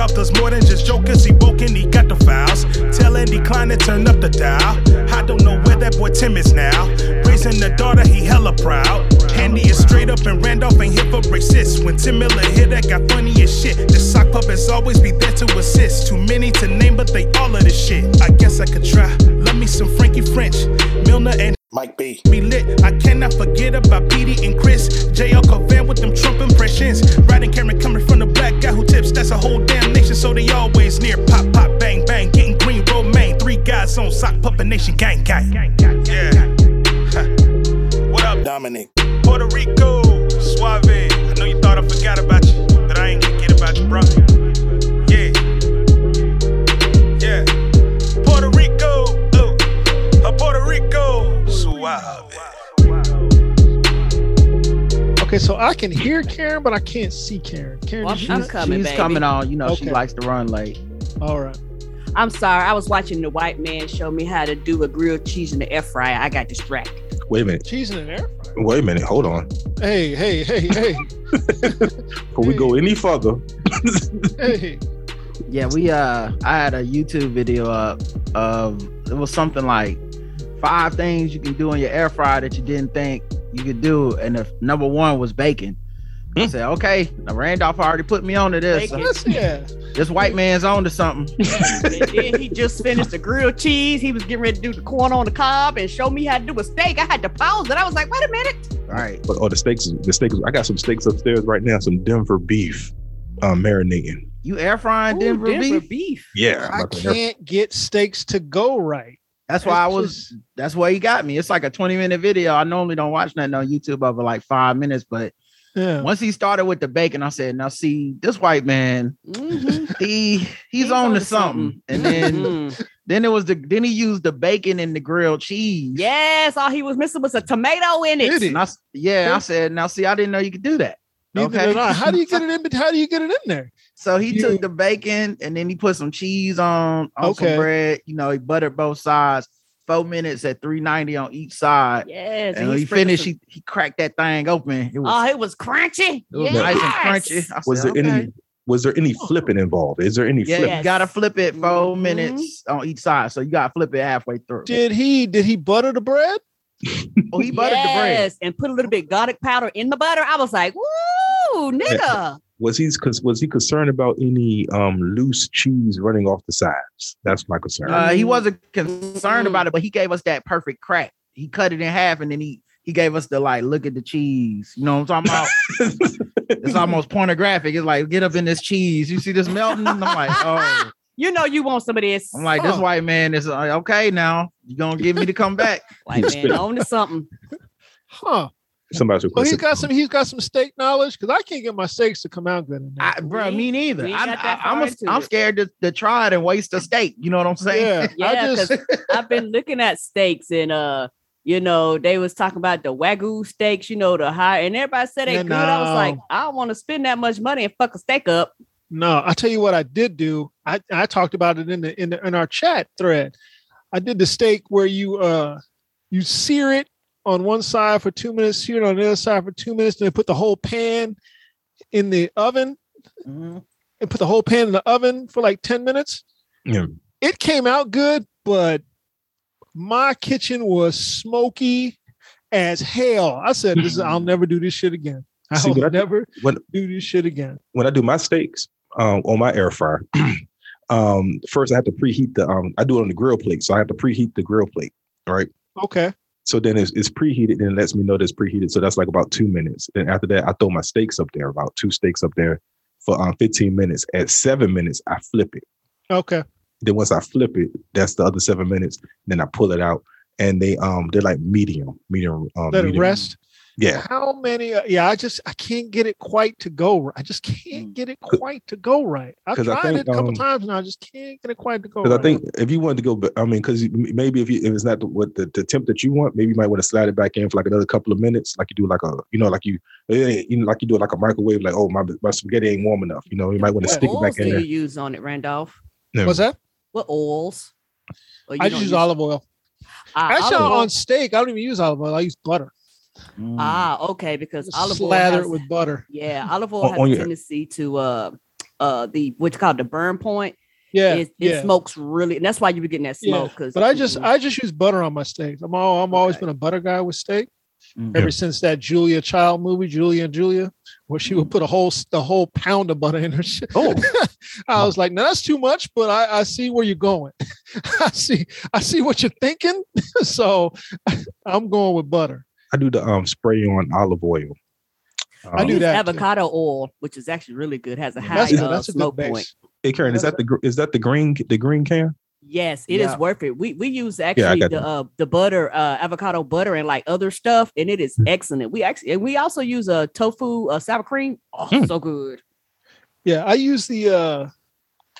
Randolph does more than just jokers. He woke and he got the files. Tell Andy Klein to turn up the dial. I don't know where that boy Tim is now. Raising the daughter, he hella proud. Andy is straight up and Randolph ain't here for racist. When Tim Miller hit that got funny as shit. The sock puppets always be there to assist. Too many to name, but they all of this shit. I guess I could try. Love me some Frankie French, Milner and Mike B. Be lit. I cannot forget about Petey and Chris. JL Covan with them Trump impressions. Riding Cameron a whole damn nation, so they always near. Pop, pop, bang, bang. Getting green, romaine. Three guys on sock puppet nation, gang, gang. Yeah. What up, Dominic? Puerto Rico, Suave. I know you thought I forgot about you, but I ain't gonna get about you, bro. Yeah. Yeah. Puerto Rico, oh. Uh, Puerto Rico, Suave. Okay, so I can hear Karen, but I can't see Karen. Karen, Well, did you- I'm coming, She's baby. coming on. You know, she likes to run late. all right. I'm sorry. I was watching the white man show me how to do a grilled cheese in the air fryer. I got distracted. Wait a minute. Cheese in an air fryer. Wait a minute. Hold on. Hey, hey, hey, hey, Before we go any further, hey. Yeah, we uh I had a YouTube video up of it was something like five things you can do in your air fryer that you didn't think you could do. And the number one was bacon. I said, okay, now Randolph already put me on to this. Bacon. Let's, yeah. This white man's on to something. and then he just finished the grilled cheese. He was getting ready to do the corn on the cob and show me how to do a steak. I had to pause it. I was like, wait a minute. All right. but oh, the steaks, the steaks. I got some steaks upstairs right now. Some Denver beef, um, marinating. You air frying Ooh, Denver, beef? Yeah, I'm I about to air- can't get steaks to go right. That's why I was that's why he got me. It's like a 20 minute video. I normally don't watch nothing on YouTube over like five minutes, but Yeah. once he started with the bacon, I said, now see, this white man, Mhm. he he's, He's on on to to something. And then Mhm. then it was the then he used the bacon and the grilled cheese. yes, all he was missing was a tomato in it. I, yeah, I said, now see, I didn't know you could do that. Neither Okay. did I. How do you get it in? How do you get it in there? So he You- took the bacon and then he put some cheese on, on Okay. some bread. You know, he buttered both sides. Four minutes at 390 on each side. Yes, and when he sprinkled finished, some- he, he cracked that thing open. It was, oh, it was crunchy. it was yes. nice and crunchy. I Was said, there okay. any? Was there any flipping involved? Is there any Yeah, flip? you gotta flip it 4 Mhm. minutes on each side. So you gotta flip it halfway through. Did he? Did he butter the bread? Oh, he buttered the bread. Yes, and put a little bit garlic powder in the butter. I was like, woo, nigga. Was he? Cause was he concerned about any um loose cheese running off the sides? That's my concern. Uh, he wasn't concerned about it, but he gave us that perfect crack. He cut it in half and then he he gave us the like, look at the cheese. You know what I'm talking about? it's almost pornographic. It's like, get up in this cheese. You see this melting? I'm like, oh, You know you want some of this. I'm like, this Huh. white man is like, okay now. You gonna get me to come back? white man on to something. Huh. Somebody's Well, he's requested. got some. He's got some steak knowledge because I can't get my steaks to come out good enough. I, bro, me neither. we I, got that I, am far into I'm scared to, to try it and waste a steak. You know what I'm saying? yeah, I Yeah, just because I've been looking at steaks and uh, you know, they was talking about the wagyu steaks, you know, the high, and everybody said they Yeah, good. I was like. I don't want to spend that much money and fuck a steak up. no. I tell you what, I did do. I I talked about it in the in the in our chat thread. I did the steak where you uh you sear it on one side for two minutes, sear it on the other side for two minutes, then put the whole pan in the oven Mhm. and put the whole pan in the oven for like 10 minutes. Yeah. It came out good, but my kitchen was smoky as hell. I said, "This is I'll never do this shit again. I'll but I- never when- do this shit again." when I do my steaks um, on my air fryer, um, first I have to preheat the. Um, I do it on the grill plate, so I have to preheat the grill plate, right? Okay. So then it's, it's preheated and it lets me know that it's preheated. So that's like about two minutes. Then after that, I throw my steaks up there, about two steaks up there for um, 15 minutes. At seven minutes, I flip it. Okay. Then once I flip it, that's the other seven minutes. Then I pull it out, and they um they're like medium, medium. Um, Let it rest. Yeah. How many? Uh, yeah, I just I can't get it quite to go. right. I just can't get it quite to go right. I've 'Cause I tried think, it a couple um, times now. I just can't get it quite to go. Because I think if you wanted to go, I mean, because maybe if you if it's not the, what the, the temp that you want, maybe you might want to slide it back in for like another couple of minutes, like you do like a you know like you you know, like you do like a microwave, like oh my my spaghetti ain't warm enough, you know, you might want to What stick it oils back do in you use on it, Randolph? Yeah. what's that? What oils? Or you I just use olive oil. Ah, Actually, olive oil. on steak, I don't even use olive oil. I use butter. Mm. Ah, okay, because Just olive oil slather has, it with butter. yeah, olive oil On- has on a your- tendency to uh uh the what's called the burn point. Yeah, it, it yeah. smokes really, and that's why you be getting that smoke. Because But I just I just use butter on my steaks. I'm all I'm always been a butter guy with steak. Mm. Ever since that Julia Child movie, Julia and Julia, where she would put a whole the whole pound of butter in her shit. Oh, I was like, no, that's too much, but I, I see where you're going. I see I see what you're thinking. so I'm going with butter. I do the um spray on olive oil. I Um, do use that, too. avocado oil, which is actually really good. Has a high That's, uh, a, that's a smoke point. Hey Karen, is that the gr- is that the green the green can? Yes, it is Yeah. worth it. We we use actually got the uh, the butter, uh, avocado butter, and like other stuff, and it is Mm. excellent. We actually and we also use a tofu uh, sour cream. Oh, Mm. so good. Yeah, I use the uh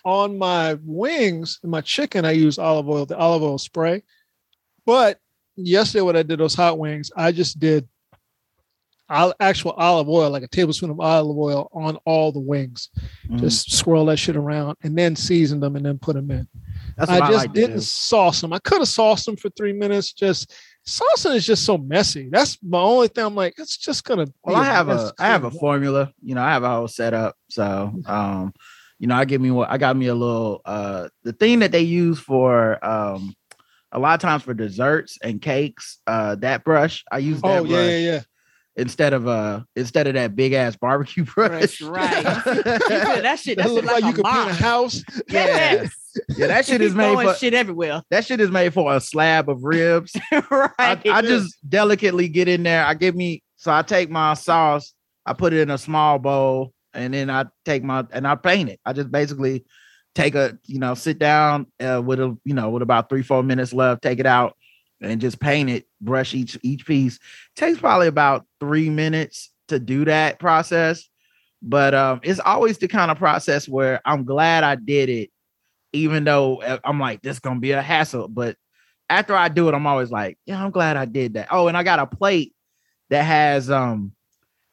on my wings and my chicken, I use olive oil, the olive oil spray. But yesterday when I did those hot wings, I just did actual olive oil, like a tablespoon of olive oil on all the wings. Mm. Just swirl that shit around and then season them and then put them in. That's I what I, just like didn't sauce them. I could have sauced them for three minutes. Just saucing is just so messy. That's my only thing. I'm like, it's just gonna. Well, be I have a have a to clean up. formula. You know, I have a whole setup. So, um, you know, I give me what I got me a little uh the thing that they use for um a lot of times for desserts and cakes, uh that brush. I use that Oh brush yeah, yeah, yeah. instead of uh instead of that big ass barbecue brush. That's right. That shit. That That look like, like, you a could paint a house. yeah. Yes. Yeah, that shit is made for shit everywhere. that shit is made for a slab of ribs. right. I, I just delicately get in there. I give me so I take my sauce, I put it in a small bowl, and then I take my and I paint it. I just basically take a you know sit down uh, with a you know with about three four minutes left, take it out, and just paint it. Brush each each piece. Takes probably about three minutes to do that process, but um, it's always the kind of process where I'm glad I did it, even though uh, I'm like this gonna be a hassle, but after I do it, I'm always like, yeah, I'm glad I did that. Oh, and I got a plate that has um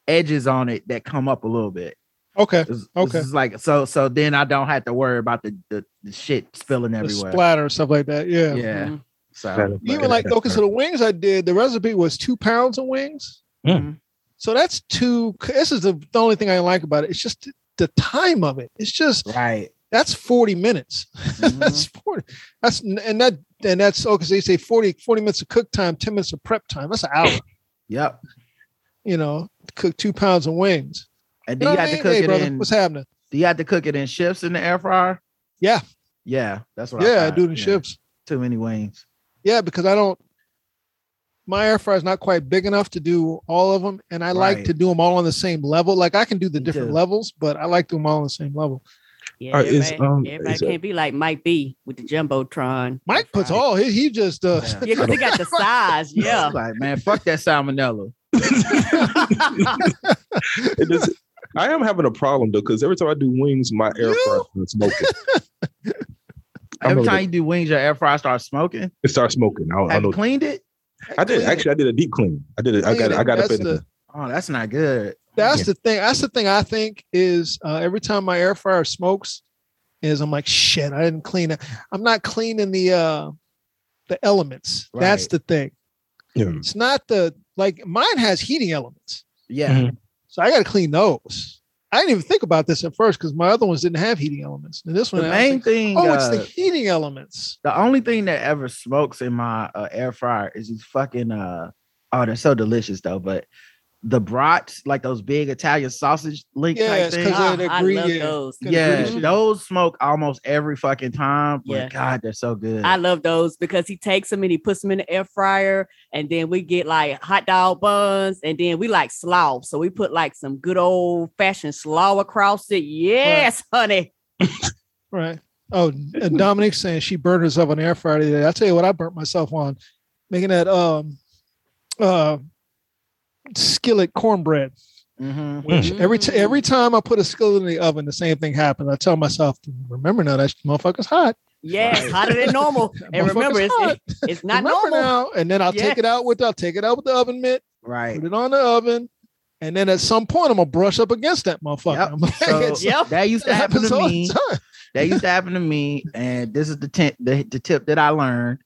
edges on it that come up a little bit. Okay. This, this Okay. is like so so then I don't have to worry about the the, the shit spilling The everywhere. splatter and stuff like that. Yeah. Yeah. Mhm. So Even like okay, so the wings I did, the recipe was two pounds of wings. Mm. So that's two. This is the, the only thing I like about it. It's just the time of it. It's just right. that's 40 minutes. Mhm. that's 40. That's and that and that's okay. So they say 40, 40 minutes of cook time, 10 minutes of prep time. That's an hour, Yep. you know, cook two pounds of wings. And You do know you what have I to cook Hey, it brother, in what's happening? do you have to cook it in shifts in the air fryer? Yeah. Yeah, that's what Yeah, I thought. do it in Yeah. shifts. Too many wings. Yeah, because I don't. My air fryer is not quite big enough to do all of them, and I like to do them all on the same level. Like I can do the Me different too. levels, but I like to do them all on the same level. Yeah, All right, is, everybody, um, everybody can't be like Mike B with the jumbotron. Mike puts all he, he just uh Yeah. Yeah, because they got the size. Yeah. Like, man, fuck that salmonella. It is- I am having a problem though, because every time I do wings, my air fryer starts smoking. Every time that- you do wings, your air fryer starts smoking. It starts smoking. I, don't- I know. you cleaned it? I did actually. I did a deep clean. I did it. I got. it. I got that's up in. the Oh, that's not good. that's Yeah. the thing. That's the thing I think is uh, every time my air fryer smokes, is I'm like shit. I didn't clean it. I'm not cleaning the uh the elements. That's the thing. Yeah. It's not the like mine has heating elements, Yeah. Mhm. So I got to clean those. I didn't even think about this at first because my other ones didn't have heating elements. And this one, The main thing, oh, it's the uh, heating elements. the only thing that ever smokes in my uh, air fryer is these fucking uh oh, they're so delicious though, but the brats, like those big Italian sausage link Yeah, type it's things. 'cause Ah, of the I green- love yeah. those. Good Yeah, those smoke almost every fucking time. But Yeah. God, they're so good. I love those because he takes them and he puts them in the air fryer, and then we get like hot dog buns, and then we like slaw. So we put like some good old fashioned slaw across it. Yes, honey. Right. Oh, and Dominique's saying she burned herself on air fryer today. I'll tell you what I burnt myself on. Making that um uh skillet cornbread. Mhm. Which every t- Mm. every time I put a skillet in the oven, the same thing happens. I tell myself, remember now that motherfucker's hot. Yes, hotter than normal. And remember, it's, hot. it's, it's not remember normal. now. And then I'll take it out with I'll take it out with the oven mitt, Right. put it on the oven, and then at some point I'm gonna brush up against that motherfucker. Yep. Like, So Yep. that used to that happen to me. that used to happen to me, and this is the tip the, the tip that I learned.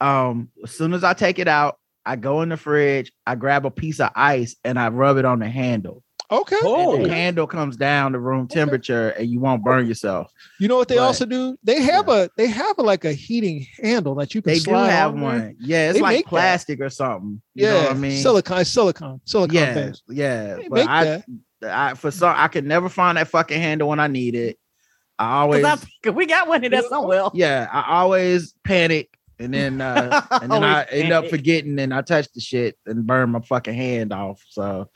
Um, as soon as I take it out, I go in the fridge, I grab a piece of ice and I rub it on the handle. Okay. And the oh. handle comes down to room temperature, and you won't burn yourself. You know what they But- also do? They have a they have a, like a heating handle that you can They do have on there. one. Yeah, it's They like make that. plastic or something. You Yeah, know what I mean? silicon, silicon, silicon yeah, based. yeah. They But make I, that. I for some I could never find that fucking handle when I need it. I always I- we got one in that somewhere. yeah, I always panic and then uh and then I end up forgetting and I touch the shit and burn my fucking hand off. So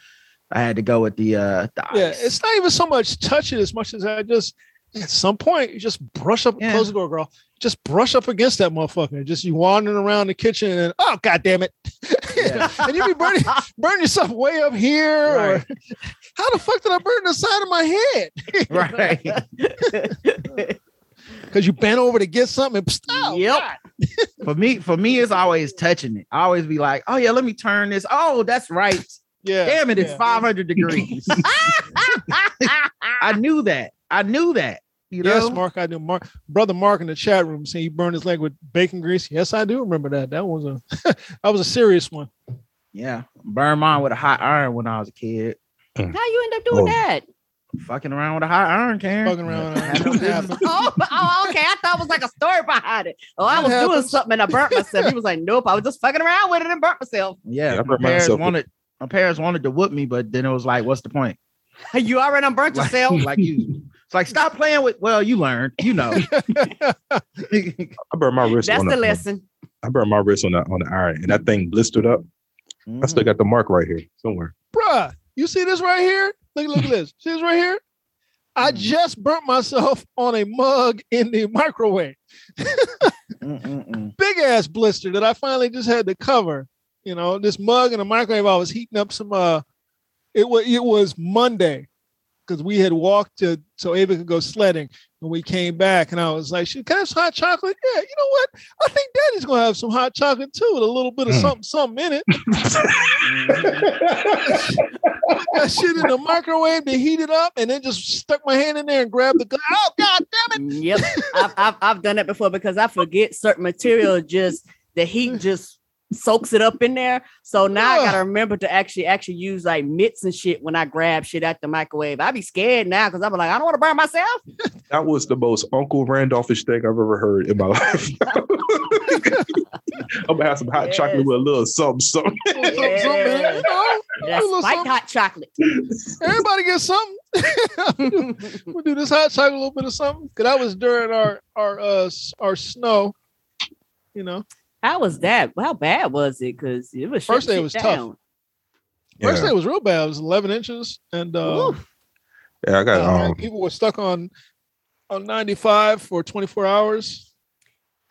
I had to go with the uh the Yeah, ice. it's not even so much touch it as much as I just at some point you just brush up, Yeah. close the door, girl. Just brush up against that motherfucker. Just you wandering around the kitchen and oh god damn it. Yeah. and you be burning burn yourself way up here or how the fuck did I burn the side of my head? right. Because you bent over to get something. And, oh, Yep. For me, for me, it's always touching it. I always be like, oh yeah, let me turn this. Oh, that's right. Yeah. Damn it, it's 500 degrees. I knew that. I knew that. You know, Yes, Mark, I do. Mark, brother Mark in the chat room saying he burned his leg with bacon grease. Yes, I do remember that. That was a that was a serious one. yeah, burn mine with a hot iron when I was a kid. Mm. How you end up doing Oh. that? Fucking around with a hot iron, Karen. Fucking around. Had no business. Oh, oh, okay. I thought it was like a story behind it. Oh, I That was doing happens. something and I burnt myself. He was like, Nope, I was just fucking around with it and burnt myself. Yeah, Yeah, my parents myself wanted my parents wanted to whoop me, but then it was like, what's the point? You already done burnt Like, yourself. like you, it's like stop playing with. Well, you learned, you know. I burned my wrist. That's on the a- lesson. I burned my wrist on the on the iron, and that thing blistered up. I still mm. got the mark right here somewhere. Bruh, you see this right here? Look, look at this. See this right here? I Mm. just burnt myself on a mug in the microwave. Big ass blister that I finally just had to cover. You know, this mug in the microwave. I was heating up some uh it was it was Monday because we had walked to so Ava could go sledding and we came back and I was like, "Should can I have some hot chocolate? Yeah, you know what? I think Daddy's gonna have some hot chocolate too, with a little bit of Mm. something, something in it. Put that shit in the microwave to heat it up, and then just stuck my hand in there and grabbed the gun. Oh god damn it! Yep. I've, I've I've done that before because I forget certain material just the heat just soaks it up in there. So now I gotta remember to actually actually use like mitts and shit when I grab shit at the microwave. I'd be scared now because I'm like, I don't want to burn myself. That was the most Uncle Randolphish thing I've ever heard in my life. I'm gonna have some hot Yes. chocolate with a little something, something. Something, something in you know? That's spiked something. hot chocolate. Everybody get something. we'll do this hot chocolate, a little bit of something. Cause that was during our our uh our snow. You know, How was that? How bad was it? Because it was First shutting day was shit tough. down. first Yeah. day was real bad. It was 11 inches, and uh, Yeah, I got uh, um, people were stuck on on 95 for 24 hours.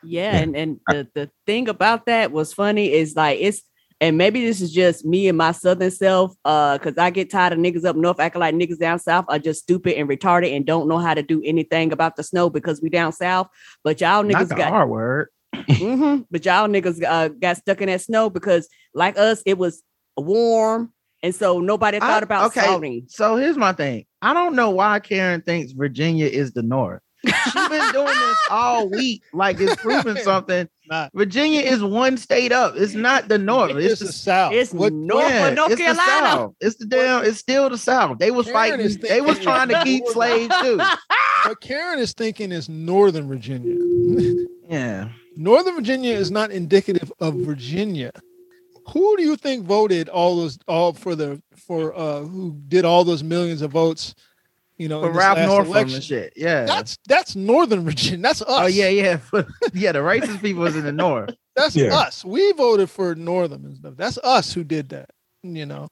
Yeah, Yeah. and and the the thing about that was funny is like it's and maybe this is just me and my southern self uh because I get tired of niggas up north acting like niggas down south are just stupid and retarded and don't know how to do anything about the snow because we down south. But y'all Not niggas the got hard word. Mhm. but y'all niggas uh, got stuck in that snow because like us it was warm and so nobody I- thought about okay. salting. So here's my thing. I don't know why Karen thinks Virginia is the North. She's been doing this all week, like it's proving something. Not. Virginia is one state up. It's not the North. It's, It's, the the South. It's What- North of North it's the Carolina. South. It's the damn. It's still the South. They was Karen fighting. is They was trying to keep slaves too. what Karen is thinking is Northern Virginia. Yeah. Northern Virginia is not indicative of Virginia. Who do you think voted all those all for the for uh who did all those millions of votes? You know, For in this Ralph Northam election? and shit. Yeah. That's that's Northern Virginia. That's us. oh yeah, yeah. yeah, the racist people is in the North. That's Yeah. us. We voted for Northam and stuff. That's us who did that. You know,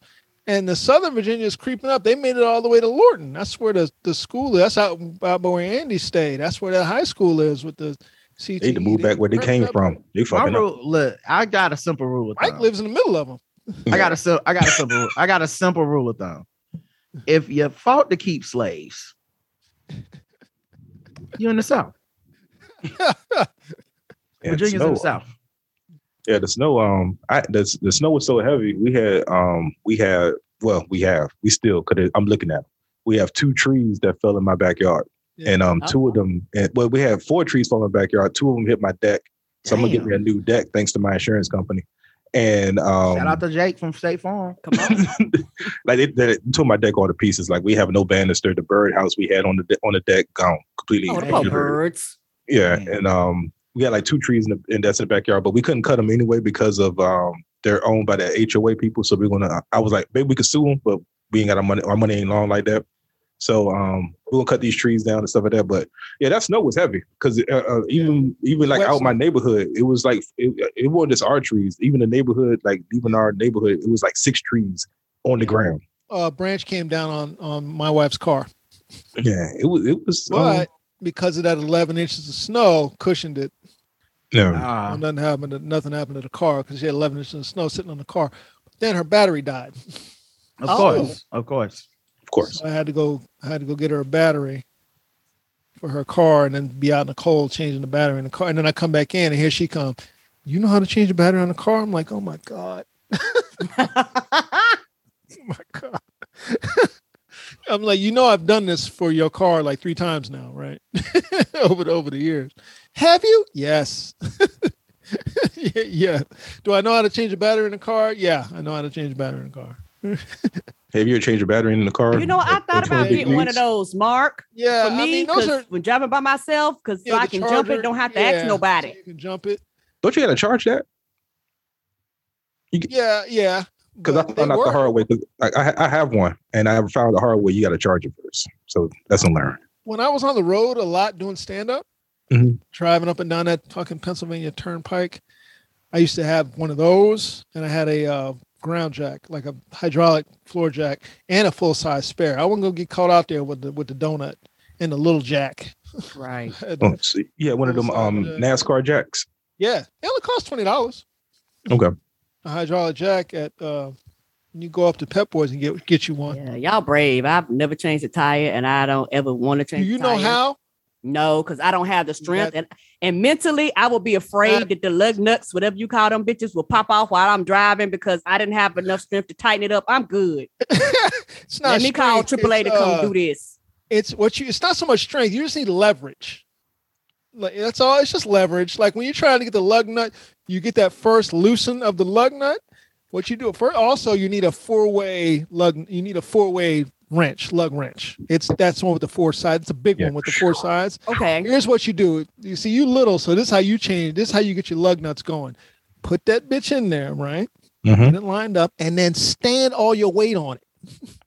and the Southern Virginia is creeping up. They made it all the way to Lorton. That's where the the school is. That's out, out by where Andy stayed. That's where that high school is with the CTE. they need to move back where they came from. They My fucking up. rule, look, I got a simple rule with Mike them. lives in the middle of them. I got a sim- I got a simple I got a simple rule of thumb. If you fought to keep slaves, you're in the South. And Virginia's in snow, the South. Yeah, the snow. Um, I the the snow was so heavy. We had um, we had well, we have we still because I'm looking at. 'em. We have two trees that fell in my backyard, Yeah. and um, two of them. And, well, we had four trees fall in the backyard. Two of them hit my deck. So I'm gonna get me a new deck thanks to my insurance company. And um, Shout out to Jake from State Farm. Come on. like they, they tore my deck all to pieces. Like we have no banister. The bird house we had on the de- on the deck gone completely. Oh, the birds. Yeah, Man. and um, we had like two trees in the and that's in the backyard, but we couldn't cut them anyway because of um, they're owned by the HOA people. So we're gonna. I was like, maybe we could sue them, but we ain't got our money. Our money ain't long like that. So um, we're gonna cut these trees down and stuff like that. But yeah, that snow was heavy because uh, uh, even even like Wet out my neighborhood, it was like it, it wasn't just our trees. Even the neighborhood, like even our neighborhood, it was like six trees on the ground. uh, branch came down on on my wife's car, Yeah, it was it was. um, but because of that 11 inches of snow, cushioned it. yeah. Ah, nothing happened. To, nothing happened to the car because she had 11 inches of snow sitting on the car. But Then her battery died. of Oh. course, of course. Of course. So I had to go. I had to go get her a battery for her car, and then be out in the cold changing the battery in the car. And then I come back in, and here she come. You know how to change the battery on the car? I'm like, oh my god, oh my god. I'm like, you know, I've done this for your car like three times now, right? over the over the years. Have you? Yes. yeah. Do I know how to change a battery in a car? Yeah, I know how to change a battery in a car. Have you ever changed your battery in the car? You know, I thought about getting one of those, Mark, Yeah, for me, I mean, those because are when driving by myself, because Yeah, so I the can jump it, don't have to yeah, ask so nobody. you can jump it. Don't you got to charge that? Yeah, yeah. Because I found out the hard way. Because I, I, I have one, and I found the hard way. You got to charge it first. So that's a learn. When I was on the road a lot doing stand up, Mhm. driving up and down that fucking Pennsylvania Turnpike, I used to have one of those, and I had a uh, ground jack, like a hydraulic floor jack, and a full size spare. I wasn't gonna get caught out there with the with the donut and the little jack. Right. Oh, so yeah, one of them um NASCAR jacks. Yeah, it only cost twenty dollars. Okay. A hydraulic jack at uh, you go up to Pep Boys and get get you one. Yeah, y'all brave. I've never changed a tire, and I don't ever want to change. Do change. you a know how? No, because I don't have the strength, and and mentally, I will be afraid That- the lug nuts, whatever you call them bitches, will pop off while I'm driving because I didn't have enough strength to tighten it up. I'm good. it's not. Let me call strength, AAA to come uh, do this. it's what you it's not so much strength you just need leverage like that's all it's just leverage like when you're trying to get the lug nut you get that first loosen of the lug nut what you do first also you need a four-way lug you need a four-way wrench lug wrench it's that's one with the four sides it's a big Yeah, one with the four sure. sides Okay. here's what you do you see you little so this is how you change this is how you get your lug nuts going put that bitch in there right Mhm. get it lined up, and then stand all your weight on it.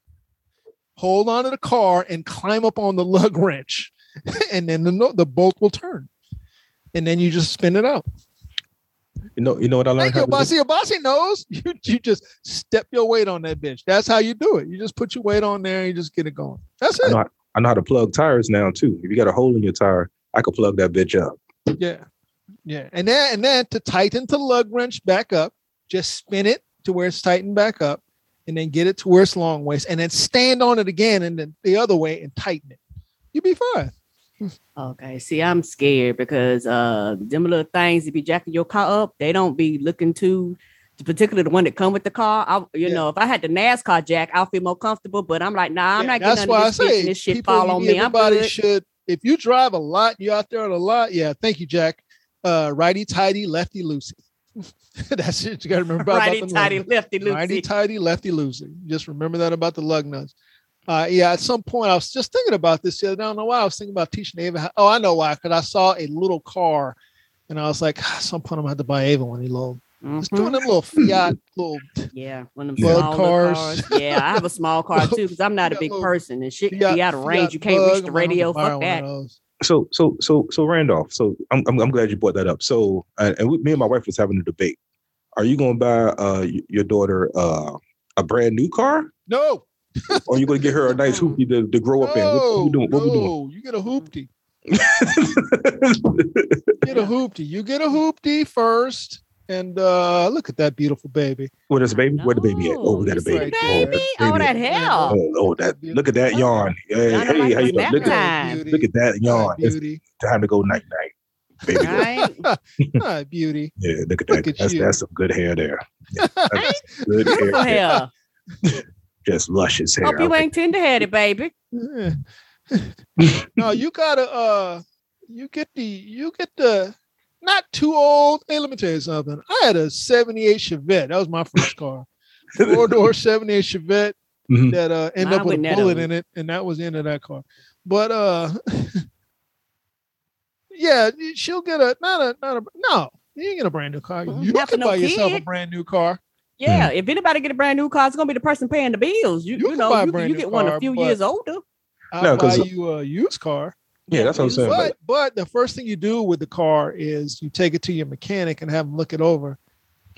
Hold on to the car and climb up on the lug wrench, and then the the bolt will turn, and then you just spin it out. You know, you know what I learned Thank how you, do? bossy. Knows you. You just step your weight on that bitch. That's how you do it. You just put your weight on there and you just get it going. That's I it. know, how, I know how to plug tires now too. If you got a hole in your tire, I could plug that bitch up. Yeah, yeah. And then and then to tighten the lug wrench back up, just spin it to where it's tightened back up, and then get it to where it's long waist, and then stand on it again, and then the other way and tighten it. You'll be fine. Okay. See, I'm scared because uh them little things that be jacking your car up, they don't be looking to particularly the one that come with the car. I, you Yeah. know, if I had the NASCAR jack, I'll feel more comfortable. But I'm like, nah, I'm Yeah, not getting none of this, bitch and this shit people, fall on me. Everybody should. If you drive a lot, you're out there on a lot. Yeah, thank you, Jack. Uh, righty tighty, lefty loosey. That's it. You got to remember about, Righty tighty, lefty loosey. righty tighty, lefty loosey. Just remember that about the lug nuts. Uh, yeah, at some point I was just thinking about this the other day. I don't know why I was thinking about teaching Ava. How, oh, I know why. Because I saw a little car, and I was like, "Ah, at some point I'm gonna have to buy Ava one. of these little, just Mhm. doing them little Fiat little. Yeah, one of them Bug small cars. cars. Yeah, I have a small car too because I'm not a big person and shit Fiat- be out of range. Fiat You can't Bug. reach the I'm like, I'm gonna radio. Fuck that. So, so, so, so, Randolph. So, I'm, I'm, I'm glad you brought that up. So, and, and we, me and my wife was having a debate. Are you going to buy uh your daughter uh a brand new car, No, or are you going to get her a nice hoopty to, to grow up in? What, what we doing? What we doing? no, you get a hoopty. Get a hoopty. You get a hoopty first, And uh look at that beautiful baby. Where there's a baby? Where the baby at? Oh, we got a it's baby. right oh, there. Baby, that oh, that baby. hair. Oh, oh, that look at that yawn. Hey, Sounded hey, like how you it's doing? nap Look at, time. Beauty. look at that yawn. It's beauty. time to go night night. Baby. Right? Ah, beauty. Yeah, look at Look that. at that's you. that's some good hair there. Yeah, that's good hair. Beautiful hair. Just luscious hair. Hope you ain't tender headed, baby. Yeah. no, you gotta uh you get the you get the not too old. Hey, let me tell you something. I had a 78 Chevette. That was my first car. Four door 78 Chevette Mhm. that uh ended Mine up with a bullet in it, and that was the end of that car. But uh yeah, she'll get a not a not a no, you ain't get a brand new car. Mhm. You Not for can no buy yourself a brand new car. Yeah, if anybody get a brand new car, it's gonna be the person paying the bills. You, You you, know, you, you new get one a few years older. I'll No, buy 'cause- you a used car. Yeah, that's what I'm saying. But but the first thing you do with the car is you take it to your mechanic and have him look it over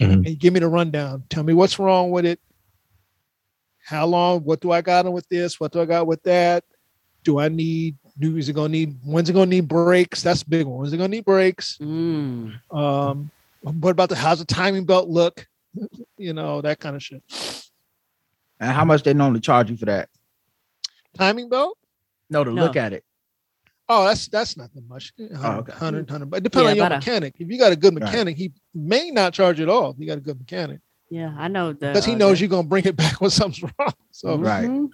Mhm. and give me the rundown. Tell me what's wrong with it. How long? What do I got on with this? What do I got with that? Do I need new? Is it gonna need? When's it gonna need brakes? That's a big one. When's it gonna need brakes? Mm. Um, what about the how's the timing belt look? You know that kind of shit. And how much they normally charge you for that? Timing belt? No, to No. look at it. Oh, that's that's nothing much. 100, Oh, okay. 100, 100. But depending Yeah, on your about a- mechanic. If you got a good Right. mechanic, he may not charge you at all. If you got a good mechanic. Yeah, I know the because he uh, knows the- you're gonna bring it back when something's wrong. So Right. Mhm.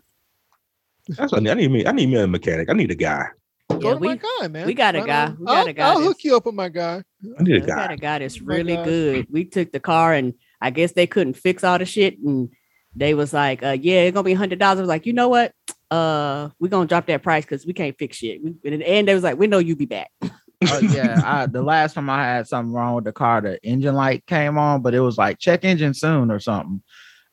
that's what I need. I need me. I need me a mechanic. I need a guy. go Yeah, to we, my guy, man. we got a guy. We got I'll, a guy I'll hook you up with my guy. I need a guy. we got a guy that's really gosh. good. We took the car and I guess they couldn't fix all the shit and they was like, uh, yeah, it's gonna be hundred dollars. I was like, you know what? Uh, we're gonna drop that price because we can't fix shit. We, and in the end, they was like, we know you be back. Oh yeah, I, the last time I had something wrong with the car, the engine light came on, but it was like check engine soon or something.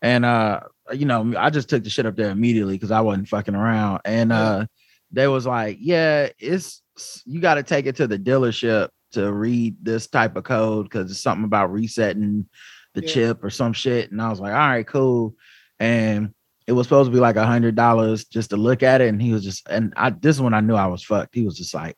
And uh, you know, I just took the shit up there immediately because I wasn't fucking around. And uh, they was like, yeah, it's you got to take it to the dealership to read this type of code because it's something about resetting the Yeah. chip or some shit. And I was like, all right, cool. And it was supposed to be like a hundred dollars just to look at it. And he was just, and I this is when I knew I was fucked. He was just like,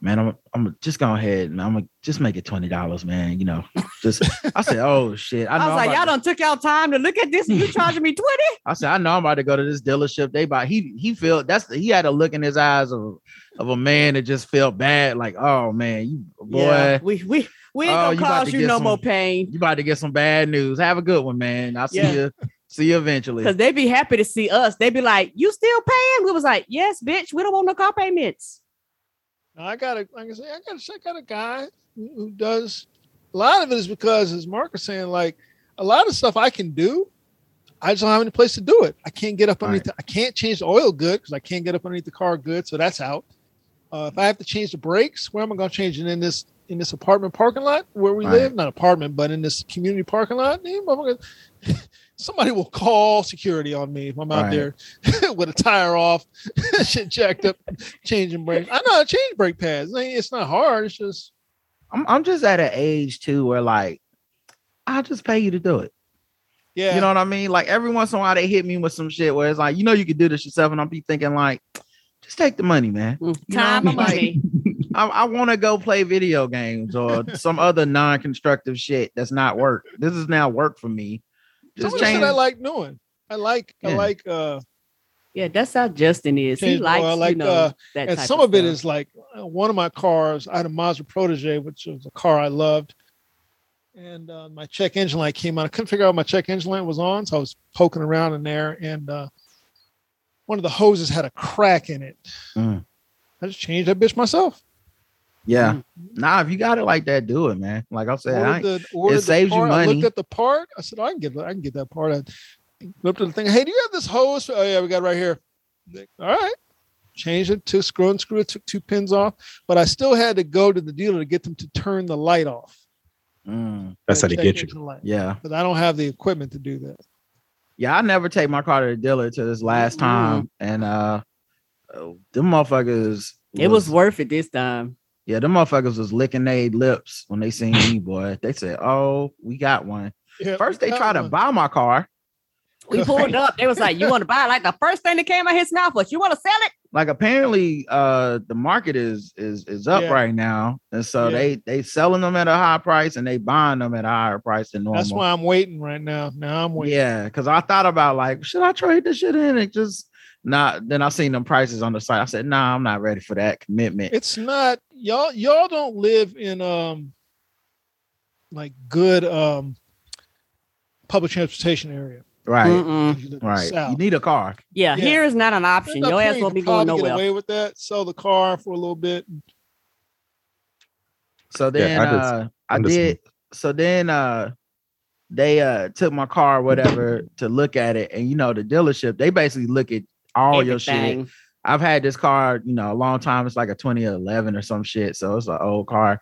man, I'm I'm just go ahead and I'm gonna just make it twenty dollars, man. You know, just I said, oh shit. I, I, was like, y'all to- done took y'all time to look at this you charging me 20? I said, I know I'm about to go to this dealership. They bought he he felt that's he had a look in his eyes of of a man that just felt bad, like, oh man, you boy, Yeah, we we we ain't Oh, gonna you cause to you no some- more pain. you about to get some bad news. Have a good one, man. I'll see Yeah. you. See you eventually. Because they'd be happy to see us. They'd be like, you still paying? We was like, yes, bitch. We don't want no car payments. I got a like I say, I got a, I got a guy who who does a lot of it is because as Mark was saying, like a lot of stuff I can do. I just don't have any place to do it. I can't get up underneath. The, I can't change the oil good because I can't get up underneath the car good, so that's out. Uh, if I have to change the brakes, where am I going to change it in this in this apartment parking lot where we Right. live? Not apartment, but in this community parking lot. Motherfucker, Somebody will call security on me if I'm out Right. there with a tire off, shit jacked up, changing brakes. I know how to change brake pads. It's not hard. It's just I'm I'm just at an age too where like I'll just pay you to do it. yeah. You know what I mean? Like every once in a while they hit me with some shit where it's like, you know, you could do this yourself, and I'll be thinking like, just take the money, man. Mm, You know Time what I mean? money. I, I want to go play video games or some other non-constructive shit that's not work. This is now work for me. Some Just of change. I like doing. I like I like uh Yeah, that's how Justin is. He likes, well, like, you know, uh, that and type some of it stuff. is like uh, one of my cars. I had a Mazda Protege, which was a car I loved, and uh, my check engine light came on. I couldn't figure out my check engine light was on, so I was poking around in there, and uh, one of the hoses had a crack in it. Mm. I just changed that bitch myself. Yeah. Mm-hmm. Nah, if you got it like that, do it, man. Like I said, I Ordered ain't- the, ordered the saves you part. I money. looked at the part. I said, "Oh, I can get, I can get that part. I looked at the thing. Hey, do you have this hose? Oh yeah, we got it right here. Like, All right. Changed it to screw and screw it, took two pins off, but I still had to go to the dealer to get them to turn the light off. Mm, That's how That they get you. engine yeah. But I don't have the equipment to do that. Yeah, I never take my car to the dealer to this last time. And uh oh, them motherfuckers It was worth it this time. Yeah, them motherfuckers was licking their lips when they seen me, boy. They said, Oh, we got one. Yeah, First they that tried to buy my car. We pulled up. They was like, "You want to buy?" it?" Like the first thing that came out of his mouth was, "You want to sell it?" like apparently uh the market is is is up Yeah. right now and so Yeah. they they selling them at a high price and they buying them at a higher price than normal That's why I'm waiting right now. Now I'm waiting. yeah because i thought about like should i trade this shit in it just not then i seen them prices on the site i said nah i'm not ready for that commitment It's not y'all. Y'all don't live in um like good um public transportation area. right. You live in the right South. you need a car Yeah, Yeah. here is not an option. Your ass you won't can be going probably Get away with that. Sell the car for a little bit. So then I just uh I did so then uh they uh took my car or whatever to look at it and you know the dealership they basically look at all your shit. I've had this car, you know, a long time. It's like a 2011 or some shit. So it's an old car.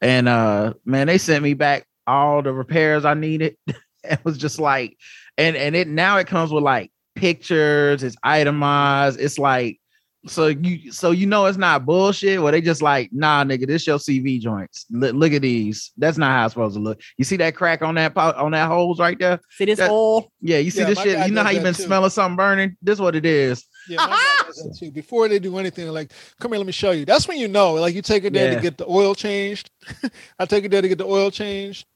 And uh man, they sent me back all the repairs I needed. it was just like and and it now it comes with like pictures, it's itemized, it's like so you so you know it's not bullshit. Where they just like, nah, nigga, this your CV joints. Look, look at these. That's not how it's supposed to look. You see that crack on that po- on that holes right there? See this That- oil? Yeah, you see Yeah, this shit. You know how you that been too. smelling something burning? This what it is. Yeah, my guy does that too. Before they do anything, like, come here, let me show you. That's when you know. Like, you take it there Yeah. to get the oil changed. I take it there to get the oil changed,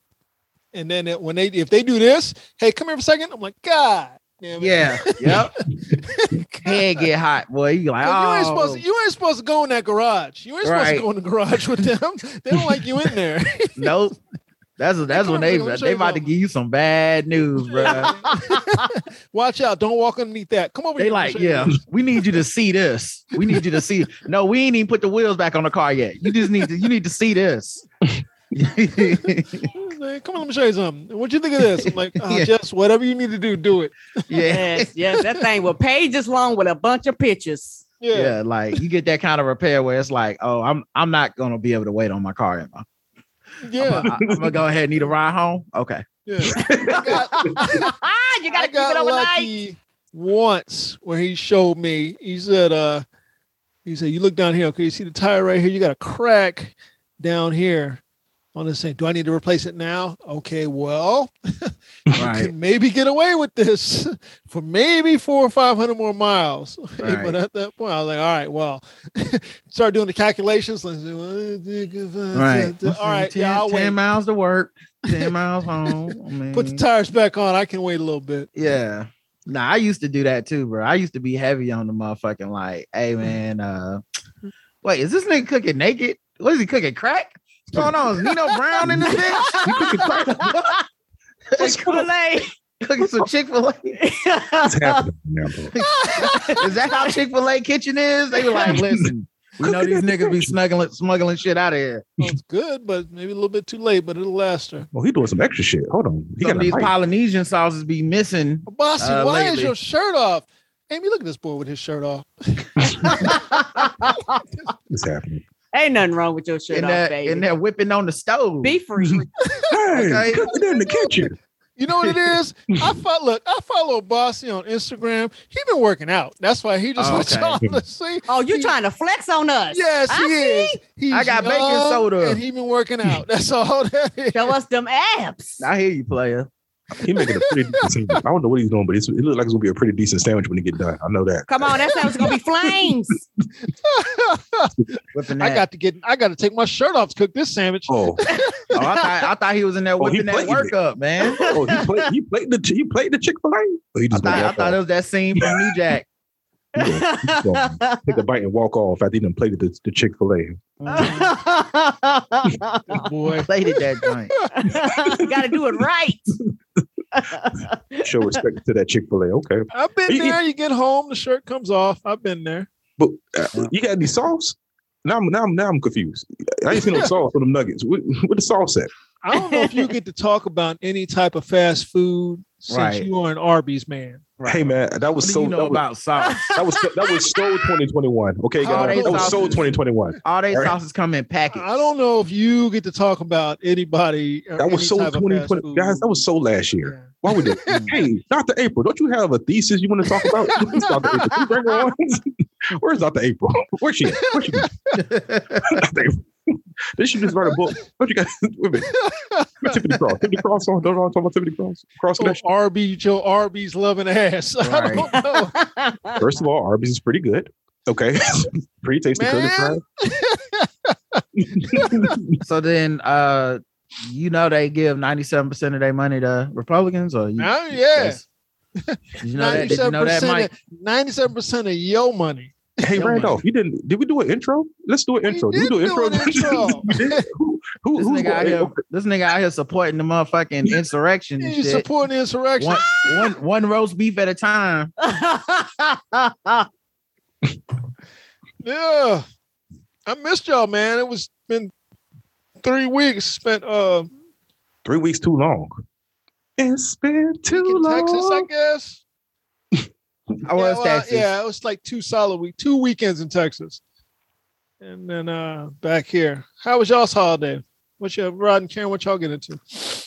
and then it, when they if they do this, hey, come here for a second. I'm like, God, damn. Yeah. yep. God. Head get hot, boy. You like, 'Cause oh, You ain't oh. supposed to. You ain't supposed to go in that garage. You ain't supposed Right. to go in the garage with them. they don't like you in there. nope. That's that's when on, they let they about to give you some bad news, bro. Watch out! Don't walk underneath that. Come over. They here, like, show you yeah, we need you to see this. We need you to see. No, we ain't even put the wheels back on the car yet. You just need to. You need to see this. Like, Come on, let me show you something. What you think of this? I'm like, oh, Yeah. just whatever you need to do, do it. yeah. Yes, yes. That thing was pages long with a bunch of pictures. Yeah. yeah, like you get that kind of repair where it's like, oh, I'm I'm not gonna be able to wait on my car anymore. Yeah. I'm, gonna go ahead and need a ride home. Okay. Yeah. I got, you gotta keep got it overnight. lucky once where he showed me. He said, uh, he said, you look down here. Okay, you see the tire right here. You got a crack down here on this thing. Do I need to replace it now? Okay, well, you Right. can maybe get away with this for maybe four or five hundred more miles. Right. but at that point, I was like, all right, well, start doing the calculations. Like, Right. All right, 10, yeah, I'll 10 wait. miles to work, 10 miles home. I mean, Put the tires back on. I can wait a little bit. Yeah. Nah, I used to do that too, bro. I used to be heavy on the motherfucking like, hey man, uh wait, is this nigga cooking naked? What is he cooking? Crack? What's going on? Is Nino Brown in this bitch? He cooking crack? Chick-fil-A. cooking some Chick-fil-A. What's happening? Is that how Chick-fil-A kitchen is? They were like, listen, we know these niggas be smuggling smuggling shit out of here. Well, it's good, but maybe a little bit too late, but it'll last her. Well, he doing some extra shit. Hold on. He Some got these mic. Polynesian sauces be missing. Bossy, Uh, why is your shirt off? Amy, look at this boy with his shirt off. What's happening? Ain't nothing wrong with your shirt In off, that, baby. in there whipping on the stove. Be free. Hey, Okay. cooking in the kitchen. You know what it is? I follow look, I follow Bossy on Instagram. He been working out. That's why he just Oh, wants okay. y'all to see. oh, you He- trying to flex on us? Yes, he I is. He's I got baking soda. And he been working out. That's all that is. Show us them abs. I hear you, player. He making a pretty decent sandwich. I don't know what he's doing, but it's, it looks like it's gonna be a pretty decent sandwich when he get done. I know that. Come on, that sounds gonna be flames. I got to get I got to take my shirt off to cook this sandwich. Oh, Oh, I thought I thought he was in there Oh, whipping that played work it. up, man. oh, he played. He played the. He played the Chick Fil A. Oh, he I just thought, I thought it was that scene from New Jack. Take a bite and walk off after he done played the, the Chick Fil A. Good boy. Plated that joint. Got to do it right. Show respect to that Chick Fil A. Okay, I've been You- there. You get home, the shirt comes off. I've been there. but uh, you got any sauce? Now I'm now I'm now I'm confused. I ain't seen no sauce for them nuggets. What, what the sauce at? I don't know if you get to talk about any type of fast food since Right. you are an Arby's man. Hey man, that What was do so you know that, was, about sauce? that was that was so 2021. Okay, guys, they that was so 2021. All they All right. sauces come in packets. I don't know if you get to talk about anybody. That was any so type of fast 2020, guys. That was so last year. Yeah. Why would they? Mm. hey, Dr. April, don't you have a thesis you want to talk about? Where's Dr. April? Bring her on? Where's Dr. April? Where's she? at? Where's she? Dr. should just write a book? Don't you guys? Wait a minute. Where's Tiffany Cross. Tiffany Cross on. Don't talk about Tiffany Cross. Cross Oh, connection. Arby's, Joe Arby's loving ass. I don't know. First of all, Arby's is pretty good. Okay. pretty tasty curly Man. fries. So then, uh, you know, they give ninety-seven percent of their money to Republicans, or you? Oh, yeah. that's- Did you know that? Did you know that, Mike? percent. Ninety-seven percent of your money. Hey Yo, Randolph, you didn't? Did we do an intro? Let's do an We intro. did we do an do intro. an intro. Who, who, This nigga out here, this nigga out here supporting the motherfucking insurrection and You shit. supporting the insurrection? One, one, one roast beef at a time. Yeah. I missed y'all, man. It was been three weeks spent uh Three weeks too long. It's been too in long. Texas, I guess. I was yeah, well, Texas. yeah, it was like two solid week, two weekends in Texas. And then uh back here. How was y'all's holiday? What's your Rod and Karen? What y'all get into?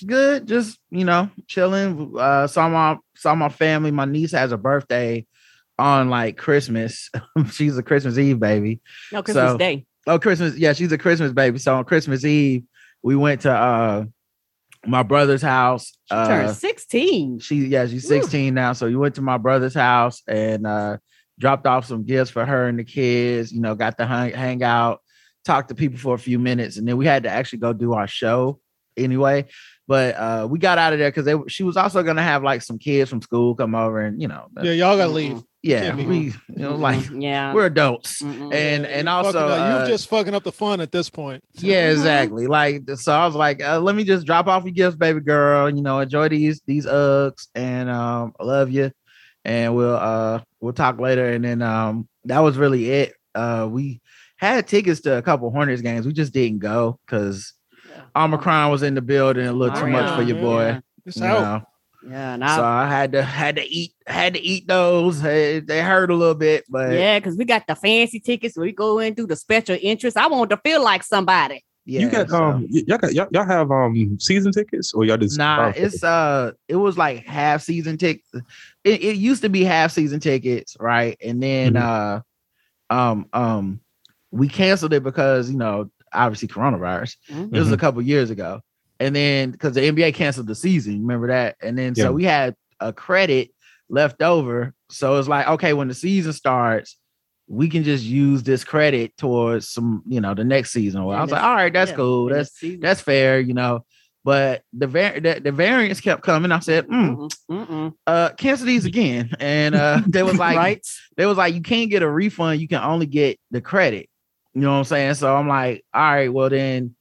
Good, just you know, chilling. Uh, saw my saw my family. My niece has a birthday on like Christmas. she's a Christmas Eve baby. no Christmas So- Day. Oh, Christmas. Yeah, she's a Christmas baby. So on Christmas Eve, we went to uh my brother's house. She turned Uh, 16. she yeah, she's Woo. 16 now. So you went to my brother's house and uh dropped off some gifts for her and the kids, you know, got to hang, hang out, talk to people for a few minutes, and then we had to actually go do our show anyway. But uh we got out of there because she was also gonna have like some kids from school come over and you know, Yeah, y'all gotta leave. Yeah, can't we you know like yeah. we're adults. Mm-mm. And and also uh, you're just fucking up the fun at this point. yeah, Mhm. exactly. Like so, I was like, uh, let me just drop off your gifts, baby girl. You know, enjoy these these Uggs, and um, I love you. And we'll uh we'll talk later. And then um that was really it. Uh, we had tickets to a couple Hornets games. We just didn't go because Omicron was in the building. A little too Oh, much yeah, for your boy. yeah. It's you out. know. Yeah, and So I, I had to had to eat had to eat those. Hey, They hurt a little bit, but yeah, because we got the fancy tickets. We go in through the special interest. I want to feel like somebody. yeah. you got so- um, y'all got y'all, y'all have um season tickets or y'all just Nah, it's uh, it was like half season tickets. It, it used to be half season tickets, right? And then uh, um, um, we canceled it because you know, obviously coronavirus. This was a couple years ago, and then because the NBA canceled the season, remember that? And then Yeah. so we had a credit left over, so it's like okay, when the season starts. We can just use this credit towards some, you know, the next season. Well, I was like, all right, that's Yeah, cool. That's that's fair, you know. But the var- the, the variants kept coming. I said, mm, Mm-mm, mm-mm. uh, cancel these again. And uh, they was like, right? they was like, you can't get a refund. You can only get the credit. You know what I'm saying? So I'm like, all right, well then,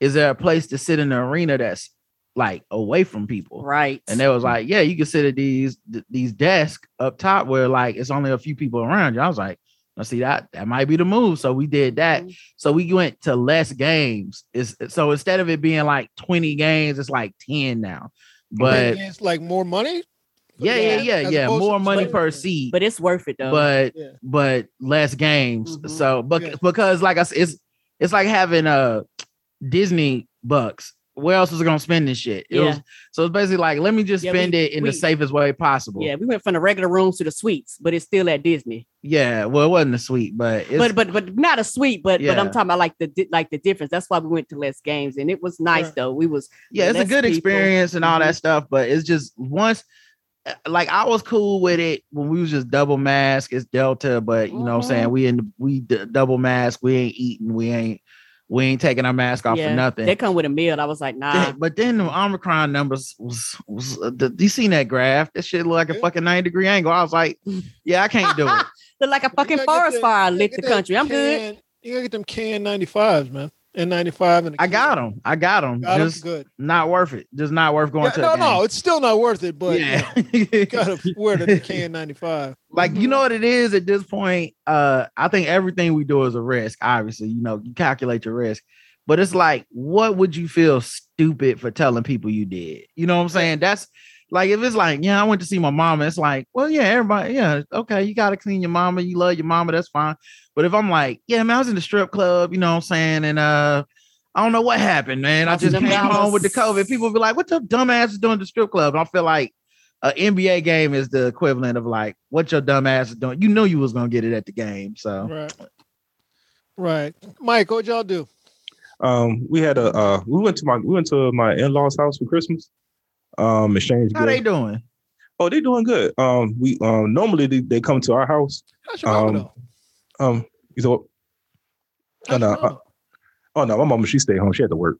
is there a place to sit in the arena that's like away from people? Right. And they was like, yeah, you can sit at these th- these desks up top where like it's only a few people around you. I was like, now see that that might be the move. So we did that. Mhm. So we went to less games. It's so instead of it being like 20 games, it's like 10 now. But it's like more money. yeah, yeah, yeah, As yeah. More money like- per seat, but it's worth it though. but Yeah. but less games. Mhm. So but Yeah. because like I said, it's it's like having uh Disney bucks. Where else is it gonna spend this shit? It Yeah. was so it's basically like let me just Yeah, we- spend it in we- the safest way possible. yeah, we went from the regular rooms to the suites, but it's still at Disney. Yeah, well, it wasn't a suite, but it's, but but but not a suite, but but I'm talking about like the like the difference. That's why we went to less games, and it was nice Right. though. We was yeah, it's a good people. experience and all Mhm. that stuff. But it's just once, uh, like I was cool with it when we was just double mask. It's Delta, but you know what I'm Mm-hmm. saying we in we d- double mask. We ain't eating. We ain't we ain't taking our mask off yeah, for nothing. They come with a meal. I was like, nah. But then the Omicron numbers was was uh, the, you seen that graph? That shit look like a fucking 90 degree angle. I was like, yeah, I can't do it. Look like a fucking forest the- fire you lit the country. I'm good. You gotta get them KN95s, man. N95 and I got them. I got them. Got? Just good. not worth it. Just not worth going Yeah, to. no, no, it's still not worth it, but yeah. you gotta wear the KN95. like you know what it is at this point uh i think everything we do is a risk obviously you know you calculate your risk but it's like what would you feel stupid for telling people you did you know what i'm saying that's like if it's like yeah i went to see my mama it's like well yeah everybody yeah okay you gotta clean your mama you love your mama that's fine but if i'm like yeah man i was in the strip club you know what i'm saying and uh I don't know what happened, man. I just them came home with the COVID. People be like, "What the dumbass is doing at the strip club?" And I feel like an NBA game is the equivalent of like what your dumb ass is doing. You know you was gonna get it at the game, so Right. Right. Mike, what'd y'all do? Um, we had a uh, we went to my we went to my in laws house for Christmas. Um, exchange. how they doing? Oh, they doing good. Um, we um normally they, they come to our house. How's your mama Um, though? Um, you know, Oh no, uh, oh no, my mama she stayed home. She had to work.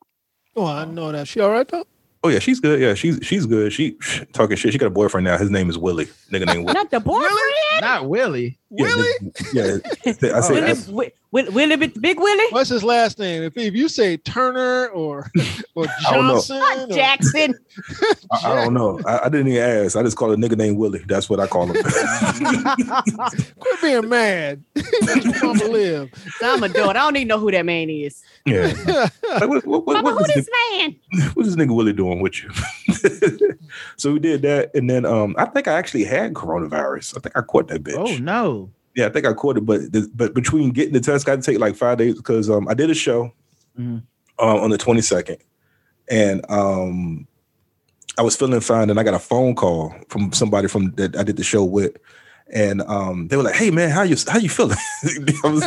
Oh, I know that. She all right though? Oh yeah, she's good. Yeah, she's she's good. She talking shit. She got a boyfriend now. His name is Willie. Nigga named Willie. Not the boyfriend. Not Willie. Yeah, Willie? yeah, I oh, say Willie, I, Wi- Wi- Willie, Big Big Willie. What's his last name? If, if you say Turner or or I don't know. Johnson, or- Jackson. I, I don't know. I, I didn't even ask. I just call a nigga named Willie. That's what I call him. quit being mad. Let your mama live. I'm a daughter. I don't even know who that man is. Yeah. Like, what, what, what, Mama, what who is this man? what's this nigga Willie doing with you? so we did that, and then um, I think I actually had coronavirus. I think I caught that bitch. Oh no. Yeah, I think I caught it, but the, but between getting the test, I had to take like five days because um, I did a show Mhm. um, on the twenty second, and um, I was feeling fine, and I got a phone call from somebody from that I did the show with, and um, they were like, "Hey man, how you how you feeling?" I was,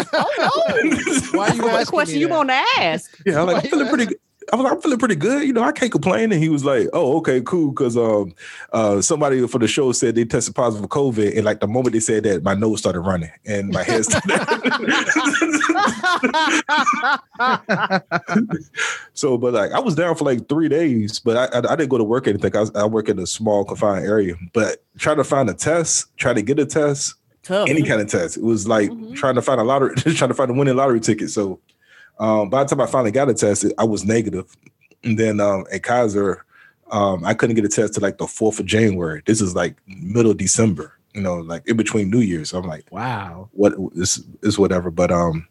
Why you What asking question me you want to ask? yeah, I'm like, I'm feeling pretty good. I was like, I'm feeling pretty good. You know, I can't complain. And he was like, Oh, okay, cool. Cause um uh somebody for the show said they tested positive for COVID. And like the moment they said that, my nose started running and my head started. so, but like I was down for like three days, but I I, I didn't go to work or anything. I, was, I work in a small confined area. But trying to find a test, try to get a test, Tough. any kind of test. It was like Mhm. trying to find a lottery, just trying to find a winning lottery ticket. So um, by the time I finally got a test, I was negative. And then um, at Kaiser, um, I couldn't get a test to like the 4th of January. This is like middle December, you know, like in between New Year's. I'm like, Wow. what is is whatever. But um,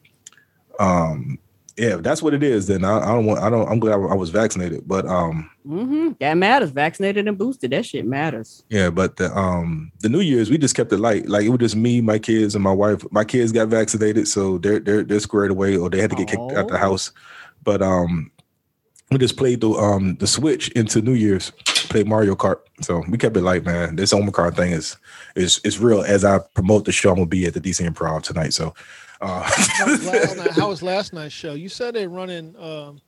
um, yeah, if that's what it is. Then I, I don't want. I don't. I'm glad I was vaccinated. But um, mm-hmm. That matters. Vaccinated and boosted. That shit matters. Yeah, but the um the New Year's we just kept it light. Like it was just me, my kids, and my wife. My kids got vaccinated, so they're they're they're squared away, or they had to get kicked out the Oh. house. But um, we just played the um the switch into New Year's, played Mario Kart. So we kept it light, man. This Omicron thing is is is real. As I promote the show, I'm gonna be at the DC Improv tonight. So. Uh, How was last night- how was last night's show? You said they're running. Um,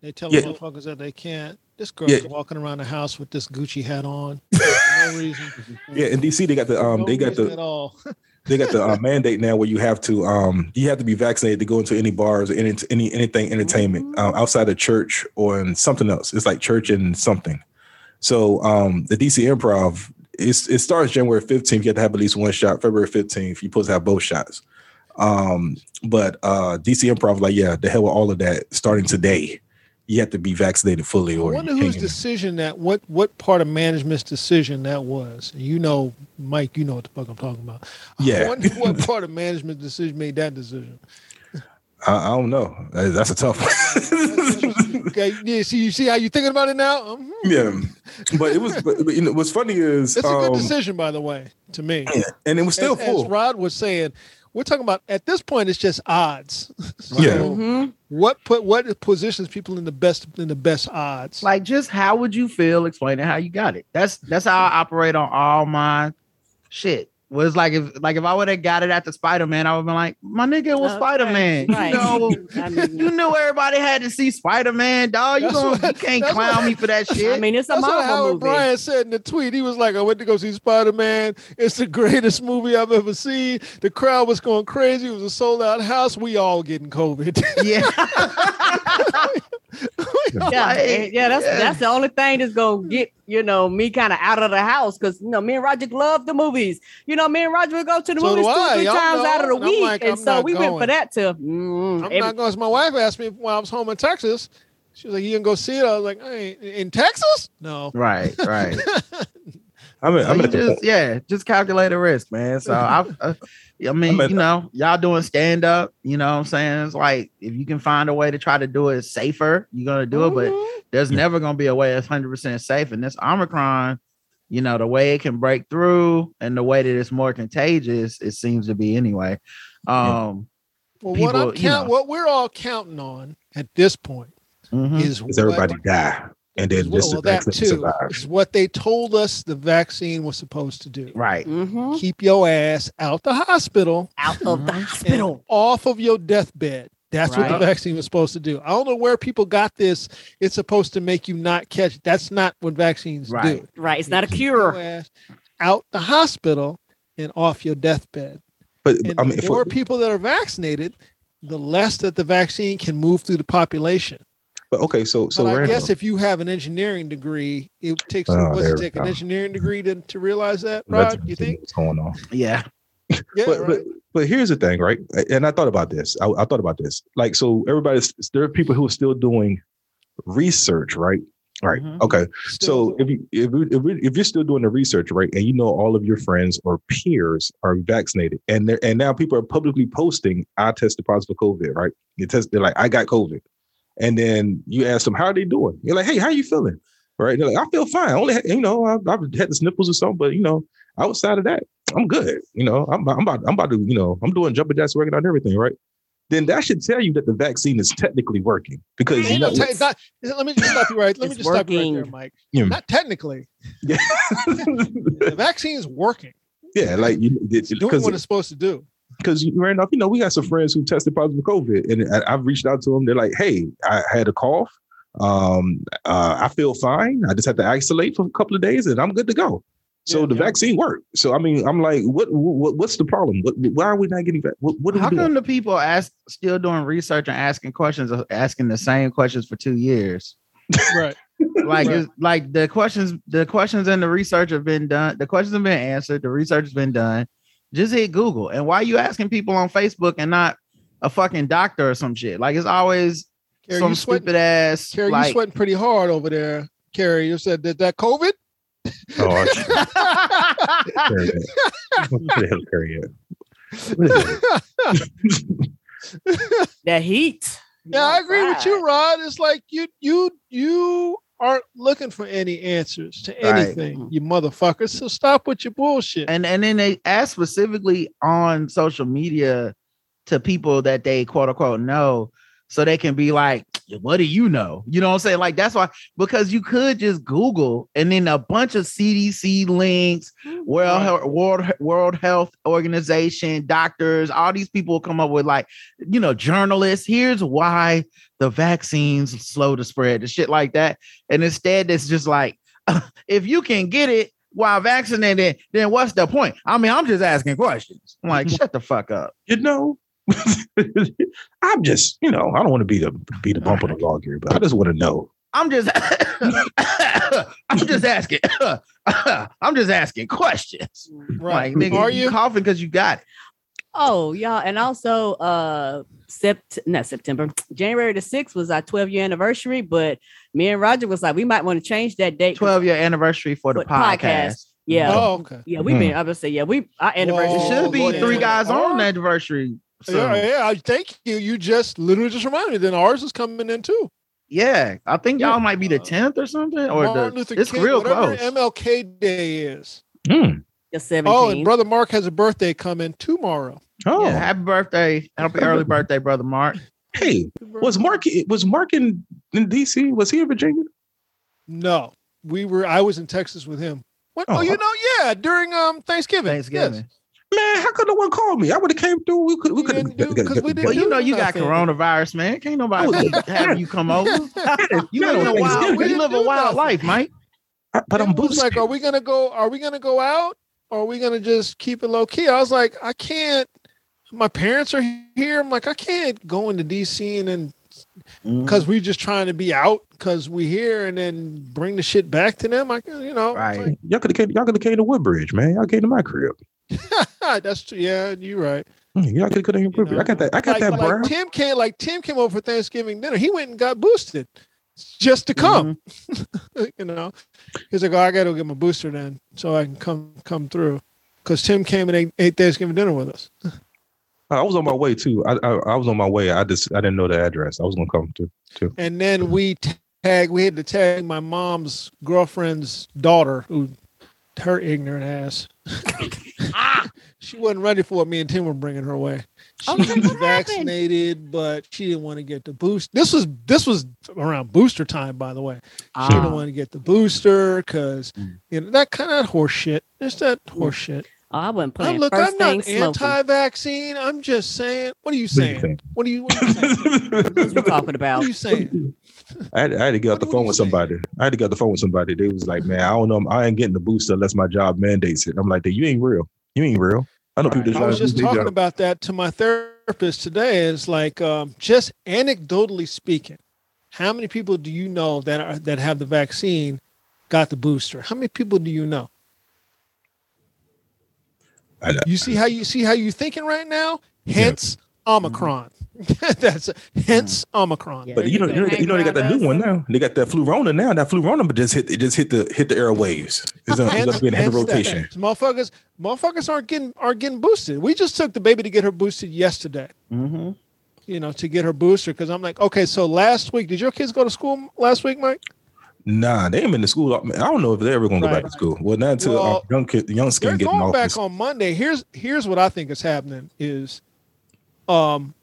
they tell Yeah. motherfuckers that they can't. This girl's Yeah. walking around the house with this Gucci hat on. No reason. yeah, in DC they got the um No they got the all. they got the uh, mandate now where you have to um you have to be vaccinated to go into any bars or any, any anything entertainment um, outside of church or in something else. It's like church and something. So um the DC Improv it starts January 15th. You have to have at least one shot. February 15th, you're supposed to have both shots. Um, but uh DC Improv like yeah, the hell with all of that. Starting today, you have to be vaccinated fully I or wonder whose decision that what what part of management's decision that was. You know, Mike, you know what the fuck I'm talking about. I Yeah. wonder what part of management decision made that decision. I, I don't know. That's a tough one. Okay, yeah. See, you see how you thinking about it now. Mhm. yeah, but it was. But, but, you know, what's funny is It's a good um, decision, by the way, to me. yeah, and it was still as, as full. Rod was saying, we're talking about at this point, it's just odds. Yeah. So hmm what put what positions people in the best in the best odds? Like, just how would you feel explaining how you got it? That's that's how I operate on all my shit. Was like if like if I would have got it at the Spider Man, I would have been like, my nigga was Okay, Spider Man. right. You know, I mean, you knew everybody had to see Spider Man, dog. You, That's gonna, what- you can't clown what- me for that shit. I mean, it's a That's what Marvel Howard movie. Bryant said in the tweet. He was like, "I went to go see Spider Man. It's the greatest movie I've ever seen. The crowd was going crazy. It was a sold out house. We all getting COVID." yeah. Yeah, Like, yeah, that's yeah. that's the only thing that's gonna get you know me kind of out of the house because you know me and Roger love the movies. You know, me and Roger would go to the So movies two or three Y'all times out of the and week, like, and so not we went for that to. mm, I'm every- not going. My wife asked me while I was home in Texas. She was like, "You can go see it." I was like, I ain't, "In Texas? No." Right, right. I'm, at, So I'm you at the just, yeah, just calculate the risk, man. So I, uh, I mean, you know, y'all doing stand up. You know what I'm saying? It's like if you can find a way to try to do it safer, you're gonna do it. But Mhm. there's never gonna be a way that's 100 percent safe. And this Omicron, you know, the way it can break through and the way that it's more contagious, it seems to be anyway. Um, Well, what I'm People, you count, know. what we're all counting on at this point mhm. is Is everybody what, die and then well, this that too survive? is what they told us the vaccine was supposed to do. right. Mhm. Keep your ass out the hospital out of the Mhm. and hospital. off of your deathbed. That's what the vaccine was supposed to do. I don't know where people got this. It's supposed to make you not catch. That's not what vaccines Right. do. Right, it's not a cure. out the hospital and off your deathbed. But And I mean, the for- more people that are vaccinated, the less that the vaccine can move through the population. But okay, so so but I guess if you have an engineering degree, it takes Oh, what's it we take an engineering degree to, to realize that, let's Rod? You think? what's going on? Yeah. Yeah, but, right. but but here's the thing, right? And I thought about this. I, I thought about this. Like, so everybody's there are people who are still doing research, right? Right. Mhm. Okay. Still- So if you if, you- if, you- if you're still doing the research, right, and you know all of your friends or peers are vaccinated, and they and now people are publicly posting, I tested positive for COVID, right? You test, they're like, I got COVID, and then you ask them how are they doing. You're like, hey, how are you feeling? Right? They're like, I feel fine. I only had, you know, I, I've had the sniffles or something, but you know, outside of that, I'm good. You know, I'm, I'm about I'm about to, you know, I'm doing jumping jacks, working on everything, right? Then that should tell you that the vaccine is technically working because you know, no it's not- let me just stop you right. Let me It's just stop you right there. Mike. Yeah. Not technically. yeah, The vaccine is working. yeah, like you, It's doing what it's supposed to do. Because you ran off, you know, we got some friends who tested positive for COVID, and I, I've reached out to them. They're like, "Hey, I had a cough. Um, uh, I feel fine. I just had to isolate for a couple of days, and I'm good to go." So Yeah, the yeah. vaccine worked. So I mean, I'm like, what, what what's the problem? What, why are we not getting vac- What, what are How we doing? come the people ask still doing research and asking questions, asking the same questions for two years? Right. Like, Right. it's, like the questions, the questions and the research have been done. The questions have been answered. The research has been done. Just hit Google. And why are you asking people on Facebook and not a fucking doctor or some shit? Like it's always Carrie, some you sweating, stupid ass. Carrie, you like, sweating pretty hard over there. Carrie, you said that that COVID? Oh, I carry that. What the hell carry it? What is? That heat. Yeah, I agree with you, Rod. It's like you you you aren't looking for any answers to Right. anything, mm-hmm. you motherfuckers. So stop with your bullshit. and and then they ask specifically on social media to people that they quote unquote know so they can be like what do you know you know what i'm saying like that's why because you could just google and then a bunch of cdc links mm-hmm. world Right. Health, world world health organization doctors all these people come up with like you know journalists here's why the vaccines slow to spread and shit like that and instead it's just like if you can get it while vaccinated, then what's the point? I mean, I'm just asking questions. I'm like, shut the fuck up. You know, I'm just, you know, I don't want to be the be the bump on the log here, but I just want to know. I'm just, I'm just asking. I'm just asking questions. right. Like, nigga, Are you you? coughing because you got it? Oh, y'all, and also uh sept not September, January the 6th was our 12 year anniversary, but me and Roger was like, we might want to change that date. 12 year anniversary for the But podcast. podcast. Yeah. Oh, okay. Yeah, we've been, I would say, yeah, we our anniversary. It should be Lord, three yeah. guys on Alright. anniversary. So, Yeah, yeah, yeah. I Thank you. You just literally just reminded me. Then ours is coming in too. Yeah, I think y'all Yeah. might be the 10th or something. Or Martin the, Luther it's King, real whatever close. MLK Day is. Hmm. The 17th. Oh, and brother Mark has a birthday coming tomorrow. Oh, Yeah, happy birthday. Happy early birthday, brother Mark. hey, was Mark was Mark in, in DC? Was he in Virginia? No, we were. I was in Texas with him. What? Oh, Oh, you know, yeah, during um Thanksgiving. Thanksgiving. Man, how could no one call me? I would have came through. We could we We could didn't do- 'cause Well, you know you got nothing. coronavirus, man. Can't nobody have you come over. You No, live a wild, We you live a wild nothing. life, Mike. But I'm It was boosted. like, are we gonna go? Are we gonna go out? Or are we gonna just keep it low key? I was like, I can't. My parents are here. I'm like, I can't go into DC and then Mm-hmm. because we're just trying to be out because we here and then bring the shit back to them. Like, you know, Right. it's y'all could have came. Y'all could have came to Woodbridge, man. Y'all came to my crib. that's true. Yeah, you're right. Mm, Y'all could have came to Woodbridge. I got that. I got like, that like. Tim came. Like Tim came over for Thanksgiving dinner. He went and got boosted just to come. Mm-hmm. you know, he's like, oh, I got to get my booster then so I can come come through. Because Tim came and ate, ate Thanksgiving dinner with us. I was on my way too. I, I I was on my way. I just I didn't know the address. I was gonna come too. And then we tag. We had to tag my mom's girlfriend's daughter, who her ignorant ass. she wasn't ready for what me and Tim were bringing her away. She Oh, what was happened? vaccinated, but she didn't want to get the boost. This was this was around booster time, by the way. She Ah. didn't want to get the booster because Mm. you know that kind of horse shit. It's that horse shit. Oh, I wasn't Now, playing. look, First I'm thing not smoking. anti-vaccine. I'm just saying. What are you What you saying? What are you? What are you saying? What you talking about? What are you saying? I had, I had to get off the What- what phone you with saying? somebody. I had to get off the phone with somebody. They was like, "Man, I don't know. I ain't getting the booster unless my job mandates it." I'm like, dude, "You ain't real. You ain't real." I know people I was just talking about that to my therapist today. It's like um, just anecdotally speaking, how many people do you know that are that have the vaccine got the booster? How many people do you know? I. You see how you see how you're thinking right now? Hence Omicron. That's hence Omicron. Yeah. But you know, you know, you know, they got that new one now. They got that flu rona now. That Flurona, but just hit, it just hit the hit the airwaves. It's gonna, it's Hence- gonna in heavy hence that. Motherfuckers, motherfuckers aren't getting aren't getting boosted. We just took the baby to get her boosted yesterday. Mm-hmm. You know, to get her booster because I'm like, okay, so last week, did your kids go to school last week, Mike? Nah, they ain't been to school. I don't know if they're ever gonna go Right. back to school. Well, not until Well, our young kid, young They're skin getting going back on Monday. Here's here's what I think is happening is, um,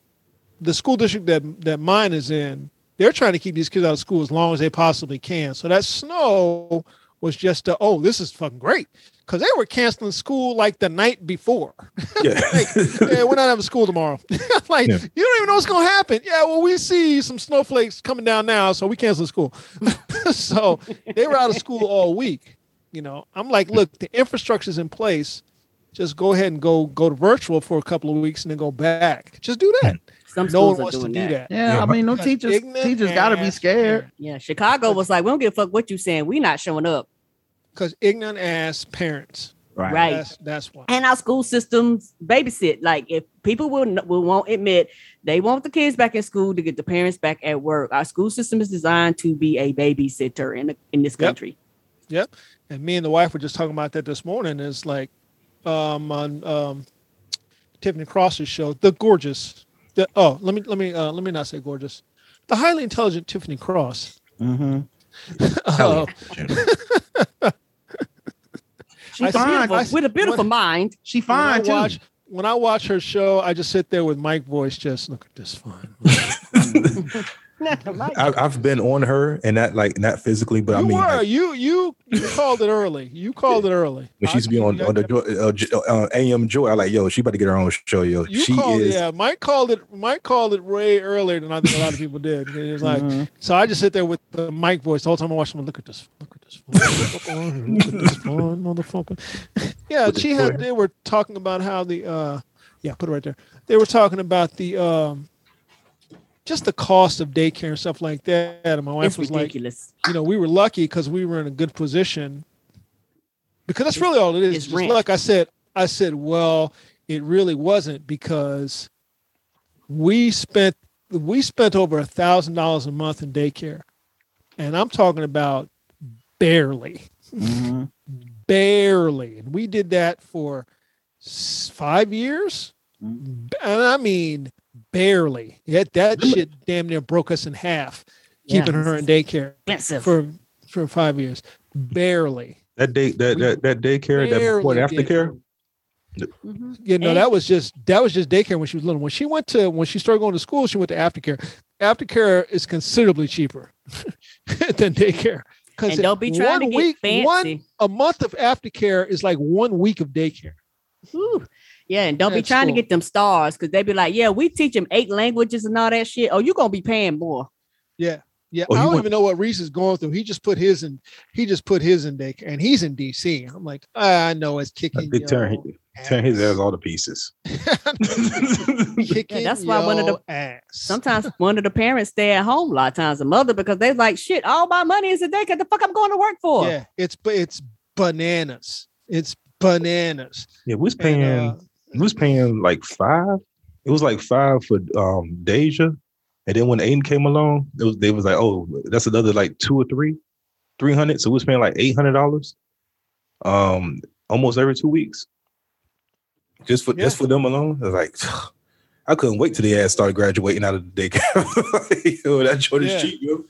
the school district that that mine is in, they're trying to keep these kids out of school as long as they possibly can. So that snow was just a, oh, this is fucking great because they were canceling school like the night before. Yeah. yeah, we're not having school tomorrow. like Yeah. you don't even know what's gonna happen. Yeah, well, we see some snowflakes coming down now, so we cancel school. so they were out of school all week. You know, I'm like, look, the infrastructure's in place. Just go ahead and go go to virtual for a couple of weeks and then go back. Just do that. Some No one schools are wants to doing do that. that. Yeah, Yeah, I mean, no teachers. ignorant Teachers got to be scared. Yeah, Chicago was like, we don't give a fuck what you saying. We not showing up. Because ignorant ass parents. Right. Right. That's that's why. And our school systems babysit. Like if people will will won't admit they want the kids back in school to get the parents back at work. Our school system is designed to be a babysitter in the, in this country. Yep. country. And me and the wife were just talking about that this morning. It's like um on um Tiffany Cross's show, The Gorgeous. The, oh, let me let me uh, let me not say gorgeous. The highly intelligent Tiffany Cross. Mm-hmm. Uh, She I see fine. I- With a beautiful What- mind. she when I fine too. when I watch her show, I just sit there with Mike voice, just look at this fine. I, I've been on her and not like not physically, but I mean, were like, you you you called it early. You called it early. when she used to be on on the Jo- uh, uh, AM Joy, I like, yo, she about to get her own show, yo. You she called, is. yeah. Mike called it. Mike called it way earlier than I think a lot of people did. It was like, Mhm. so I just sit there with the mic voice the whole time I watch them. Look at this. Look at this. phone, Look at this phone, motherfucker. Yeah, Put it- she had. it- They were talking about how the. uh Yeah, put it right there. They were talking about the. um just the cost of daycare and stuff like that. And my wife It's was like, you know, we were lucky because we were in a good position. Because that's really all it is. it's Just rent. like I said, I said, well, it really wasn't because we spent we spent over a thousand dollars a month in daycare, and I'm talking about barely, Mhm. barely, and we did that for five years, Mhm. and I mean barely. That that shit damn near broke us in half, Yeah. keeping her in daycare Expensive. for for five years, barely. That day, that that that daycare, that before and Barely after did. care. Mhm. You know, And- that was just that was just daycare when she was little. When she went to when she started going to school, she went to aftercare. Aftercare is considerably cheaper than daycare. Because And don't be trying to one get week, fancy. one a month of aftercare is like one week of daycare. Whew. Yeah, and don't be trying cool. to get them stars because they be like, yeah, we teach them eight languages and all that shit. Oh, you're gonna be paying more. Yeah. Yeah. Oh, I don't want- even know what Reese is going through. He just put his in he just put his in daycare and he's in DC. I'm like, I know it's kicking. They turn your turn his ass. ass all to pieces. Kicking that's why one of the- your ass. Sometimes one of the parents stay at home a lot of times, the mother, because they like, shit, all my money is a day. What the fuck I'm going to work for? Yeah, it's it's bananas. It's bananas. Yeah, we was And, paying. uh, we was paying like five. It was like five for um Deja, and then when Aiden came along, it was they was like, oh, that's another like two or three, three hundred. So we was paying like eight hundred dollars, um, almost every two weeks, just for just for them alone. I was like, I couldn't wait till the ass started graduating out of the daycare. yo, that joint is cheap, yo.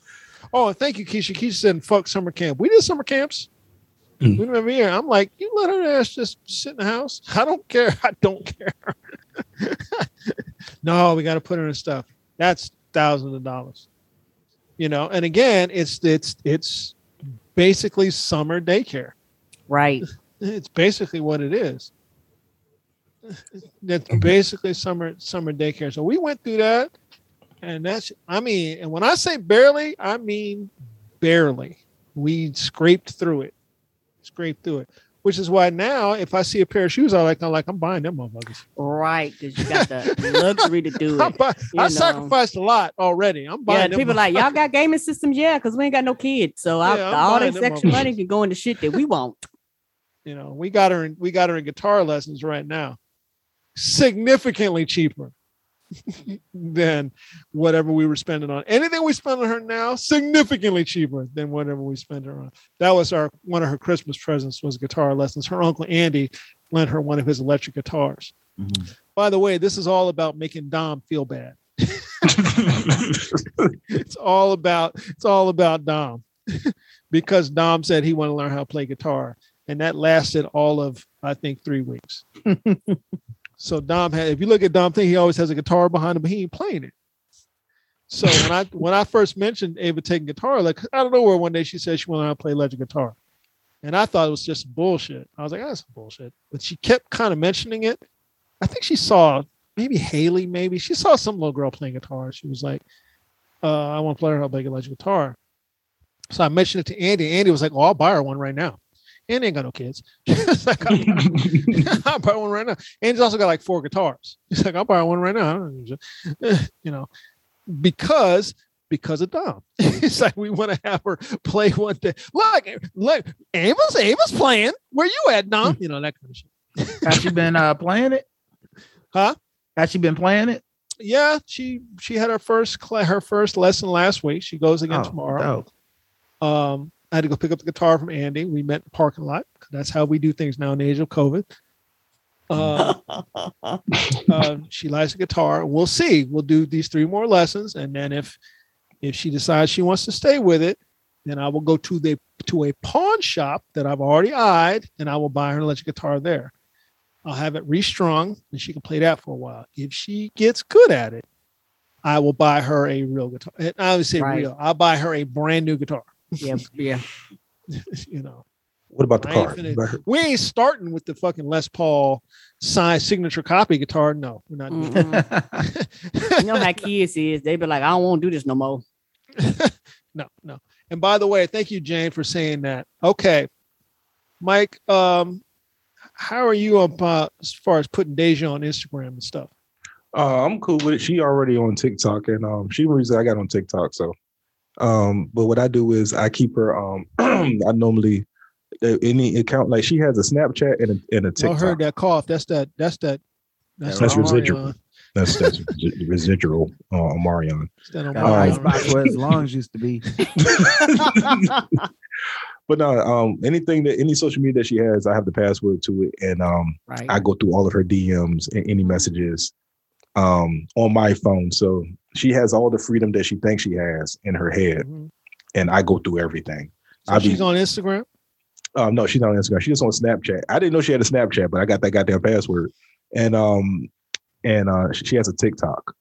oh, thank you, Keisha. Keisha said, "Fuck summer camp." We did summer camps. Mm. We remember here. I'm like, you let her ass just sit in the house. I don't care. I don't care. no, we got to put her in stuff. That's thousands of dollars. You know, and again, it's it's it's basically summer daycare. Right. It's basically what it is. That's basically summer summer daycare. So we went through that, and that's I mean, and when I say barely, I mean barely. We scraped through it, scraped through it. which is why now if I see a pair of shoes I like, I'm like, I'm buying them motherfuckers. Right, because you got the luxury to do it. buy- I know. sacrificed a lot already. I'm buying Yeah, people like y'all got gaming systems, yeah, because we ain't got no kids. So Yeah, I'm all this extra money can go into shit that we want. you know, we got her in we got her in guitar lessons right now. Significantly cheaper than whatever we were spending on anything we spend on her now, significantly cheaper than whatever we spend her on. That was our one of her Christmas presents was guitar lessons. Her uncle Andy lent her one of his electric guitars. Mhm. By the way, this is all about making Dom feel bad. it's all about it's all about Dom because Dom said he wanted to learn how to play guitar, and that lasted all of I think three weeks. So Dom had, if you look at Dom thing, he always has a guitar behind him, but he ain't playing it. So when I when I first mentioned Ava taking guitar, like I don't know where one day she said she wanted to learn how to play electric guitar, and I thought it was just bullshit. I was like, that's bullshit, but she kept kind of mentioning it. I think she saw maybe Haley, maybe she saw some little girl playing guitar. She was like, uh, I want to play her how to play electric guitar. So I mentioned it to Andy. Andy was like, Oh, I'll buy her one right now. Andy ain't got no kids. It's like, I'll, buy one right now. Andy's also got like four guitars. He's like, I'll buy one right now. I don't need you. know, because because of Dom. it's like we want to have her play one day. Look, look, Ava's Ava's playing. Where you at, Dom? You know, that kind of shit. Has she been uh playing it? Huh? Has she been playing it? yeah, she she had her first cla- her first lesson last week. She goes again Oh, tomorrow. dope. Um, I had to go pick up the guitar from Andy. We met in the parking lot. That's how we do things now in the age of COVID. Uh, uh, she likes the guitar. We'll see. We'll do these three more lessons, and then if if she decides she wants to stay with it, then I will go to the to a pawn shop that I've already eyed, and I will buy her an electric guitar there. I'll have it restrung, and she can play that for a while. If she gets good at it, I will buy her a real guitar. And I would say Right. real. I'll buy her a brand new guitar. Yeah, yeah. you know, what about the I car? finna- we ain't starting with the fucking Les Paul signed signature copy guitar. No, we're not that. you know how kids is. They be like, I don't want to do this no more. no, no. And by the way, thank you, Jane, for saying that. Okay, Mike, um, how are you about as far as putting Deja on Instagram and stuff? Uh, I'm cool with it. She already on TikTok, and um, she the reason I got on TikTok. So, um, but what I do is I keep her. Um, I normally uh, any account like she has a Snapchat and a, and a I TikTok. I heard that cough. That's that. That's that. That's that residual. That's that's residual uh, Omarion. That's that Got Um, box where his lungs used to be. but no, um, anything that any social media that she has, I have the password to it, and um, Right. I go through all of her DMs and any messages um on my phone. So she has all the freedom that she thinks she has in her head, Mhm. and I go through everything. So I be- she's on Instagram. Um, no, she's not on Instagram. She's just on Snapchat. I didn't know she had a Snapchat, but I got that goddamn password. And um, and uh, she she has a TikTok,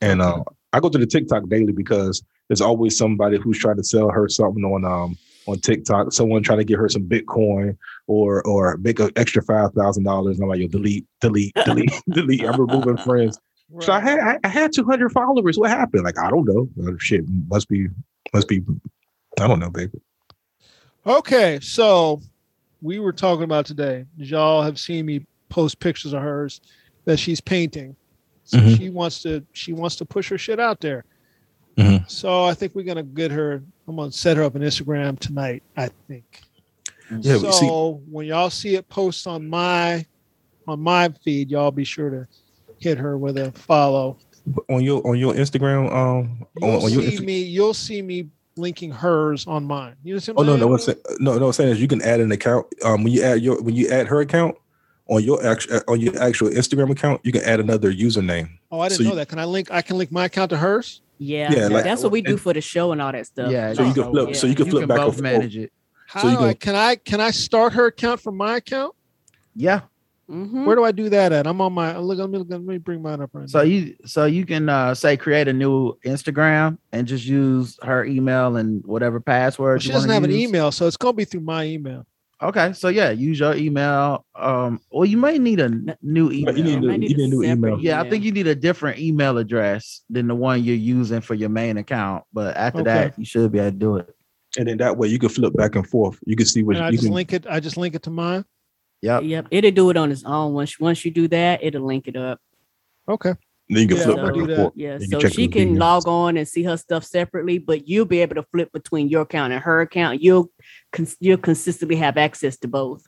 and uh, I go to the TikTok daily because there's always somebody who's trying to sell her something on um on TikTok. Someone trying to get her some Bitcoin or or make an extra five thousand dollars. I'm like, yo, delete, delete, delete, delete. I'm removing friends. So I had I- I had 200 followers. What happened? Like I don't know. Shit must be must be. I don't know, baby. Okay, so we were talking about today. Y'all have seen me post pictures of hers that she's painting. So Mhm. she wants to she wants to push her shit out there. Mhm. So I think we're gonna get her. I'm gonna set her up on Instagram tonight. I think. Yeah, we see- so when y'all see it post on my on my feed, y'all be sure to hit her with a follow. on your on your Instagram um You'll on, on your see Insta- me. You'll see me linking hers on mine. You know what oh I'm no saying? no what's it, no no I'm saying is you can add an account um when you add your when you add her account on your actual on your actual Instagram account you can add another username Oh, I didn't so know you- that. Can I link? I can link my account to hers. Yeah, Yeah, like- that's what we do for the show and all that stuff. Yeah, So you can flip- so you can you flip can back and both manage it. How So you do I, can- can I can I start her account from my account? Yeah. Mhm. Where do I do that at? I'm on my look. Let me, let me bring mine up right So now. you so you can uh say create a new Instagram and just use her email and whatever password. Well, she you doesn't wanna have an email, so it's gonna be through my email. Okay, so yeah, use your email. Um, or you may need a n- new email. You need to- Might you need a new email. yeah, I think you need a different email address than the one you're using for your main account. But after Okay. that, you should be able to do it. and then that way you can flip back and forth. You can see what And I you just can. link it. I just link it to mine. Yep. Yep, it'll do it on its own. Once once you do that, it'll link it up. Okay. Then you can Yeah, flip back and do forth. Yeah, You can so she can videos. log on and see her stuff separately, but you'll be able to flip between your account and her account. You'll cons- you'll consistently have access to both.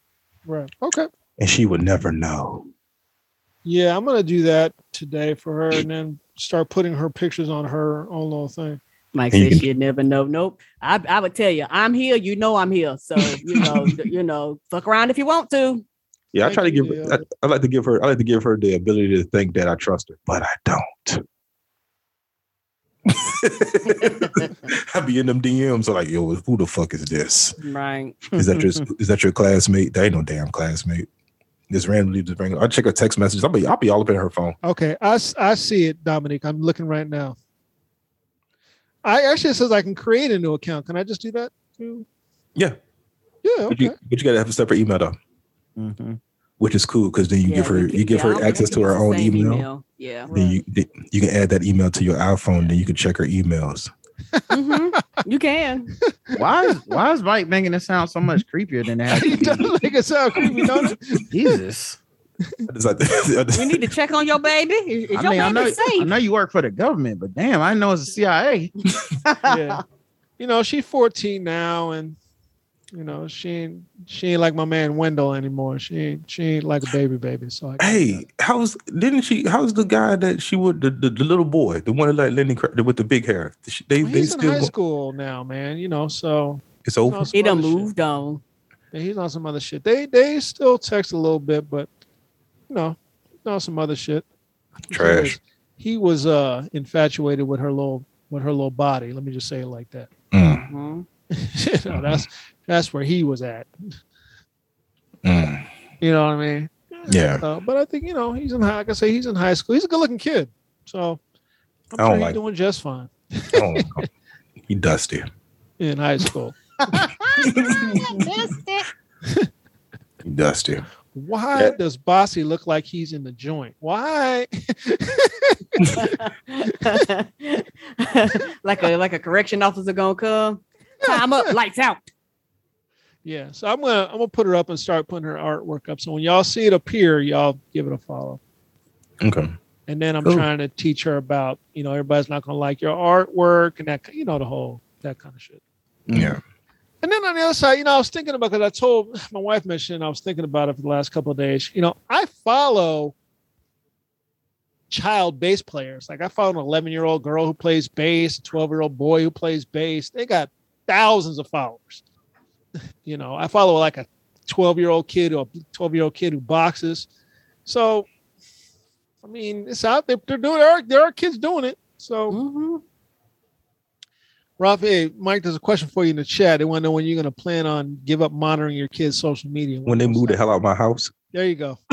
Right. Okay. and she would never know. Yeah, I'm gonna do that today for her, and then start putting her pictures on her own little thing. Mike And you said she'd never know. Nope. I, I would tell you, I'm here. You know I'm here. So you know, you know, fuck around if you want to. Yeah, I try to give. Leo. I, I like to give her. I like to give her the ability to think that I trust her, but I don't. I be in them DMs. So like, yo, who the fuck is this? Right. Is that your is that your classmate? That ain't no damn classmate. Just randomly just bring. I check her text messages. I'll be I'll be all up in her phone. Okay, I I see it, Dominic. I'm looking right now. I actually says I can create a new account. Can I just do that? too? Yeah. Yeah. But Okay. you but you gotta have a separate email though, Mhm. which is cool because then you Yeah, give her we you can- give yeah, her access to her own same email. Yeah. Then you you can add that email to your iPhone. Then you can check her emails. Mhm. You can. Why is why is Mike making it sound so much creepier than that? has it to doesn't make it sound creepy, don't it? Jesus. It's like- We need to check on your baby. Is, is I your mean, I know, baby I know you work for the government, but damn, I know it's the CIA. yeah. You know, she's 14 now, and you know, she ain't she ain't like my man Wendell anymore. She ain't she ain't like a baby baby. So I Hey, that. how's didn't she? How's the guy that she would the, the, the little boy, the one that like Lenny with the big hair? They Well, they he's in still high go- school now, man. You know, so it's over. on some He done other shit. moved on. Yeah, he's on some other shit. They they still text a little bit, but you know, he's on some other shit. He Trash. was- He was uh infatuated with her little with her little body. Let me just say it like that. Mm, Mhm. you know, that's that's where he was at. mm. You know what I mean? Yeah, Uh, but I think you know he's in high. Like I say, he's in high school. He's a good-looking kid, so I'm I don't sure he's like- doing just fine I he dusty. in high school. He dusty. Why Yeah. does Bossy look like he's in the joint? Why? like a like a correction officer gonna come. Time up, lights out. Yeah. So I'm gonna I'm gonna put her up and start putting her artwork up. So when y'all see it appear, y'all give it a follow. Okay. And then I'm Cool. trying to teach her about you know everybody's not gonna like your artwork and that you know the whole that kind of shit. Yeah. And then on the other side, you know, I was thinking about because I told my wife mentioned I was thinking about it for the last couple of days. You know, I follow child bass players. Like I follow an 11 year old girl who plays bass, a 12 year old boy who plays bass. They got thousands of followers. You know, I follow like a 12 year old kid or a 12 year old kid who boxes. So, I mean, it's out there. They're doing. There are, there are kids doing it. So. Mhm. Ralph, hey, Mike, there's a question for you in the chat. They want to know when you're going to plan on give up monitoring your kids' social media. When they move the hell out of my house. There you go.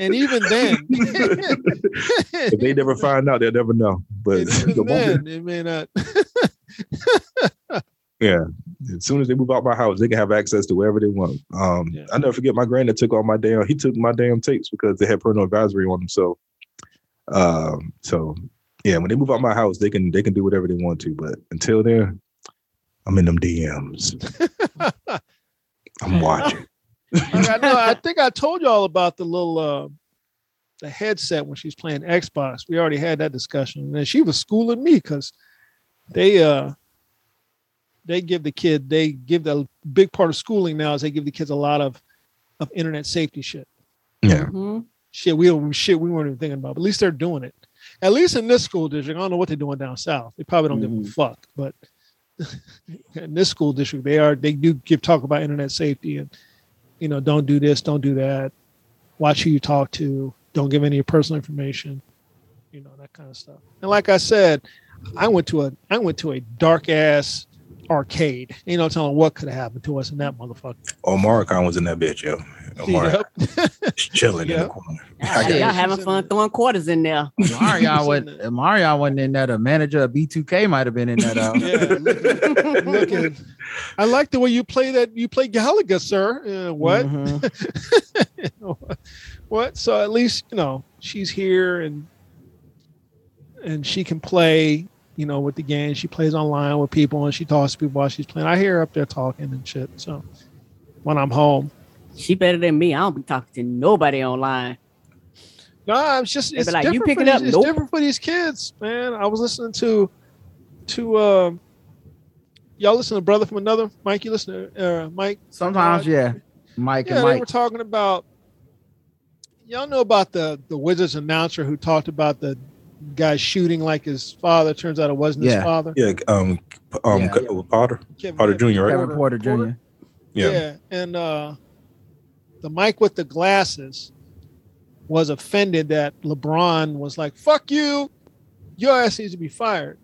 And even then, if they never find out, they'll never know. But the even moment- then, it may not. yeah, as soon as they move out my house, they can have access to wherever they want. Um, Yeah. I never forget my granddad took all my damn. He took my damn tapes because they had parental advisory on them. So, um, so yeah, when they move out my house, they can they can do whatever they want to. But until then, I'm in them DMs. I'm watching. I know. I think I told you all about the little uh, the headset when she's playing Xbox. We already had that discussion, and she was schooling me because they uh they give the kid they give the big part of schooling now is they give the kids a lot of of internet safety shit. Yeah, Mhm. shit we don't shit we weren't even thinking about. But at least they're doing it. At least in this school district, I don't know what they're doing down south. They probably don't give a fuck. But in this school district, they are they do give talk about internet safety and you know don't do this, don't do that. Watch who you talk to. Don't give any of personal information. You know that kind of stuff. And like I said, I went to a I went to a dark ass arcade. You know, telling what could have happened to us in that motherfucker. Omar Khan was in that bitch, yo. Omar Yep. just chilling in Yep. the corner. Y'all, y'all having fun throwing quarters in there. Mario wasn't Mario wasn't in that. A manager of B2K might have been in that. Uh, Yeah, Look at, I like the way you play that. You play Galaga, sir. Uh, what? Mhm. what? So at least you know she's here and and she can play you know, with the game. She plays online with people and she talks to people while she's playing. I hear her up there talking and shit. So when I'm home, She better than me. I don't be talking to nobody online. no, it's just it's be like, "You different picking for up?" It's Nope. different for these kids, man. I was listening to to um y'all listen to brother from another Mike. You listen to uh, Mike. Sometimes, Uh, yeah. Mike Yeah, and they Mike. were talking about. Y'all know about the the Wizards announcer who talked about the guy shooting like his father. Turns out it wasn't Yeah. his father. Yeah, um, um, Yeah. Potter, Kevin- Potter Jr. Right? Kevin Porter Jr. Yeah. yeah, and uh, the Mike with the glasses was offended that LeBron was like, "Fuck you, your ass needs to be fired."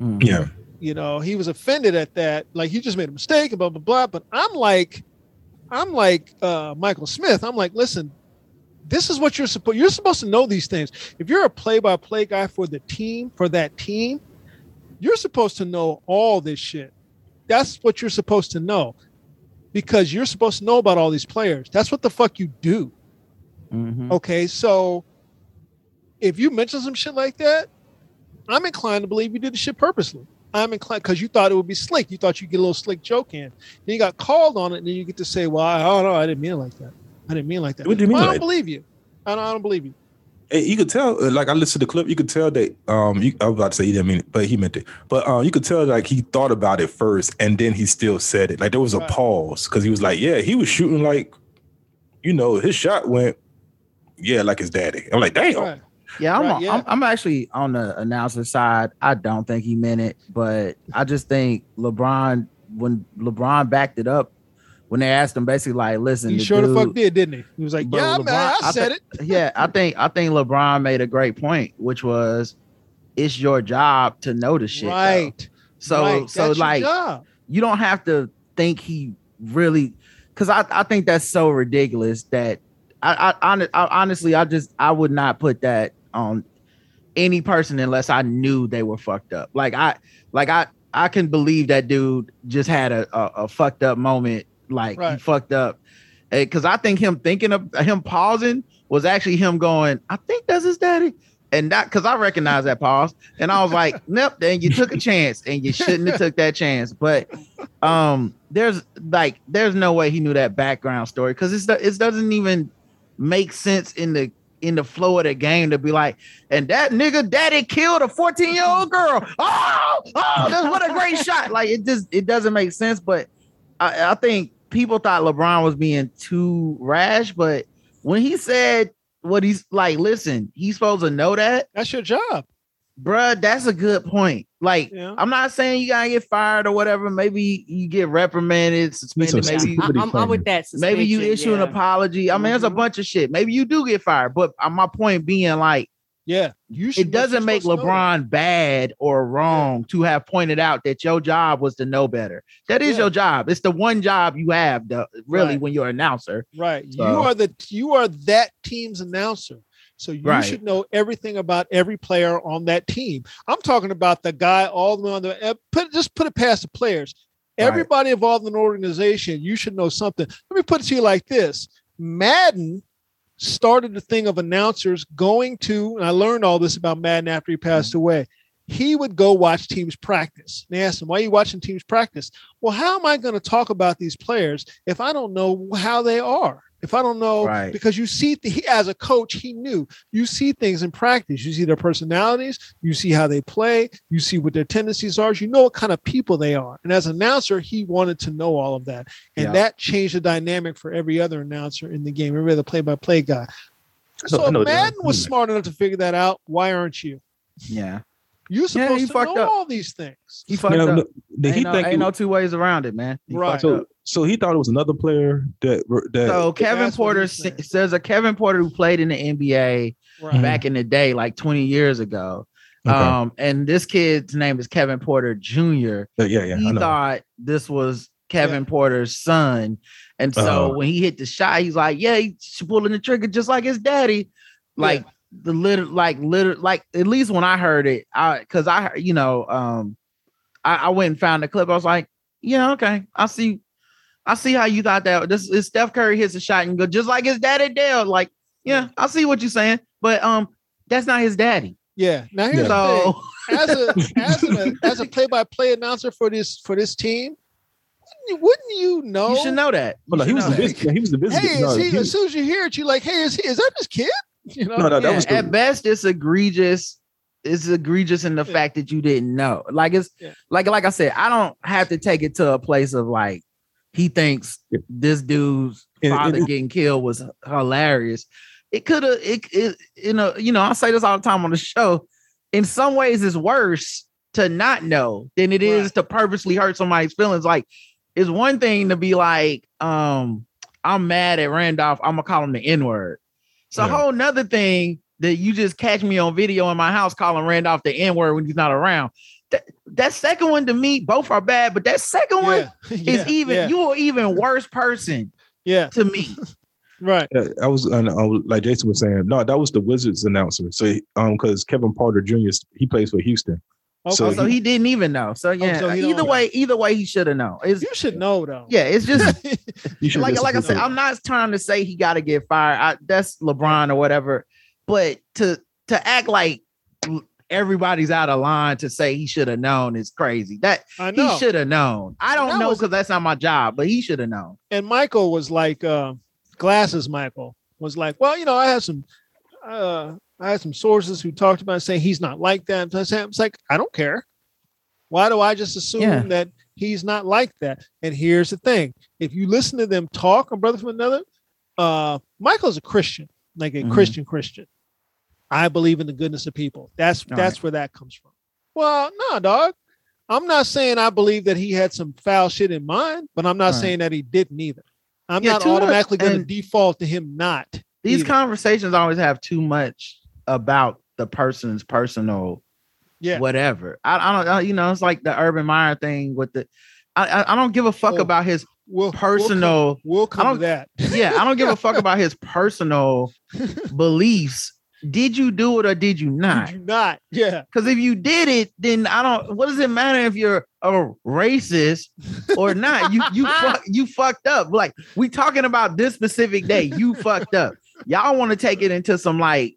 Mhm. yeah, You know, he was offended at that. Like he just made a mistake and blah blah blah. But I'm like, I'm like uh, Michael Smith. I'm like, listen, this is what you're supposed. You're supposed to know these things. If you're a play-by-play guy for the team, for that team, you're supposed to know all this shit. That's what you're supposed to know, because you're supposed to know about all these players. That's what the fuck you do. Mhm. Okay, so if you mention some shit like that, I'm inclined to believe you did the shit purposely. I'm inclined because you thought it would be slick. You thought you'd get a little slick joke in. Then you got called on it, and then you get to say, "Well, I don't know. I didn't mean it like that. I didn't mean like that." What do you mean Well, I don't believe you. I don't, I don't believe you. Hey, you could tell, uh, like I listened to the clip, you could tell that um you, I was about to say he didn't mean it, but he meant it. But um you could tell like he thought about it first and then he still said it. Like there was a Right. pause because he was like, Yeah, he was shooting like, you know, his shot went, yeah, like his daddy. I'm like, damn. Right. Yeah, I'm, Right, on- yeah. I'm I'm actually on the announcer side. I don't think he meant it, but I just think LeBron when LeBron backed it up when they asked him basically like, listen, He the sure the fuck did, didn't he? He was like, But "Yeah, man, I LeBron- I said it." yeah, I think I think LeBron made a great point, which was it's your job to know the shit. though. right. So right. so That's like you don't have to think he really because I, I think that's so ridiculous that I, I, I honestly I just I would not put that on any person unless I knew they were fucked up. Like I like I I can believe that dude just had a a, a fucked up moment. Like he fucked up because I think him thinking of him pausing was actually him going. I think that's his daddy. And that because I recognize that pause, and I was like, "Nope." Then you took a chance, and you shouldn't have took that chance. But um, there's like, there's no way he knew that background story because it's it doesn't even make sense in the in the flow of the game to be like, and that nigga daddy killed a 14 year old girl. Oh, oh, that's what a great shot. Like it just it doesn't make sense. But I, I think people thought LeBron was being too rash, but when he said what he's like, listen, he's supposed to know that, That's your job. bruh, that's a good point. Like, Yeah. I'm not saying you gotta get fired or whatever. Maybe you get reprimanded, suspended, some maybe I, am I'm with that. maybe you suspension, issue an apology. I mean, there's a Mhm. bunch of shit. Maybe you do get fired, but uh, my point being like, Yeah, you should. it doesn't make LeBron bad or wrong to have pointed out that your job was to know better. That is Yeah. your job. It's the one job you have, the, really, Right. when you're an announcer. Right. you are the you are that team's announcer. So you Right. should know everything about every player on that team. I'm talking about the guy all the way on the uh, put just put it past the players. Right. Everybody involved in an organization, you should know something. Let me put it to you like this. Madden started the thing of announcers going to, and I learned all this about Madden after he passed mm-hmm. away. He would go watch teams practice. And they asked him, Why are you watching teams practice? Well, how am I going to talk about these players if I don't know how they are? If I don't know, Right. because you see, he, as a coach, he knew you see things in practice. You see their personalities, you see how they play, you see what their tendencies are, you know what kind of people they are. And as an announcer, he wanted to know all of that. And Yeah. that changed the dynamic for every other announcer in the game, every other play by play guy. So if. Madden was hmm. smart enough to figure that out, why aren't you? Yeah. You're Yeah, supposed he to fucked know up. all these things. He fucked Now, up. look, Did he ain't no, think ain't it no two ways around it, man. He Right. so? So he thought it was another player that that So Kevin Porter he's saying. s- says a Kevin Porter who played in the NBA Right. back in the day, like 20 years ago. Okay. Um, and this kid's name is Kevin Porter Jr. Uh, yeah, yeah, he I know. thought this was Kevin Yeah. Porter's son. And so Uh-huh. when he hit the shot, he's like, Yeah, he's pulling the trigger just like his daddy. Like the little, like little, like at least when I heard it, I because I you know, um, I, I went and found the clip. I was like, Yeah, okay, I see, I see how you thought that this is Steph Curry hits a shot and go just like his daddy Dale. Like, yeah, I see what you're saying, but um, that's not his daddy. Yeah. Now here's the thing. As a as a as a play-by-play announcer for this for this team, wouldn't you, know? you should know that. You Well, no, he was know the that. business. He was the business. Hey, no, is he, he- as soon as you hear it, you're like, hey, is he, is that his kid? You know, No, no, that was the- at best it's egregious. It's egregious in the Yeah. fact that you didn't know. Like it's Yeah. like like I said, I don't have to take it to a place of like he thinks Yeah. this dude's And- and father getting killed was hilarious. It could have it, it you know, you know, I say this all the time on the show. In some ways, it's worse to not know than it is Right. to purposely hurt somebody's feelings. Like, it's one thing to be like, um, I'm mad at Randolph, I'm gonna call him the N-word. It's a Yeah. whole nother thing that you just catch me on video in my house calling Randolph the N-word when he's not around. That, that second one to me, both are bad, but that second one yeah, is even yeah, you're even worse person yeah, to me. right. Yeah, I was, and I was like Jason was saying, no, that was the Wizards announcer. So, he- um, because Kevin Porter Jr. he plays for Houston. Okay. So Oh, so he didn't even know. So yeah, so either way, either way, he should have known. It's you should know though. yeah, it's just like like I said. I'm not trying to say he got to get fired. I, that's LeBron or whatever, but to to act like everybody's out of line to say he should have known is crazy. That I know. he should have known. I don't That know because that's not my job, but he should have known. and Michael was like, uh, glasses. Michael was like, well, you know, I had some, uh, I had some sources who talked about saying he's not like that. So I said, it's like, I don't care. Why do I just assume Yeah. that he's not like that? And here's the thing: if you listen to them talk, a brother from another, uh, Michael's a Christian, like a Mhm. Christian Christian. I believe in the goodness of people. That's All that's where that comes from. Well, no, dog. I'm not saying I believe that he had some foul shit in mind, but I'm not Right. saying that he didn't either. I'm Yeah, not automatically going to default to him not. These either. conversations always have too much about the person's personal Yeah. whatever. I, I don't, I, you know, it's like the Urban Meyer thing with the. I, I, I don't give a fuck Oh, about his We'll, personal. We'll come, we'll come to that. yeah, I don't give a fuck about his personal beliefs. Did you do it or did you not? Did you not? Yeah. Because if you did it, then I don't. What does it matter if you're a racist or not? You you fuck, you fucked up. Like we talking about this specific day. You fucked up. Y'all want to take it into some like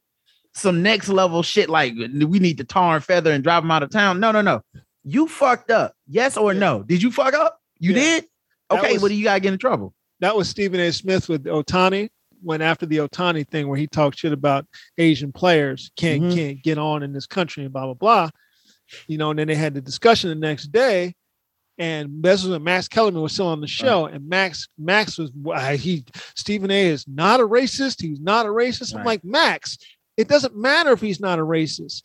some next level shit. Like we need to tar and feather and drive them out of town. No, no, no. You fucked up. Yes or Yeah. no? Did you fuck up? You Yeah. did. Okay. was- what do you gotta get in trouble? That was Stephen A. Smith with Otani. When after the Otani thing, where he talked shit about Asian players can't Mhm. can't get on in this country and blah blah blah. You know, and then they had the discussion the next day, and this was when Max Kellerman was still on the show, and Max Max was why he Stephen A. is not a racist. He's not a racist. I'm like Max. It doesn't matter if he's not a racist.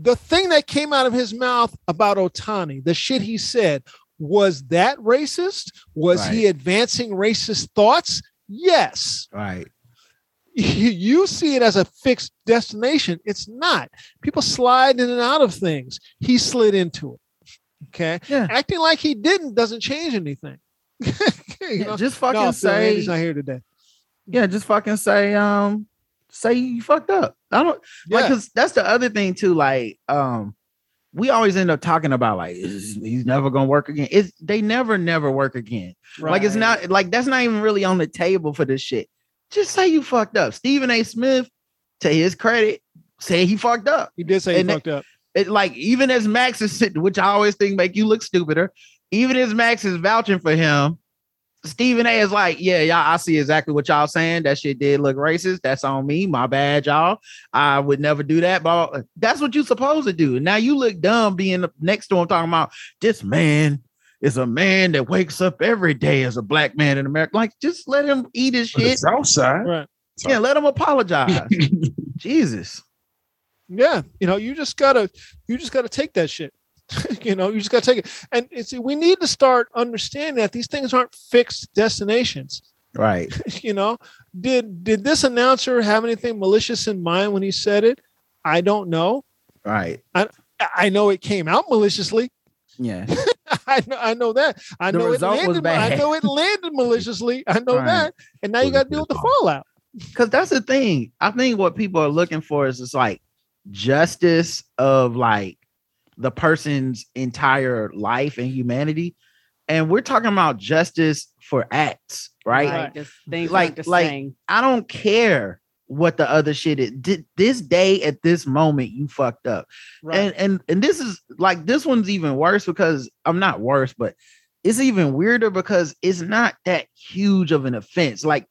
The thing that came out of his mouth about Otani, the shit he said, was that racist? Was he advancing racist thoughts? Yes. Right. You, see it as a fixed destination. It's not. People slide in and out of things. He slid into it. Okay. Yeah. Acting like he didn't doesn't change anything. Yeah, know? just fucking No, say. he's not here today. Yeah, just fucking say. Um, say you fucked up. I don't. like because that's the other thing too like um we always end up talking about like he's never gonna work again. It's they never never work again. Like it's not like that's not even really on the table for this shit. Just say you fucked up. Stephen a. Smith to his credit say he fucked up. He did say he and that- fucked up. it like even as max is sitting which i always think make you look stupider even as max is vouching for him Stephen A is like, yeah, y'all, I see exactly what y'all saying. That shit did look racist. That's on me. My bad, y'all. I would never do that. But that's what you supposed to do. Now you look dumb being next to him talking about this man is a man that wakes up every day as a black man in America. Like, just let him eat his On the shit. South side. Right. Yeah, let him apologize. Jesus. Yeah. You know, you just gotta you just gotta take that shit. you know, you just gotta take it. And it's we need to start understanding that these things aren't fixed destinations. Right. you know did did this announcer have anything malicious in mind when he said it i don't know Right. I- i know it came out maliciously Yeah. i know i know that i The know it landed i know it landed maliciously i know Right. that and now you got to deal with the fallout because that's the thing. I think what people are looking for is just like justice of like the person's entire life and humanity. And we're talking about justice for acts, right? Right. Like- like. I don't care what the other shit is. Di- This day at this moment, you fucked up. Right. And and and this is like this one's even worse because I'm not worse, but it's even weirder because it's not that huge of an offense. Like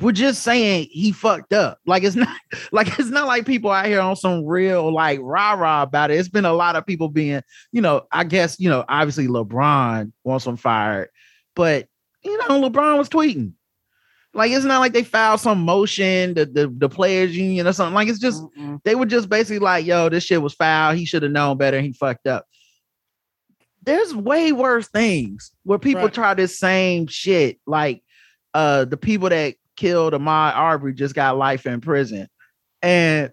we're just saying he fucked up. Like it's not like it's not like people out here on some real like rah rah about it. It's been a lot of people being, you know, I guess you know, obviously LeBron wants him fired, but you know, LeBron was tweeting. Like it's not like they filed some motion, the the, the players union or something. Like it's just Mm-mm. they were just basically like, yo, this shit was foul. He should have known better. He fucked up. There's way worse things where people Right. try this same shit. Like uh the people that killed Ahmaud Arbery just got life in prison. And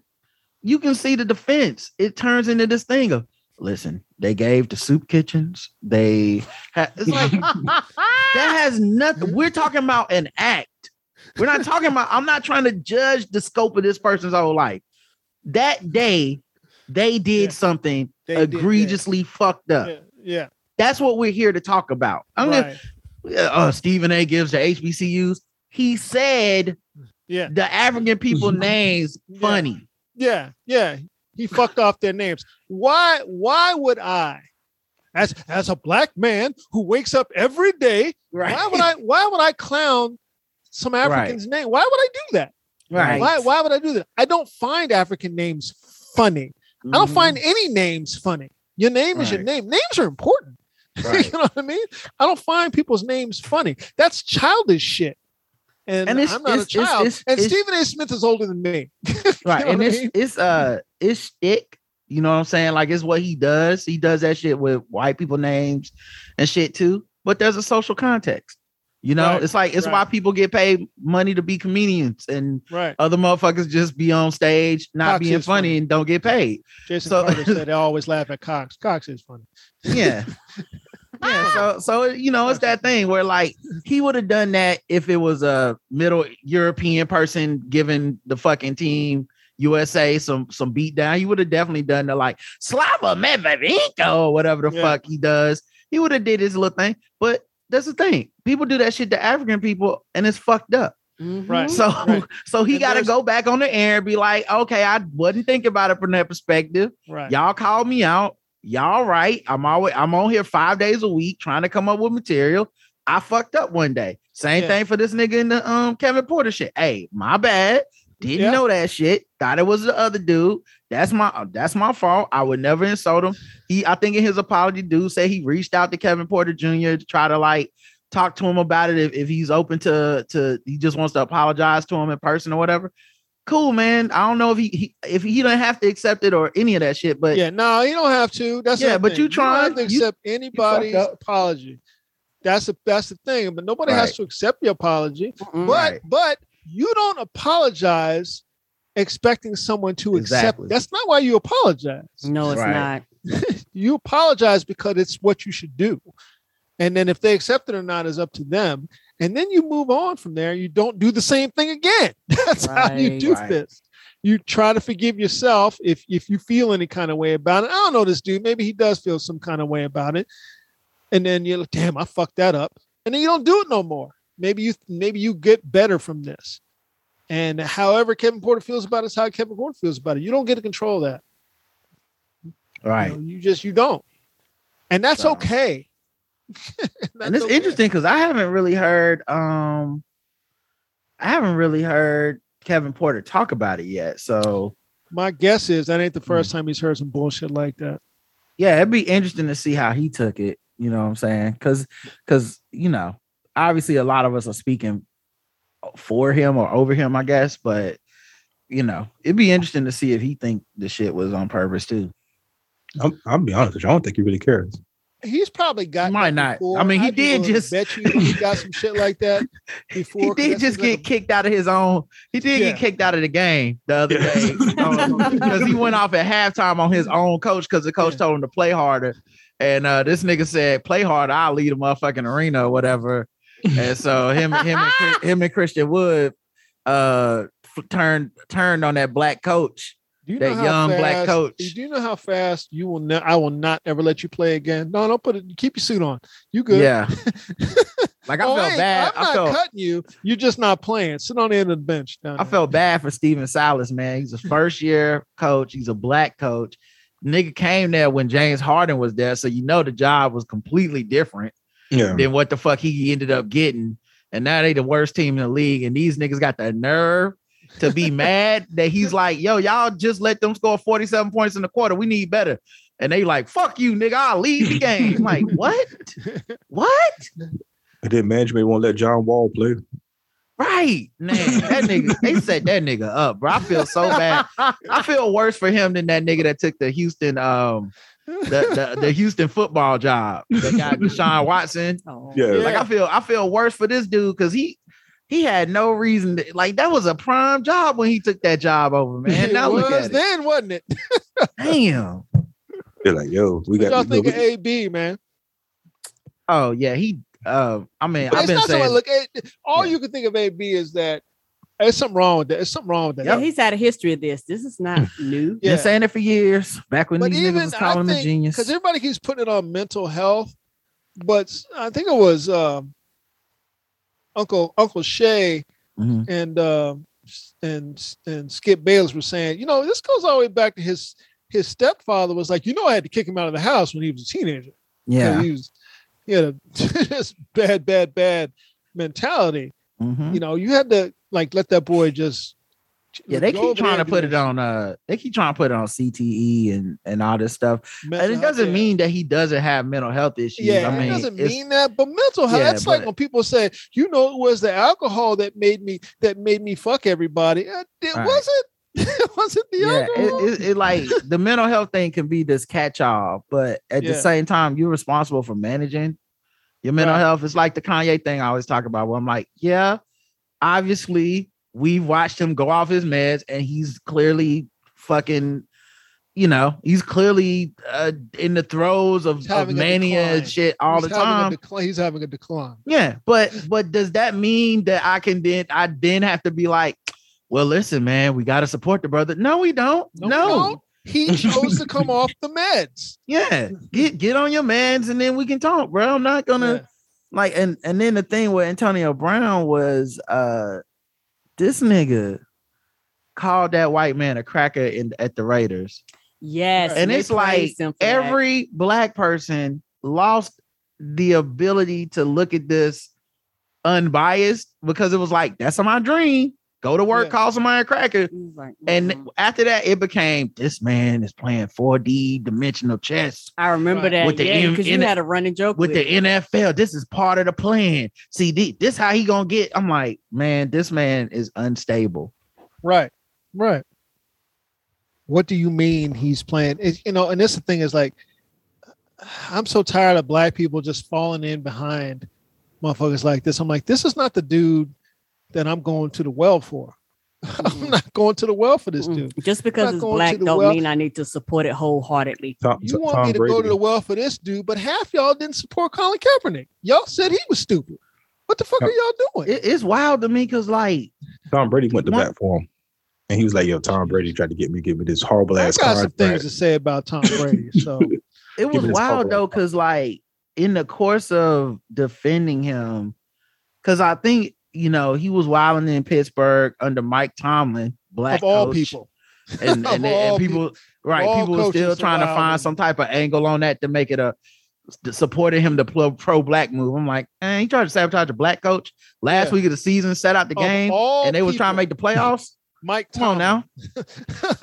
you can see the defense. It turns into this thing of listen, they gave the soup kitchens. They it's like that has nothing. We're talking about an act. We're not talking about, I'm not trying to judge the scope of this person's whole life. That day, they did Yeah. something They did egregiously fucked up. Yeah. yeah. That's what we're here to talk about. I'm right. gonna, uh, Stephen A gives the HBCUs. He said Yeah. the African people names funny. Yeah. Yeah. He fucked off their names. Why? Why would I, as as a black man who wakes up every day, Right. why would I? Why would I clown some African's name? Why would I do that? Right. Why? Why would I do that? I don't find African names funny. I don't find mm-hmm. any names funny. Your name is your name. Names are important. Right. you know what I mean? I don't find people's names funny. That's childish shit. And, And it's- I'm not it's- a child. it's- and it's- Stephen A. Smith is older than me. right. and it's mean? it's uh it's stick. You know what I'm saying? Like it's what he does. He does that shit with white people names and shit too. But there's a social context. You know, Right, it's like it's why people get paid money to be comedians and Right. other motherfuckers just be on stage not Cox being funny, funny. and don't get paid. Jason So- Carter said they always laugh at Cox. Cox is funny. Yeah. yeah. So so you know, it's that thing where like he would have done that if it was a middle European person giving the fucking team USA some some beat down. He would have definitely done the like Slava Medvedenko or whatever the Yeah. fuck he does. He would have did his little thing. But that's the thing. People do that shit to African people and it's fucked up. Mhm. Right. So Right. so he And got to go back on the air and be like, okay, I wasn't thinking about it from that perspective. Right. Y'all called me out. Y'all right. I'm always I'm on here five days a week trying to come up with material. I fucked up one day. Same Yeah. thing for this nigga in the um Kevin Porter shit. Hey, my bad. Didn't Yeah. know that shit. Thought it was the other dude. That's my that's my fault. I would never insult him. He I think in his apology, dude said he reached out to Kevin Porter Jr. to try to like talk to him about it if, if he's open to to he just wants to apologize to him in person or whatever. Cool, man. I don't know if he, he if he don't have to accept it or any of that shit, but yeah, no, you don't have to. That's Yeah, but thing. you don't have tried. to You- accept anybody's up. apology. That's the that's the thing. But nobody has to accept your apology. Mm-mm. But Right. but you don't apologize expecting someone to accept. Exactly. it. That's not why you apologize. no, it's Right. not. You apologize because it's what you should do. And then if they accept it or not is up to them. And then you move on from there. You don't do the same thing again. That's how you do Right. this. You try to forgive yourself if if you feel any kind of way about it. I don't know this dude. Maybe he does feel some kind of way about it. And then you're like, damn, I fucked that up. And then you don't do it no more. Maybe you maybe you get better from this. And however Kevin Porter feels about it is how Kevin Porter feels about it. You don't get to control that. You right. know, You, just you don't. And that's okay. and it's That's okay. interesting because I haven't really heard um I haven't really heard Kevin Porter talk about it yet. So My guess is that ain't the Hmm. first time he's heard some bullshit like that. yeah, it'd be interesting to see how he took it. You know what I'm saying? Because because you know, obviously a lot of us are speaking for him or over him, I guess. But you know, it'd be interesting to see if he think the shit was on purpose too. I'm, I'll be honest with you. I don't think he really cares. He's probably got He might not. before. I mean, he I'd did just- bet you he got some shit like that before. He 'cause did just seems like get kicked out of his own. He did Yeah. get kicked out of the game the other Yeah. day because he went off at halftime on his own coach because the coach Yeah. told him to play harder. And uh, this nigga said, "Play harder, I'll lead a motherfucking arena or whatever." And so him, him, and, him and Christian Wood uh f- turned turned on that black coach. Do you that know how young black fast- coach. Do you know how fast you will? Ne- I will not ever let you play again. No, don't put it. Keep your suit on. You good? Yeah, Like I Oh, felt hey, bad. I'm I not felt cutting you. You're just not playing. Sit on the end of the bench. down I there. felt bad for Stephen Silas, man. He's a first year coach. He's a black coach. Nigga came there when James Harden was there, so you know the job was completely different Yeah. than what the fuck he ended up getting. And now they the worst team in the league, and these niggas got the nerve to be mad that he's like, "Yo, y'all just let them score forty-seven points in the quarter. We need better." And they like, "Fuck you, nigga. I'll leave the game." I'm like, what? What? And then management won't let John Wall play. Right, man. That nigga, they set that nigga up, bro. I feel so bad. I feel worse for him than that nigga that took the Houston, um, the the, the Houston football job. That got Deshaun Watson. Oh. Yeah. Like I feel, I feel worse for this dude because he he had no reason to like that was a prime job when he took that job over, man. it Now was at it. then, wasn't it? Damn. They're like, yo, we What y'all think we- of AB, man? Oh yeah, he. Uh, I mean, But I've it's been not saying. something. Look, it, all Yeah. you can think of AB is that there's something wrong with that. There's something wrong with that. Yeah, he's had a history of this. This is not new. Yeah. Been saying it for years. Back when But these niggas was I calling him a genius. because everybody keeps putting it on mental health, but I think it was um, Uncle Uncle Shay Mhm. and um and and Skip Bayless were saying, you know, this goes all the way back to his his stepfather was like, you know, I had to kick him out of the house when he was a teenager. Yeah. he was he had a just bad, bad, bad mentality. Mhm. You know, you had to like let that boy just Yeah, they keep trying to put it on uh they keep trying to put it on CTE and and all this stuff. mental And it doesn't yeah. mean that he doesn't have mental health issues. Yeah, I mean, it doesn't mean that, but mental health. Yeah, that's like when people say, you know, it was the alcohol that made me that made me fuck everybody. Uh, It Right. wasn't. It wasn't the yeah, alcohol. it, it, it like the mental health thing can be this catch-all, but at the same time, you're responsible for managing your mental Right. health. It's like the Kanye thing I always talk about. Where I'm like, yeah, obviously we've watched him go off his meds, and he's clearly fucking. You know, he's clearly uh, in the throes of, of mania and shit all He's the time. decline- he's having a decline. Yeah, but but does that mean that I can then I then have to be like, well, listen, man, we got to support the brother? No, we don't. No, No, we don't. He chose to come off the meds. yeah, get get on your meds and then we can talk, bro. I'm not gonna Yeah. like and and then the thing with Antonio Brown was uh this nigga called that white man a cracker in at the Raiders. Yes, And it's like praised him for that. Every black person lost the ability to look at this unbiased because it was like, that's my dream. Go to work, Yeah. call somebody a cracker. He was like, And "Mm." after that, it became this man is playing 4D dimensional chess I remember Right. that With the yeah, M- because you had a running joke with with the NFL. This is part of the plan. See, thi- this how he gonna get. I'm like, man, this man is unstable. Right. Right. What do you mean he's playing? It, you know, and this the thing is like, I'm so tired of black people just falling in behind motherfuckers like this. I'm like, this is not the dude that I'm going to the well for. I'm not going to the well for this Mm. dude. Just because it's black don't well. mean I need to support it wholeheartedly. Tom, You want Tom me to Brady. go to the well for this dude, but half y'all didn't support Colin Kaepernick. Y'all said he was stupid. What the fuck are y'all doing? It- it's wild to me because like Tom Brady went to One- bat for him, and he was like, "Yo, Tom Brady tried to get me, give me this horrible ass. I ass got some contract." things to say about Tom Brady. So it was Give it his wild though, because like in the course of defending him, because I think you know he was wilding in Pittsburgh under Mike Tomlin, black of all coach, people, and of and, and all people right, all people were still trying to find some type of angle on that to make it a supporting him to pro pro black move. I'm like, man, he tried to sabotage a black coach last Yeah. week of the season, set out the Of game, and they was trying to make the playoffs. Mike Come on Tomlin. now.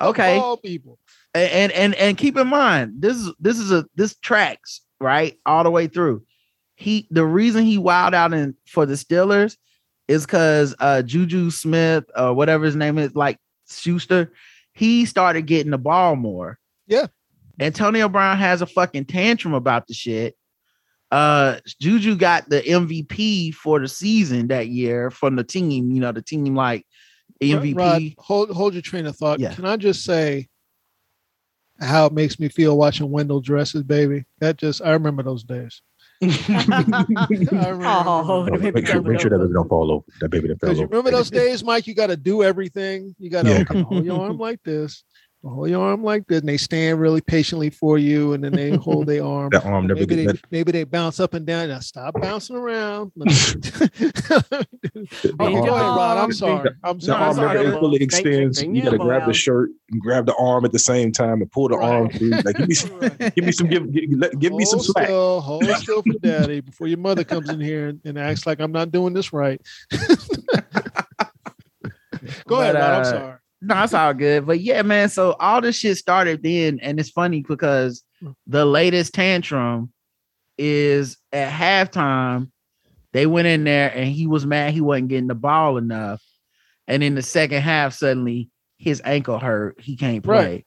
Okay. all people. and and and, and keep in mind this is this is a this tracks right all the way through he the reason he wilded out in for the steelers is because uh juju smith or whatever his name is like schuster he started getting the ball more Yeah. antonio brown has a fucking tantrum about the shit uh juju got the mvp for the season that year from the team you know the team like mvp Rod, hold hold your train of thought. Yeah. Can I just say how it makes me feel watching Wendell dresses, baby? That just I remember those days. I remember, Oh, No, the make sure, make sure that over. baby don't fall over. That baby that fell Because you over. remember those days, Mike, you got to do everything. You got to Yeah. okay, hold your arm like this. Hold your arm like this, and they stand really patiently for you, and then they hold their arm. That arm never Maybe they that. maybe they bounce up and down. Now stop bouncing around. Let me- The Oh, go ahead, Rod. I'm sorry. I'm the sorry. arm sorry, never fully Thank you. extends. You got to grab elbow the shirt and grab the arm at the same time and pull the arm through. Like give me some, Right. give me some, give, give, give me some Hold slack. Still, hold still for daddy before your mother comes in here and, and acts like I'm not doing this right. Go ahead, But, Rod. I'm uh, sorry. No, it's all good. But yeah, man. So all this shit started then, and it's funny because Hmm. the latest tantrum is at halftime. They went in there and he was mad he wasn't getting the ball enough. And in the second half, suddenly his ankle hurt. He can't play. Right.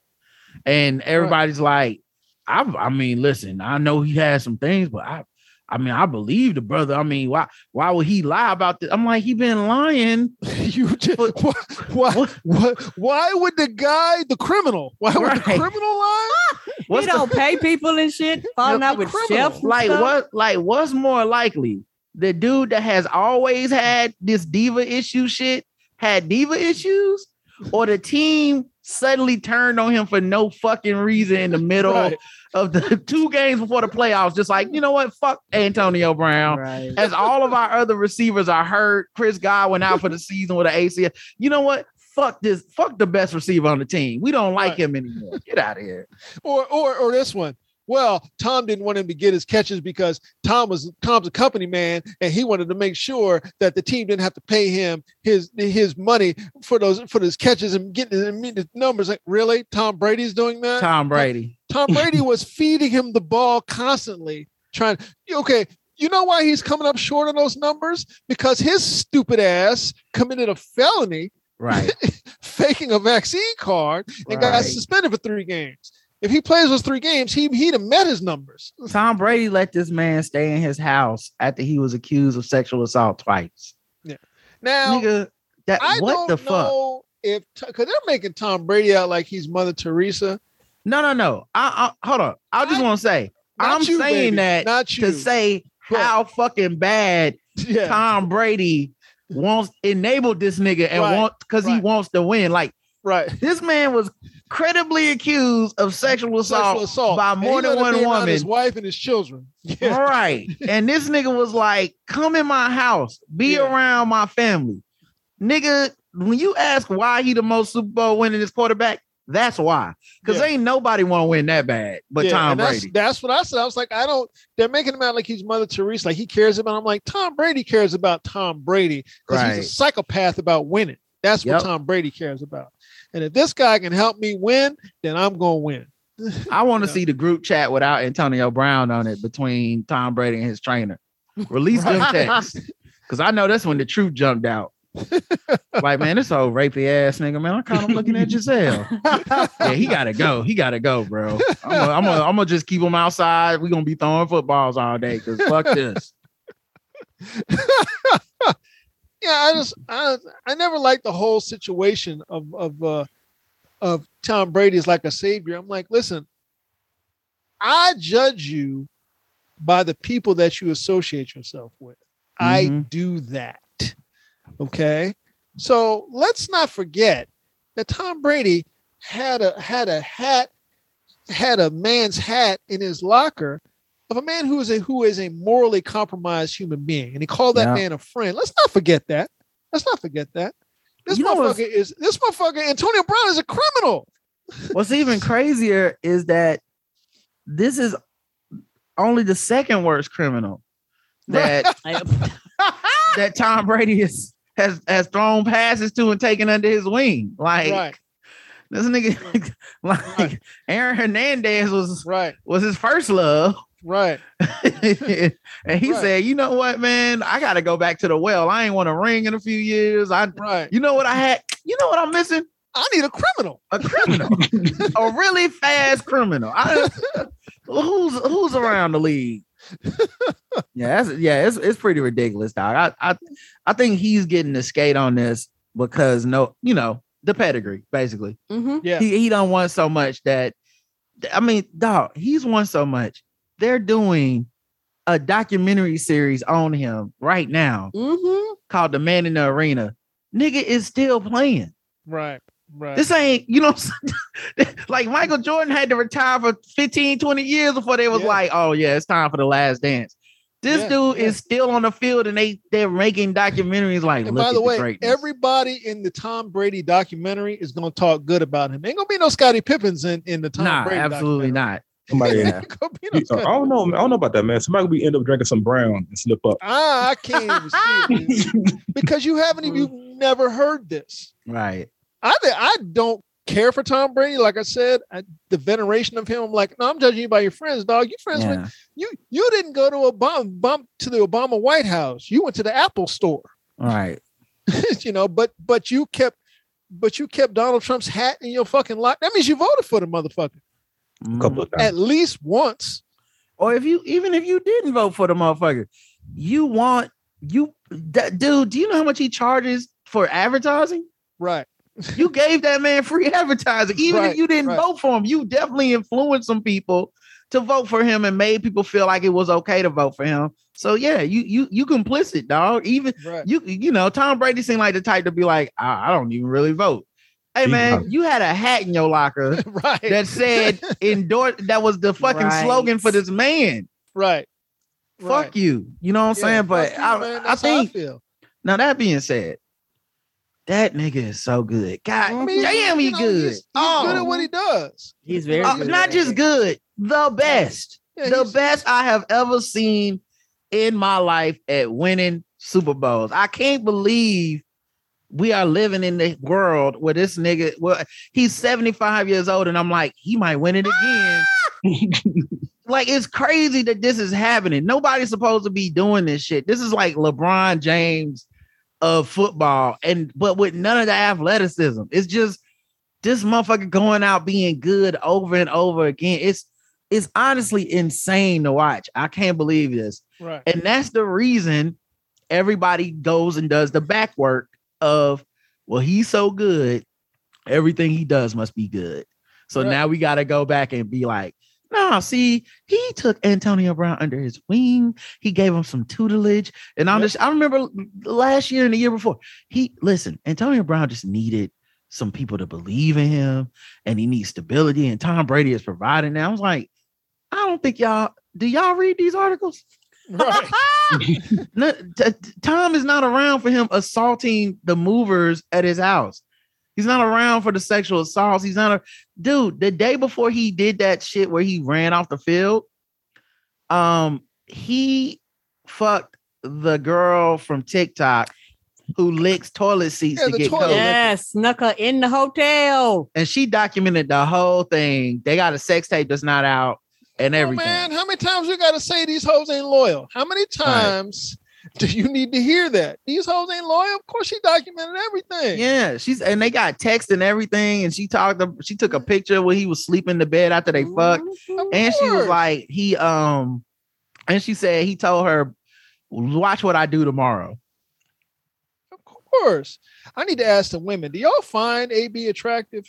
And everybody's like, I, I mean, listen, I know he has some things, but I I mean, I believe the brother. I mean, why why would he lie about this? I'm like, he been lying. you just, why, why, why, why would the guy, the criminal, why would the criminal lie? What's he don't pay people and shit, falling Yeah, out with criminal. chefs. like stuff. what like what's more likely the dude that has always had this diva issue shit had diva issues or the team suddenly turned on him for no fucking reason in the middle Right. Of the two games before the playoffs just like you know what fuck antonio brown Right. as all of our other receivers are hurt chris godwin out for the season with an acl you know what fuck this fuck the best receiver on the team we don't like Right. him anymore get out of here Or, or, or this one. Well, Tom didn't want him to get his catches because Tom was Tom's a company man, and he wanted to make sure that the team didn't have to pay him his his money for those for those catches and getting and meeting the numbers. Like, really, Tom Brady's doing that? tom brady Tom Brady was feeding him the ball constantly, trying. Okay, you know why he's coming up short on those numbers? Because his stupid ass committed a felony, right faking a vaccine card, and got suspended for three games. If he plays those three games, he he'd have met his numbers. Tom Brady let this man stay in his house after he was accused of sexual assault twice. Yeah. Now Nigga, that I what don't the fuck? know if because they're making Tom Brady out like he's Mother Teresa. No, no, no. I, I hold on. I just want to say I'm you, saying baby. that not you. to say But- how fucking bad yeah, Tom Brady wants enabled this nigga and Right, want because he wants to win. Like right. this man was credibly accused of sexual assault, Sexual assault by more than one it be around woman. His wife and his children. Yeah. All right. And this nigga was like, come in my house, be Yeah. around my family. Nigga, when you ask why he the most Super Bowl winningest quarterback, that's why. Because Yeah. ain't nobody want to win that bad but Yeah, Tom that's, Brady. That's what I said. I was like, I don't. They're making him out like he's Mother Teresa, like he cares about. I'm like, Tom Brady cares about Tom Brady because he's a psychopath about winning. That's Yep. what Tom Brady cares about. And if this guy can help me win, then I'm gonna win. I want to Yeah. see the group chat without Antonio Brown on it between Tom Brady and his trainer. Release them Right. texts. Because I know that's when the truth jumped out. Like, man, this old rapey ass nigga, man. I caught him looking at Gisele. yeah, he gotta go. He gotta go, bro. I'm gonna, I'm gonna, I'm gonna just keep him outside. We're gonna be throwing footballs all day because fuck this. Yeah, I just I, I never liked the whole situation of of uh of Tom Brady as like a savior. I'm like, listen, I judge you by the people that you associate yourself with. I Mhm. do that. Okay. So let's not forget that Tom Brady had a had a hat, had a man's hat in his locker of a man who is a who is a morally compromised human being, and he called that Yeah. man a friend. Let's not forget that. Let's not forget that. This You know what's- motherfucker is this motherfucker. Antonio Brown is a criminal. What's even crazier is that this is only the second worst criminal that that Tom Brady is, has has thrown passes to and taken under his wing. Like right, this nigga, like. Aaron Hernandez was right, was his first love. right. and he Right. said, "You know what, man? I got to go back to the well. I ain't want to ring in a few years. I, Right. you know what I had? You know what I'm missing? I need a criminal. A criminal, a really fast criminal. I, who's who's around the league? yeah, that's, yeah, it's it's pretty ridiculous, dog. I I I think he's getting the skate on this because no, you know, the pedigree, basically. Mhm. Yeah. He he don't want so much that I mean, dog, he's won so much. They're doing a documentary series on him right now Mhm. called The Man in the Arena. Nigga is still playing. Right. Right. This ain't, you know, like Michael Jordan had to retire for 15, 20 years before they was Yeah. like, oh yeah, it's time for the last dance. This Yeah, dude yeah. is still on the field and they they're making documentaries like and look by at the way, greatness. everybody in the Tom Brady documentary is going to talk good about him. Ain't gonna be no Scottie Pippins in, in the Tom nah, Brady. absolutely not. Somebody, Yeah. Ain't gonna be no I don't know. man. I don't know about that, man. Somebody could be end up drinking some brown and slip up. Ah, I can't even see it because you haven't even you've never heard this. Right. I thi- I don't care for Tom Brady. Like I said, I, the veneration of him. I'm like, no, I'm judging you by your friends, dog. You friends with Yeah. you. You didn't go to Obama bump to the Obama White House. You went to the Apple store. All right. you know, but but you kept but you kept Donald Trump's hat in your fucking lock. That means you voted for the motherfucker mm-hmm. A couple of times. at least once. or if you even if you didn't vote for the motherfucker, you want you that dude. Do you know how much he charges for advertising? Right. You gave that man free advertising, even Right, if you didn't right. vote for him. You definitely influenced some people to vote for him and made people feel like it was okay to vote for him. So yeah, you you you complicit, dog. Even Right. you you know Tom Brady seemed like the type to be like, I, I don't even really vote. Hey man, you had a hat in your locker right. that said endorse. That was the fucking Right. slogan for this man. right. Fuck you. You know what I'm Yeah, saying? But you, I. I think feel. now that being said, that nigga is so good. God I mean, damn, he you know, good. He's, he's oh, good at what he does. He's very uh, good. not just good, the best. Yeah, the best I have ever seen in my life at winning Super Bowls. I can't believe we are living in the world where this nigga, well, he's 75 years old, and I'm like, he might win it again. like, it's crazy that this is happening. Nobody's supposed to be doing this shit. This is like LeBron James of football, and but with none of the athleticism. It's just this motherfucker going out being good over and over again. It's it's honestly insane to watch. I can't believe this. Right. And that's the reason everybody goes and does the back work of, well, he's so good, everything he does must be good. So Right. now we got to go back and be like, no, see, he took Antonio Brown under his wing. He gave him some tutelage. And I'm Yep. just, I remember last year and the year before, he, listen, Antonio Brown just needed some people to believe in him and he needs stability. And Tom Brady is providing that. I was like, I don't think y'all, do y'all read these articles? Right. No, t- Tom is not around for him assaulting the movers at his house. He's not around for the sexual assaults. He's not a dude. The day before he did that shit where he ran off the field, um, he fucked the girl from TikTok who licks toilet seats Yeah, to get toilet Yes, snuck her in the hotel. And she documented the whole thing. They got a sex tape that's not out and Oh, everything. man, how many times you got to say these hoes ain't loyal? How many times do you need to hear that? These hoes ain't loyal? Of course, she documented everything. Yeah, she's and they got text and everything, and she talked. She took a picture where he was sleeping in the bed after they fucked. Of and she was like, he um, and she said he told her, "Watch what I do tomorrow." Of course. I need to ask the women, do y'all find AB attractive?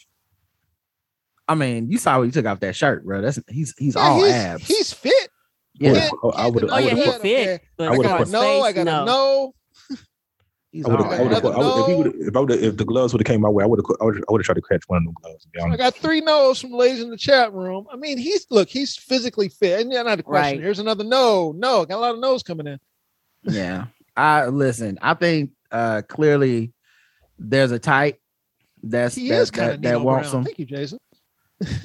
I mean, you saw what he took off that shirt, bro. That's he's he's Yeah, all he's, abs. He's fit. Yeah, Yeah. Oh, I would. Oh I yeah, would have. put- fit. okay. I I would've as far gotta put- as know. I gotta no. know. he's I would have. I Okay, would abs. have. gotta If he would, if I would, if the gloves would have came my way, I would have. I would. Have tried to catch one of them gloves. To be I got three no's from ladies in the chat room. I mean, he's look, he's physically fit. And yeah, not a question. Right. Here's another no. No, got a lot of no's coming in. Yeah, I listen. I think uh clearly there's a type that's He that, is that, that wants him. Thank you, Jason.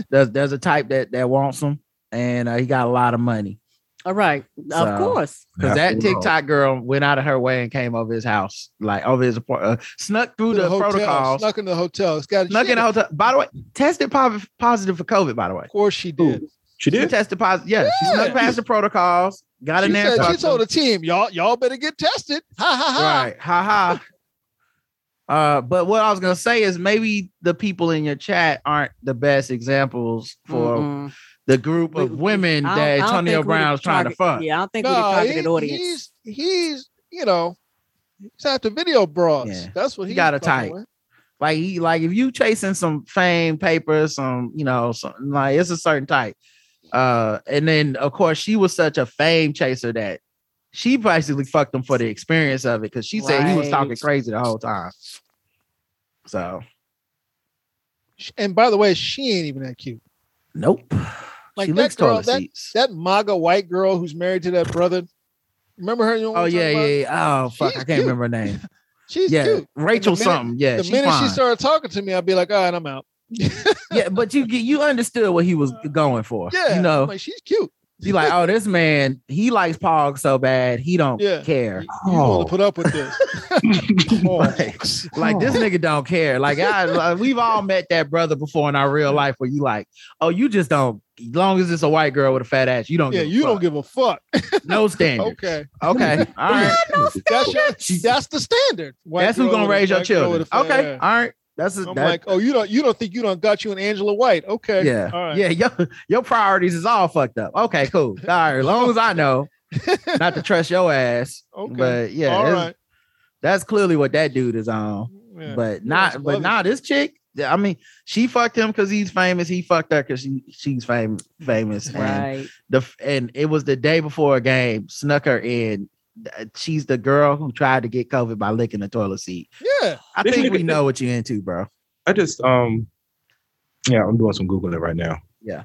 There's there's a type that that wants him, and uh, he got a lot of money. All right, So- of course. Because that Absolutely. TikTok girl went out of her way and came over his house, like over his apart- uh, snuck through To the, hotel, protocols, snuck, Snuck in the hotel. It's got in the hotel. By the way, tested pov- positive for COVID. By the way, Of course she did. She she did. tested positive. Yeah, she snuck past the protocols, got She, in there. said, she told the team, y'all, y'all better get tested. Ha ha ha. right, ha ha. Uh, but what I was gonna say is maybe the people in your chat aren't the best examples for Mm-mm. The group of women that I don't Antonio think we Brown's trying to fuck. Yeah, I don't think we're the No, targeted he- audience. he's he's you know he's after video bras. Yeah. That's what He he's got a fucking type. with. Like he like if you chasing some fame paper, some you know, something like it's a certain type. Uh, and then of course she was such a fame chaser that she basically fucked him for the experience of it because she said he was talking crazy the whole time. So And by the way, she ain't even that cute. Nope. Like she that girl, that- seats. That MAGA white girl who's married to that brother. Remember her? You know oh yeah, yeah, yeah. Oh fuck, She's I can't cute. remember her name. She's yeah, cute. Rachel minute- something. Yeah, the minute fine. she started talking to me, I'd be like, all right, I'm out. yeah, but you get you understood what he was going for. Yeah, you know, like she's cute. You like, oh, this man, he likes Pog so bad, he don't Yeah. care. You, you want Oh. to put up with this? Hogs. Like this nigga don't care. Like I, like, we've all met that brother before in our real life where you like, oh, you just don't. As long as it's a white girl with a fat ass, you don't. yeah, give a you don't fuck. give a fuck. no standard. Okay, Okay, all right. that's your, that's the standard. White That's who's gonna raise your white children. with a fat Okay, ass. all right. That's a, I'm that, like, oh, you don't you don't think you don't got you an Angela White? Okay, yeah, all right. yeah. Your your priorities is all fucked up. Okay, cool. All right, as long as I know not to trust your ass. Okay, But yeah, all right. that's clearly what that dude is on. Yeah. But not, must but love it. now this chick. I mean, she fucked him because he's famous. He fucked her because she she's fame, famous. And Right. the and it was the day before a game. Snuck her in. She's the girl who tried to get COVID by licking the toilet seat. Yeah, I This think nigga- we know what you're into, bro. I just um yeah, I'm doing some googling right now. Yeah.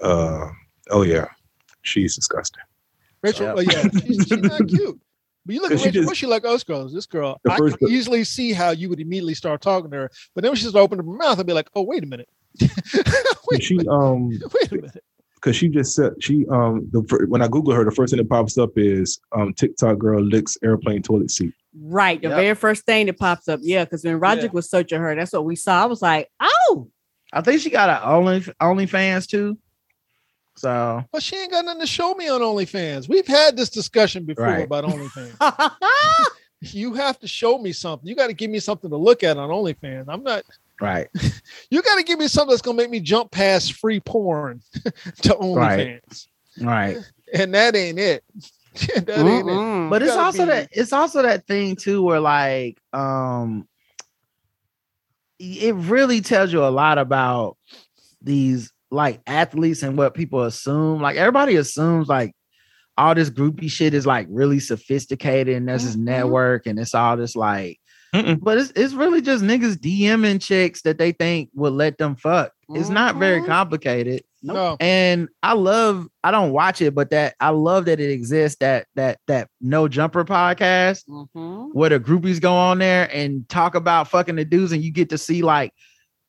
Uh oh yeah, she's disgusting. Rachel. Yep. oh, yeah, she's, she's not cute. But you look at She just- what she like us girls. This girl, I first- can easily see how you would immediately start talking to her. But then when she just opened her mouth, I'd be like, oh, wait a minute. wait, She um wait a minute. Because she just said she um the when I Google her, the first thing that pops up is um TikTok girl licks airplane toilet seat. Right. The Yep. very first thing that pops up. Yeah. Because when Roger Yeah. was searching her, that's what we saw. I was like, oh. I think she got a only OnlyFans too. So Well, she ain't got nothing to show me on OnlyFans. We've had this discussion before Right. about OnlyFans. you have to show me something. You got to give me something to look at on OnlyFans. I'm not. Right, You got to give me something that's gonna make me jump past free porn to OnlyFans, right. right. and that ain't it. that ain't it. But You it's also be- that it's also that thing too where like um it really tells you a lot about these like athletes and what people assume. Like everybody assumes like all this groupie shit is like really sophisticated and there's this Mhm. network and it's all this like Mm-mm. but it's it's really just niggas DMing chicks that they think will let them fuck. It's not very Mhm. complicated No, and I love I don't watch it, but that I love that it exists that that that no jumper podcast Mhm. where the groupies go on there and talk about fucking the dudes, and you get to see like,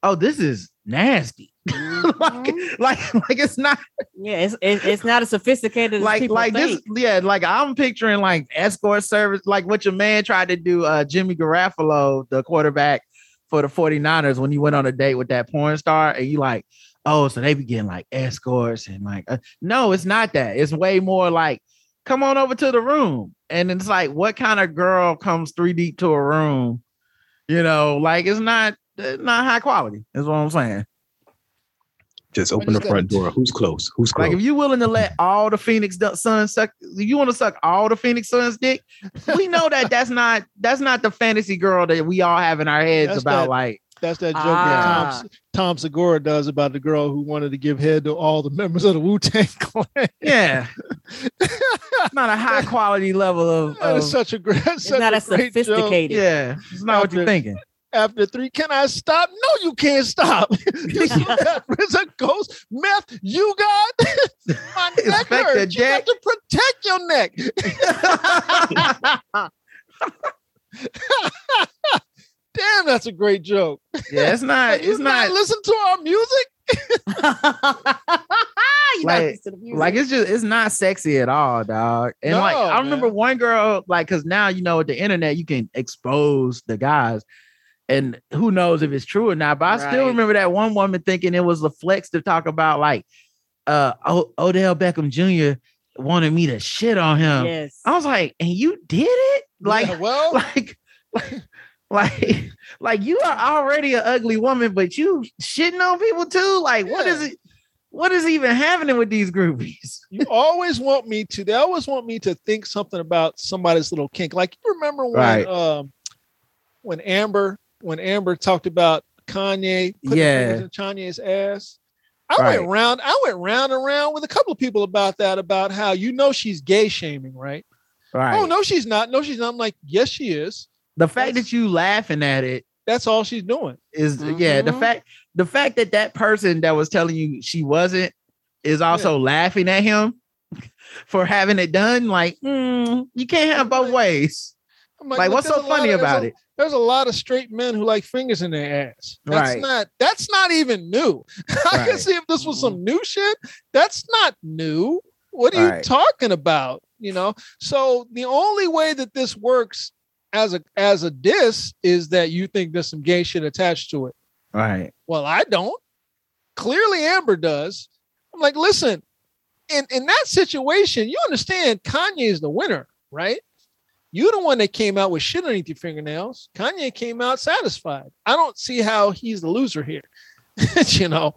oh, this is nasty. like, Mhm. like, like it's not yeah, it's, it's it's not as sophisticated as like people like think. this. Yeah, like I'm picturing like escort service, like what your man tried to do. Uh, Jimmy Garoppolo, the quarterback for the 49ers, when he went on a date with that porn star, and you like, oh, so they be getting like escorts and like, uh, no, it's not that. It's way more like, come on over to the room, and it's like, what kind of girl comes three deep to a room? You know, like it's not not high quality. Is what I'm saying. Just open just the front door. Who's close? Who's close? Like if you're willing to let all the Phoenix du- Suns suck, if you want to suck all the Phoenix Suns dick, we know that that's not that's not the fantasy girl that we all have in our heads That's about. that- Like, that's that joke Ah. that Tom, Tom Segura does about the girl who wanted to give head to all the members of the Wu Tang Clan. yeah, it's not a high quality level of. That is of- such a great, It's such not a as great joke. sophisticated. yeah, it's not what you're thinking. After three, can I stop? No, you can't stop. you see that RZA ghost meth you got? My neck Inspector hurts. You Jack. got to protect your neck. Damn, that's a great joke. yeah, it's not. You It's not listen to our music. Like- not used to the music. like it's just it's not sexy at all, dog. And like I remember man. one girl, like, cause now you know with the internet you can expose the guys, and who knows if it's true or not. But I still remember that one woman thinking it was a flex to talk about like uh o- Odell Beckham Jr. wanted me to shit on him. yes. I was like, and you did it? Like, Yeah, well, like, like, like, like you are already an ugly woman, but you shitting on people too. Like, what is it? What is even happening with these groupies? you always want me to. They always want me to think something about somebody's little kink. Like you remember when Right. um when Amber when Amber talked about Kanye putting Yeah. fingers in Kanye's ass. I Right. went round. I went round and round with a couple of people about that. About how you know she's gay shaming, right? Right. Oh no, she's not. No, she's not. I'm like, yes, she is. the fact that's- that you laughing at it That's all she's doing. is yeah the Mhm. fact the fact that that person that was telling you she wasn't is also laughing at him for having it done like hmm, you can't have both ways I'm like, look, what's so there's a lot funny of- about a- it There's a lot of straight men who like fingers in their ass. That's Right. not that's not even new. I can see if this was some new shit. That's not new. What are you talking about? You know, so the only way that this works as a as a diss is that you think there's some gay shit attached to it. right Well, I don't. Clearly, Amber does. I'm like, listen, in in that situation, you understand Kanye is the winner, right? You're the one that came out with shit underneath your fingernails. Kanye came out satisfied. I don't see how he's the loser here. you know,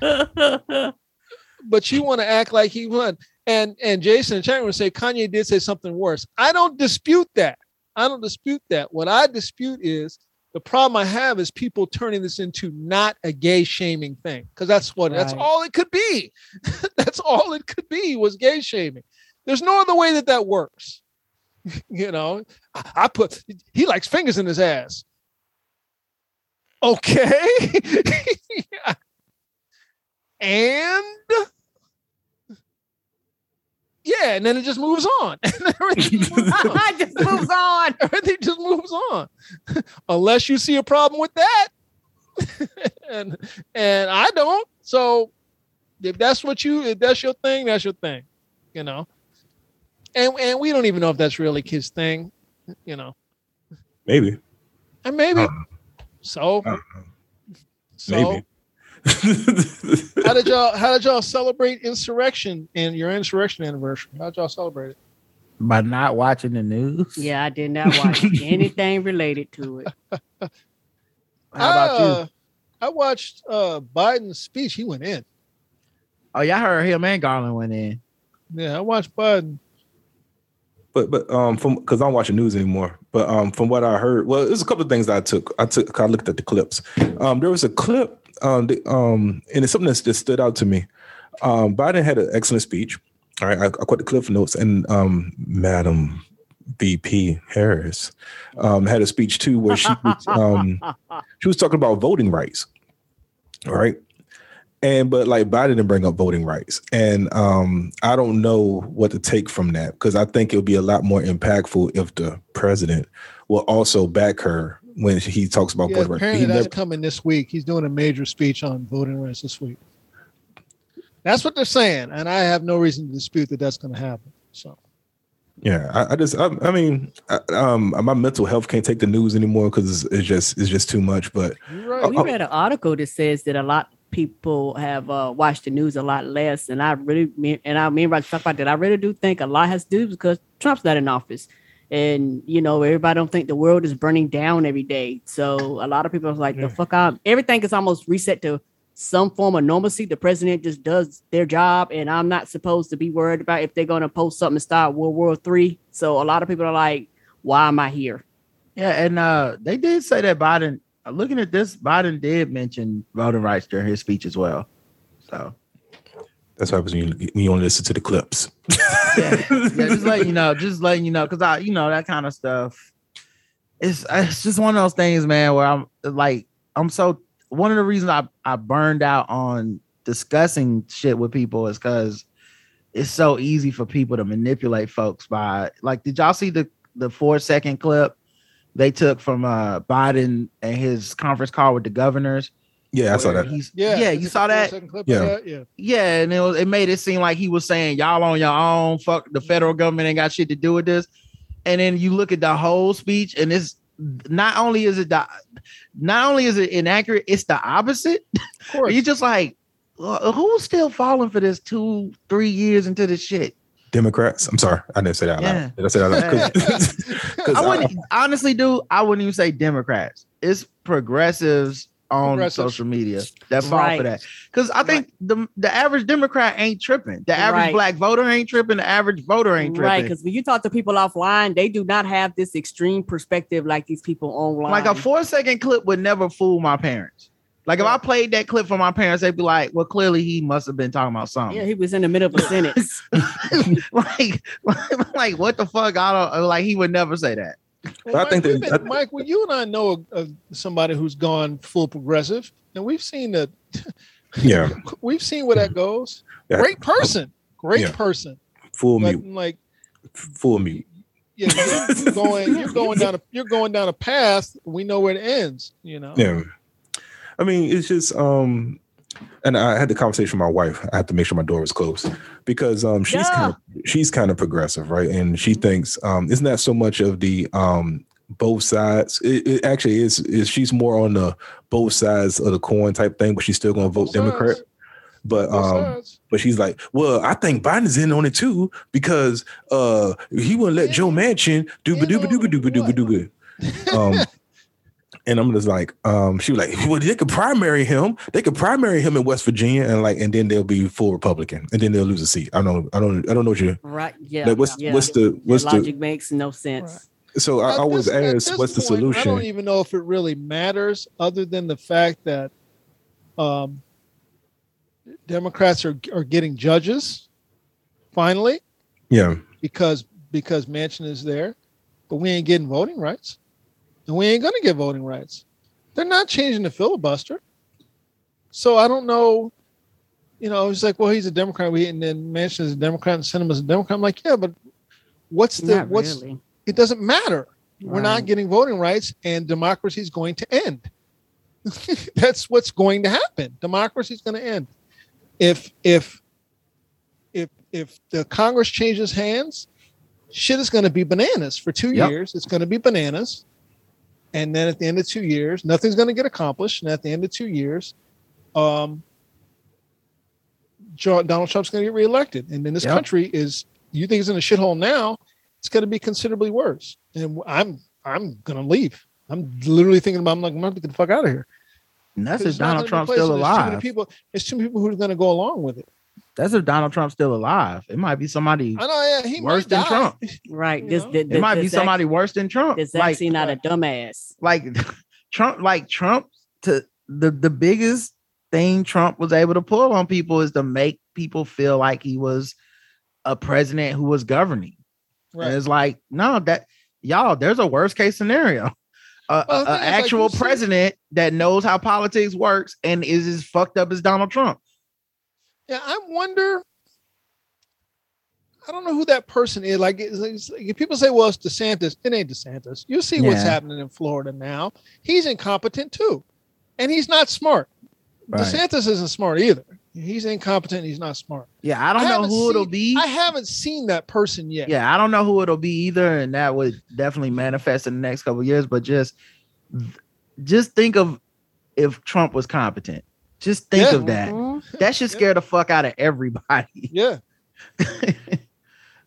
but you want to act like he won. And and Jason and Chang would say Kanye did say something worse. I don't dispute that. I don't dispute that. What I dispute is the problem I have is people turning this into not a gay shaming thing because that's what that's all it could be. that's all it could be was gay shaming. There's no other way that that works. you know, I, I put he likes fingers in his ass. Okay. and yeah, and then it just moves on. Everything just moves on it just moves on. everything just moves on unless you see a problem with that and and i don't so if that's what you if that's your thing that's your thing you know and and we don't even know if that's really his thing you know. Maybe. and maybe. Uh, so uh, so. Maybe. how did y'all how did y'all celebrate insurrection and your insurrection anniversary? How did y'all celebrate it? By not watching the news? Yeah, I did not watch anything related to it. how about you? Uh, i watched uh biden's speech. He went in. Oh y'all heard him and garland went in. Yeah i watched biden But but um from because I don't watch the news anymore. But um from what I heard, well, there's a couple of things that I took. I took I looked at the clips. Um there was a clip um the, um and it's something that's just stood out to me. Um Biden had an excellent speech. All right, I, I quote the cliff notes and um Madam VP Harris um had a speech too where she was um she was talking about voting rights. All right. And but like Biden didn't bring up voting rights. And um I don't know what to take from that because I think it'll be a lot more impactful if the president will also back her when he talks about Yeah, voting rights. apparently He that's never- coming this week. He's doing a major speech on voting rights this week. That's what they're saying, and I have no reason to dispute that that's going to happen. So yeah, I, I just I, I mean I, um my mental health can't take the news anymore because it's, it's just it's just too much. But you're right. we read an article that says that a lot of people have uh, watched the news a lot less, and I really me- and I mean, right talk about that. I really do think a lot has to do because Trump's not in office, and you know everybody don't think the world is burning down every day. So a lot of people are like, Yeah. the fuck out. Everything is almost reset to some form of normalcy. The president just does their job, and I'm not supposed to be worried about if they're going to post something and start World War Three. So a lot of people are like, why am I here? Yeah, and uh they did say that Biden. Uh, Looking at this, Biden did mention voting rights during his speech as well. So that's what happens when you, when you only listen to the clips. yeah, yeah, just letting you know, just letting you know, because I, you know, that kind of stuff. It's it's just one of those things, man, where I'm like, I'm so. One of the reasons I I burned out on discussing shit with people is because it's so easy for people to manipulate folks by like. Did y'all see the the four second clip they took from uh Biden and his conference call with the governors? Yeah, I saw that. He's, Yeah, yeah, you saw that. clip Yeah. that, yeah. Yeah, and it was it made it seem like he was saying y'all on your own. Fuck the federal government ain't got shit to do with this. And then you look at the whole speech, and it's not only is it the not only is it inaccurate, it's the opposite. Of course. You're just like, who's still falling for this two, three years into this shit? Democrats. I'm sorry, I didn't say that Yeah. loud. Did I say that out loud? 'Cause- 'cause I I- wouldn't honestly do. I wouldn't even say Democrats. It's progressives on Progressives. social media that fall Right. for that. Because I think the the average Democrat ain't tripping. The average Right. black voter ain't tripping. The average voter ain't tripping. Right, because when you talk to people offline, they do not have this extreme perspective like these people online. Like a four second clip would never fool my parents. Like if I played that clip for my parents, they'd be like, "Well, clearly he must have been talking about something." yeah, he was in the middle of a sentence. like, like, what the fuck? I don't like. He would never say that. Well, I Mike, think we've that- been- I- Mike, well, you and I know somebody who's gone full progressive, and we've seen that. Yeah, We've seen where that goes. Yeah. Great person, great Yeah. person, full but mute, like, full mute. yeah, you're, you're going, you're going down a, you're going down a path. We know where it ends. You know. Yeah. I mean, it's just um and I had the conversation with my wife. I had to make sure my door was closed because um she's Yeah. kind of she's kind of progressive, right? And she thinks um isn't that so much of the um both sides. It, it actually is is she's more on the both sides of the coin type thing, but she's still gonna vote Both Democrat. sides. But Both um sides. but she's like, well, I think Biden's in on it too because uh he wouldn't let Joe Manchin do ba In dooba on dooba dooba dooba dooba. Um, and I'm just like, um, she was like, well, they could primary him. They could primary him in West Virginia, and like, and then they'll be full Republican, and then they'll lose a seat. I don't, I don't, I don't know what you. Right. Yeah. Like, what's yeah. what's the what's Your the? logic makes no sense. So I, At I was this- asked, this what's the solution? I don't even know if it really matters, other than the fact that um, Democrats are are getting judges finally Yeah, because because Manchin is there, but we ain't getting voting rights, and we ain't gonna get voting rights. They're not changing the filibuster, so I don't know. You know, it's like, well, he's a Democrat, we and then Manchin is a Democrat, and Sinema's a Democrat. I'm like, yeah, but what's the Not what's really. it doesn't matter. We're not getting voting rights, and democracy is going to end. That's what's going to happen. Democracy is going to end. If if if if the Congress changes hands, shit is going to be bananas for two Yep. years. It's going to be bananas, and then at the end of two years, nothing's going to get accomplished. And at the end of two years, um, Donald Trump's going to get reelected, and then this Yep. country is. You think it's in a shithole now? It's going to be considerably worse. And I'm I'm going to leave. I'm literally thinking about. I'm like, I'm going to get the fuck out of here. And that's if Donald gonna be a Trump's still where there's too many alive. People, there's too many people who are going to go along with it. That's if Donald Trump's still alive. It might be somebody I know. Yeah, he worse might than die. Trump. Right. You This, know? the, It might be this somebody worse than Trump. That's Like, actually not a dumbass. like Trump, like Trump to the the biggest thing Trump was able to pull on people is to make people feel like he was a president who was governing. And it's like, no, that y'all, there's a worst case scenario. A, Well, the a- a like, actual you president that knows how politics works and is as fucked up as Donald Trump. Yeah, I wonder. I don't know who that person is. Like, it's, like if people say, "Well, it's DeSantis," it ain't DeSantis. You see what's happening in Florida now. He's incompetent too, and he's not smart. Right. DeSantis isn't smart either. He's incompetent. He's not smart. Yeah, I don't I know who it'll be. I haven't seen that person yet. yeah, I don't know who it'll be either, and that would definitely manifest in the next couple of years. But just, just think of if Trump was competent. Just think Yeah. of that. Mhm. That should Yeah. scare the fuck out of everybody. Yeah.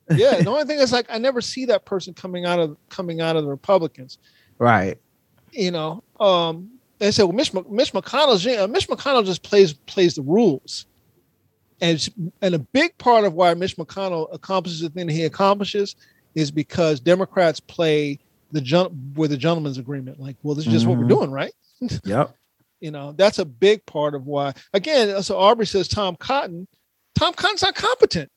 Yeah. the only thing is, like, I never see that person coming out of coming out of the Republicans. right. you know, um, they said, well, Mitch, Mc- Mitch McConnell's, yeah, Mitch McConnell just plays plays the rules, and and a big part of why Mitch McConnell accomplishes the thing he accomplishes is because Democrats play the gen- with the gentleman's agreement. Like, well, this is just what we're Mhm. doing, right? Yep. You know, that's a big part of why. Again, so Aubrey says Tom Cotton. Tom Cotton's not competent.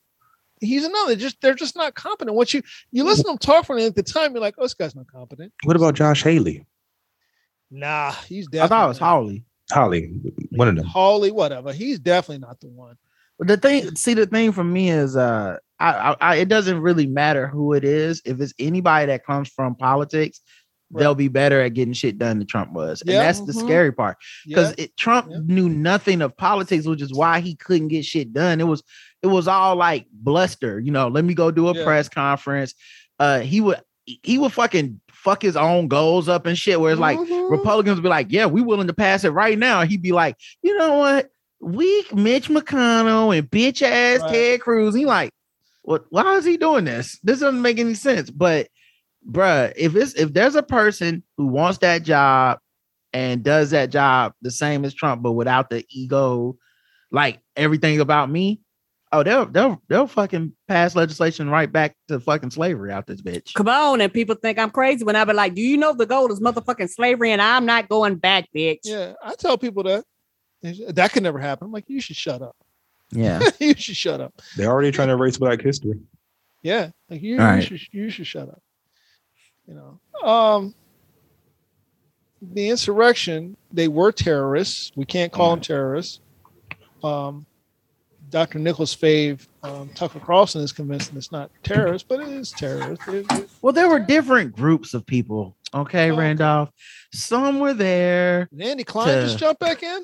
He's another. Just they're just not competent. Once you you listen to them talk for at the time, you're like, oh, this guy's not competent. what about Josh Haley, Nah, he's definitely. I thought it was Hawley. Holly, one of them? Hawley, whatever. He's definitely not the one. But the thing, see, the thing for me is, uh, I, I, I, it doesn't really matter who it is. If it's anybody that comes from politics, they'll be better at getting shit done than Trump was, and that's the Mhm. scary part. Yeah, Because Trump Yeah. knew nothing of politics, which is why he couldn't get shit done. It was, it was all like bluster. You know, let me go do a Yeah. press conference. Uh, he would, he would fucking fuck his own goals up and shit. Where it's like. Mhm. Republicans would be like, yeah, we willing to pass it right now. He'd be like, you know what? Weak Mitch McConnell and bitch ass Right. Ted Cruz. He like, what why is he doing this? This doesn't make any sense. But bruh, if it's if there's a person who wants that job and does that job the same as Trump, but without the ego, like everything about me, oh, they'll they'll they'll fucking pass legislation right back to fucking slavery out this bitch. Come on, and people think I'm crazy when I be like, "Do you know the goal is motherfucking slavery?" And I'm not going back, bitch. yeah. I tell people that that could never happen. I'm like, you should shut up. Yeah. you should shut up. They're already trying to erase Black history. Yeah, like you, All right. you should you should shut up. You know, um, the insurrection, they were terrorists. We can't call them terrorists. Um, Dr. Nicholas Fave, um, Tucker Carlson is convinced it's not terrorists, but it is terrorists. It- it- Well, there were different groups of people. Okay, Oh, okay. Randolph. Some were there. Did Andy Klein To- just jump back in?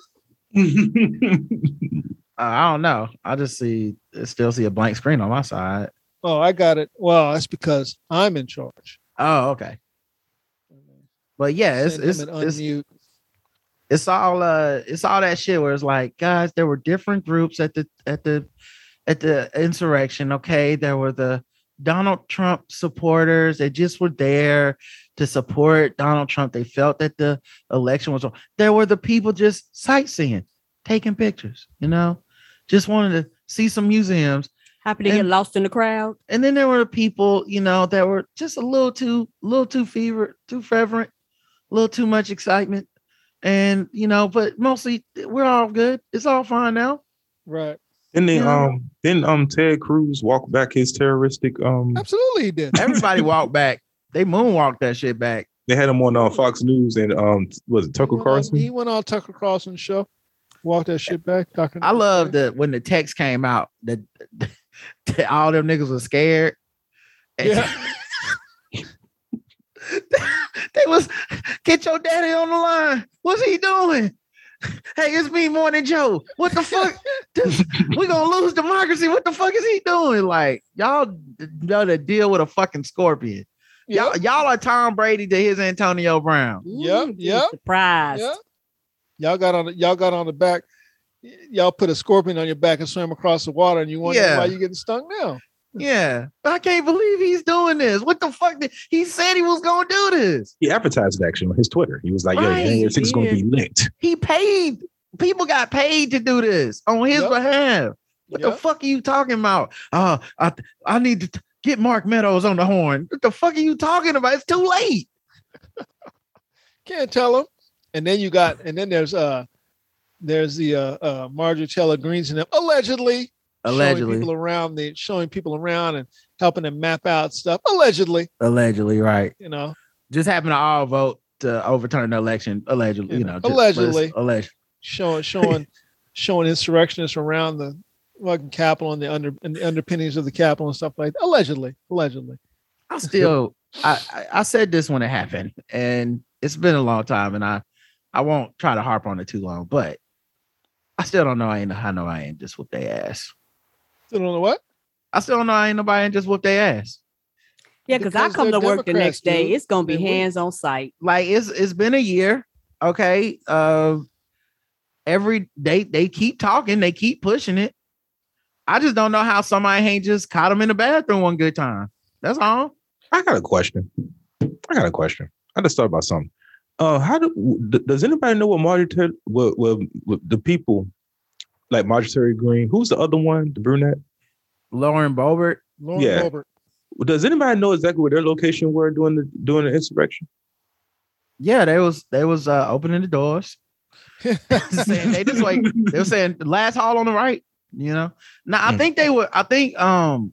Uh, I don't know. I just see I still see a blank screen on my side. Oh, I got it. Well, that's because I'm in charge. Oh, okay. But yeah, it's it's it's, it's all uh it's all that shit where it's like, guys, there were different groups at the at the at the insurrection. Okay, there were the Donald Trump supporters. They just were there to support Donald Trump. They felt that the election was on. There were the people just sightseeing, taking pictures, you know, just wanted to see some museums. Happy to get lost in the crowd. And then there were people, you know, that were just a little too, little too fever, too fervent, a little too much excitement. And you know, but mostly we're all good. It's all fine now. Right. Then they Yeah. um then um Ted Cruz walked back his terroristic um Absolutely, he did. Everybody walked back. They moonwalked that shit back. they had him on uh, Fox News and um was it Tucker He went on- Carlson? He went on Tucker Carlson's show. Walked that shit back. Dr. I love that when the text came out that, that all them niggas were scared. Yeah. they was get your daddy on the line. What's he doing? Hey, it's me, Morning Joe. What the fuck? we gonna lose democracy. What the fuck is he doing? Like y'all know to deal with a fucking scorpion. Y'all, y'all are Tom Brady to his Antonio Brown. Yep, Ooh, yep, Surprised. Yeah. Y'all got on the, y'all got on the back. Y'all put a scorpion on your back and swim across the water, and you wonder Yeah. why you're getting stung now. Yeah, I can't believe he's doing this. What the fuck? Did, he said he was gonna do this. He advertised it actually on his Twitter. He was like, "Yo, Right, January 6th is going to be lit." He paid. People got paid to do this on his Yep. behalf. What the fuck are you talking about? Uh, I I need to t- get Mark Meadows on the horn. What the fuck are you talking about? It's too late. Can't tell him. And then you got, and then there's uh, there's the uh, uh Marjorie Taylor Greenes and them allegedly, showing Allegedly, people around the showing people around and helping them map out stuff. Allegedly, allegedly, right? you know. Just happened to all vote to overturn the election. Allegedly, you know, just- Allegedly. just alleged. showing showing showing insurrectionists around the fucking Capitol and the under and the underpinnings of the Capitol and stuff like that. Allegedly, allegedly. I still, I, I I said this when it happened, and it's been a long time, and I I won't try to harp on it too long, but I still don't know. I ain't I know I ain't just whoop their ass. Still don't know what. I still don't know I ain't nobody ain't just whoop their ass. Yeah, because I come to they're work the next day. dude. It's gonna be hands on site. Like it's it's been a year. Okay. Uh every day they keep talking, they keep pushing it. I just don't know how somebody ain't just caught them in the bathroom one good time. That's all. I got a question. I got a question. I just thought about something. Uh, how do does anybody know what Marjorie Taylor, what, what, what the people like Marjorie Taylor Greene? Who's the other one, the brunette? Lauren Boebert. Lauren Yeah. Boebert. Does anybody know exactly where their location were during the during the insurrection? Yeah, they was they was uh opening the doors. saying they just like they were saying the last hall on the right, you know. Now I Mm. think they were I think um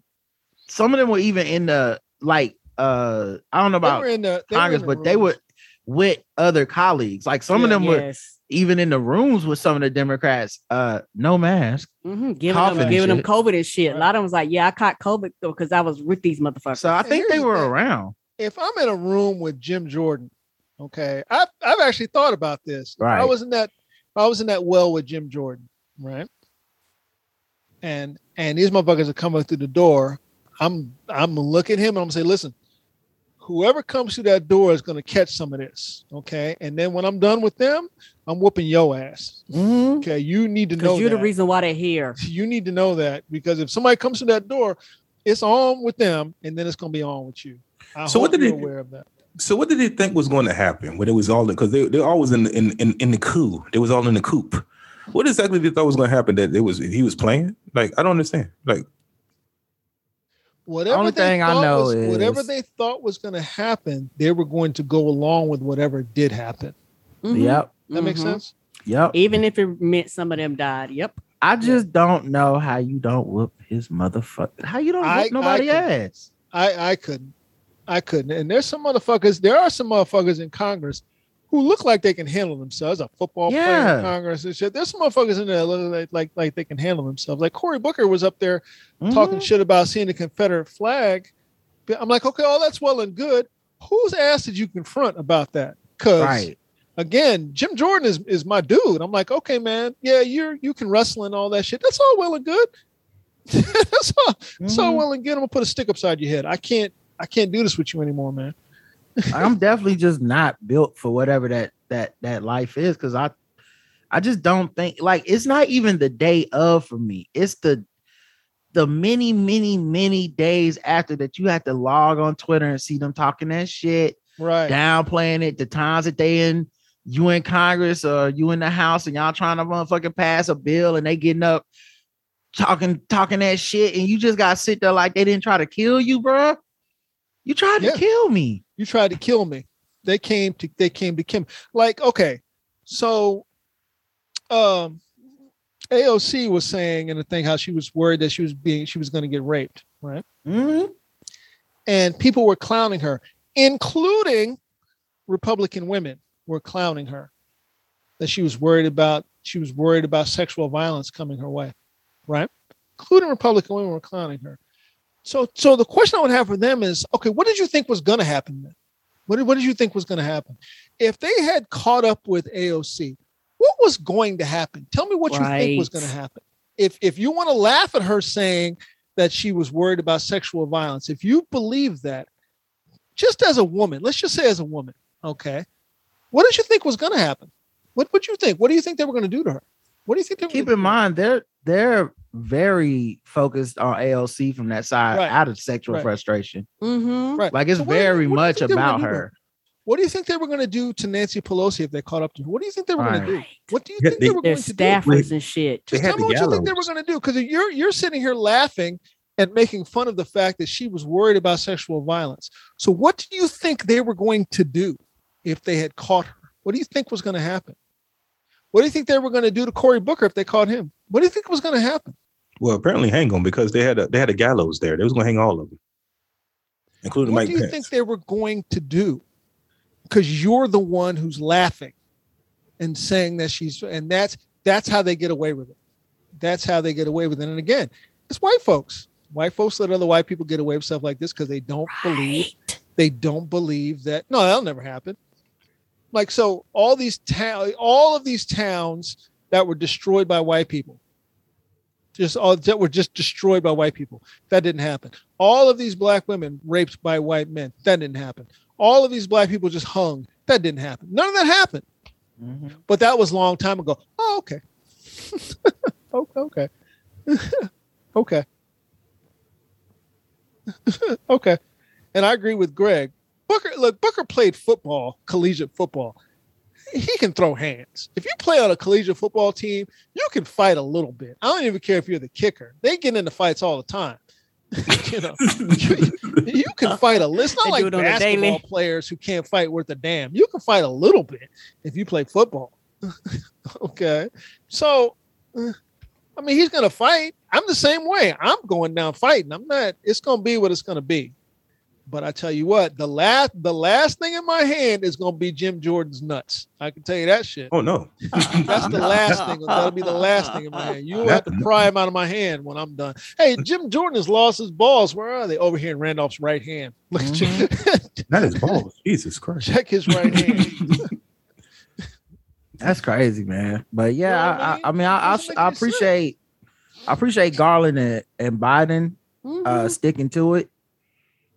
some of them were even in the like uh I don't know They about were in the they were in Congress, the but they were rooms. With other colleagues. Like some of Yeah, them were even in the rooms with some of the Democrats, uh, no mask. hmm Giving them giving them. COVID and shit. A lot of them was like, yeah, I caught COVID because I was with these motherfuckers. So I think they here's the were around. If I'm in a room with Jim Jordan, okay, I've I've actually thought about this. If I was in that I was in that well with Jim Jordan, right? And and these motherfuckers are coming through the door. I'm I'm gonna look at him and I'm gonna say, listen, whoever comes through that door is gonna catch some of this. Okay. And then when I'm done with them, I'm whooping your ass. Mhm. Okay. You need to know Because you're the that. reason why they're here. you need to know that because if somebody comes through that door, it's on with them, and then it's gonna be on with you. I So what did you're it- aware of that? So what did they think was going to happen when it was all because they they're always in in in, in the coup. They was all in the coop. What exactly did they thought was going to happen? That it was he was playing. Like I don't understand. Like Whatever Only they thing I thought know was, whatever they thought was going to happen, they were going to go along with whatever did happen. Mhm. Yep. That makes Mhm. sense. Yep. Even if it meant some of them died. Yep. I just don't know how you don't whoop his motherfucker. How you don't I- whoop nobody I ass. I I couldn't. I couldn't. And there's some motherfuckers. There are some motherfuckers in Congress who look like they can handle themselves. A football player in Congress and shit. There's some motherfuckers in there that look like, like like they can handle themselves. Like Cory Booker was up there talking Mhm. shit about seeing the Confederate flag. I'm like, okay, all that's well and good. Whose ass did you confront about that? Because right. again, Jim Jordan is is my dude. I'm like, okay, man, yeah, you're you can wrestle and all that shit. That's all well and good. that's all, that's all well and good. I'm gonna put a stick upside your head. I can't I can't do this with you anymore, man. I'm definitely just not built for whatever that that that life is because I I just don't think like it's not even the day of for me. It's the the many, many, many days after that you have to log on Twitter and see them talking that shit, Right. downplaying it, the times that they in you in Congress or you in the House and y'all trying to motherfucking pass a bill and they getting up talking talking that shit and you just gotta sit there like they didn't try to kill you, bruh. You tried Yeah. to kill me. you tried to kill me. They came to they came to Kim. Like, okay, so um AOC was saying in the thing how she was worried that she was being she was going to get raped, right? Mhm. And people were clowning her, including Republican women were clowning her that she was worried about she was worried about sexual violence coming her way, right? Including Republican women were clowning her. So, so the question I would have for them is, okay, what did you think was going to happen then? What did, what did you think was going to happen? If they had caught up with AOC, what was going to happen? Tell me what you think was going to happen. If if you want to laugh at her saying that she was worried about sexual violence, if you believe that, just as a woman, let's just say as a woman, okay, what did you think was going to happen? What would you think? What do you think they were going to do to her? What do you think they were keep in mind they're they're very focused on AOC from that side Right. out of sexual Right. frustration. Mm-hmm. Right. Like it's So what very what you much think they were about gonna do to her. What do you think they were going to do to Nancy Pelosi if they caught up to her? What do you think they were going Right. to do? What do you think they, they- were going to do? staffers and shit. Just tell me the what you think they were going to do because you're you're sitting here laughing and making fun of the fact that she was worried about sexual violence. So what do you think they were going to do if they had caught her? What do you think was going to happen? What do you think they were going to do to Cory Booker if they caught him? What do you think was going to happen? Well, apparently hang them because they had a they had a gallows there. They was gonna hang all of them, including What Mike do you Pence. think they were going to do? Because you're the one who's laughing and saying that she's and that's that's how they get away with it. That's how they get away with it. And again, it's white folks. White folks let other white people get away with stuff like this because they don't believe they don't believe that no, that'll never happen. Like so, all these town, all of these towns that were destroyed by white people, just all that were just destroyed by white people. That didn't happen. All of these black women raped by white men. That didn't happen. All of these black people just hung. That didn't happen. None of that happened. Mhm. But that was a long time ago. Oh, okay. okay. Okay. okay. okay. And I agree with Greg. Booker, look, Booker played football, collegiate football. He can throw hands. If you play on a collegiate football team, you can fight a little bit. I don't even care if you're the kicker. They get into fights all the time. you know, you, you can fight a little. It's not They like it on daily. basketball players who can't fight worth a damn. You can fight a little bit if you play football. okay. So, I mean, he's going to fight. I'm the same way. I'm going down fighting. I'm not, it's going to be what it's going to be. But I tell you what, the last the last thing in my hand is going to be Jim Jordan's nuts. I can tell you that shit. Oh no, That's the last thing. That'll be the last thing in my hand. You'll have to pry him out of my hand when I'm done. Hey, Jim Jordan has lost his balls. Where are they? Over here in Randolph's right hand. Look at you. that is balls. Jesus Christ. Check his right hand. That's crazy, man. But yeah, You know I I, mean? I, I mean, I, I, Doesn't I any sense. appreciate, I appreciate Garland and, and Biden uh, Mhm. sticking to it.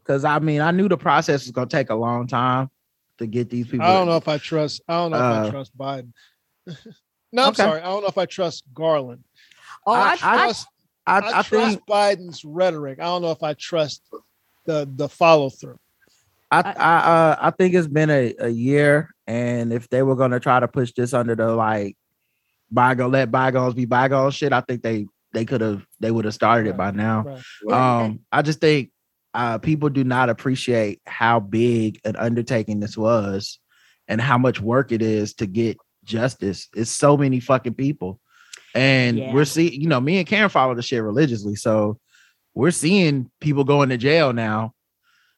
Because I mean, I knew the process was gonna take a long time to get these people. I don't know if I trust. I don't know if I Uh, trust Biden. no, I'm okay. sorry. I don't know if I trust Garland. Oh, I, I, I, trust. I, I, I trust think Biden's rhetoric. I don't know if I trust the the follow through. I, I, uh, I think it's been a, a year, and if they were gonna try to push this under the like bygone, let bygones be bygones shit, I think they they could have they would have started it by now. Right. Um, I just think uh, people do not appreciate how big an undertaking this was and how much work it is to get justice. It's so many fucking people. And Yeah. we're seeing, you know, me and Karen follow the shit religiously. So we're seeing people going to jail now.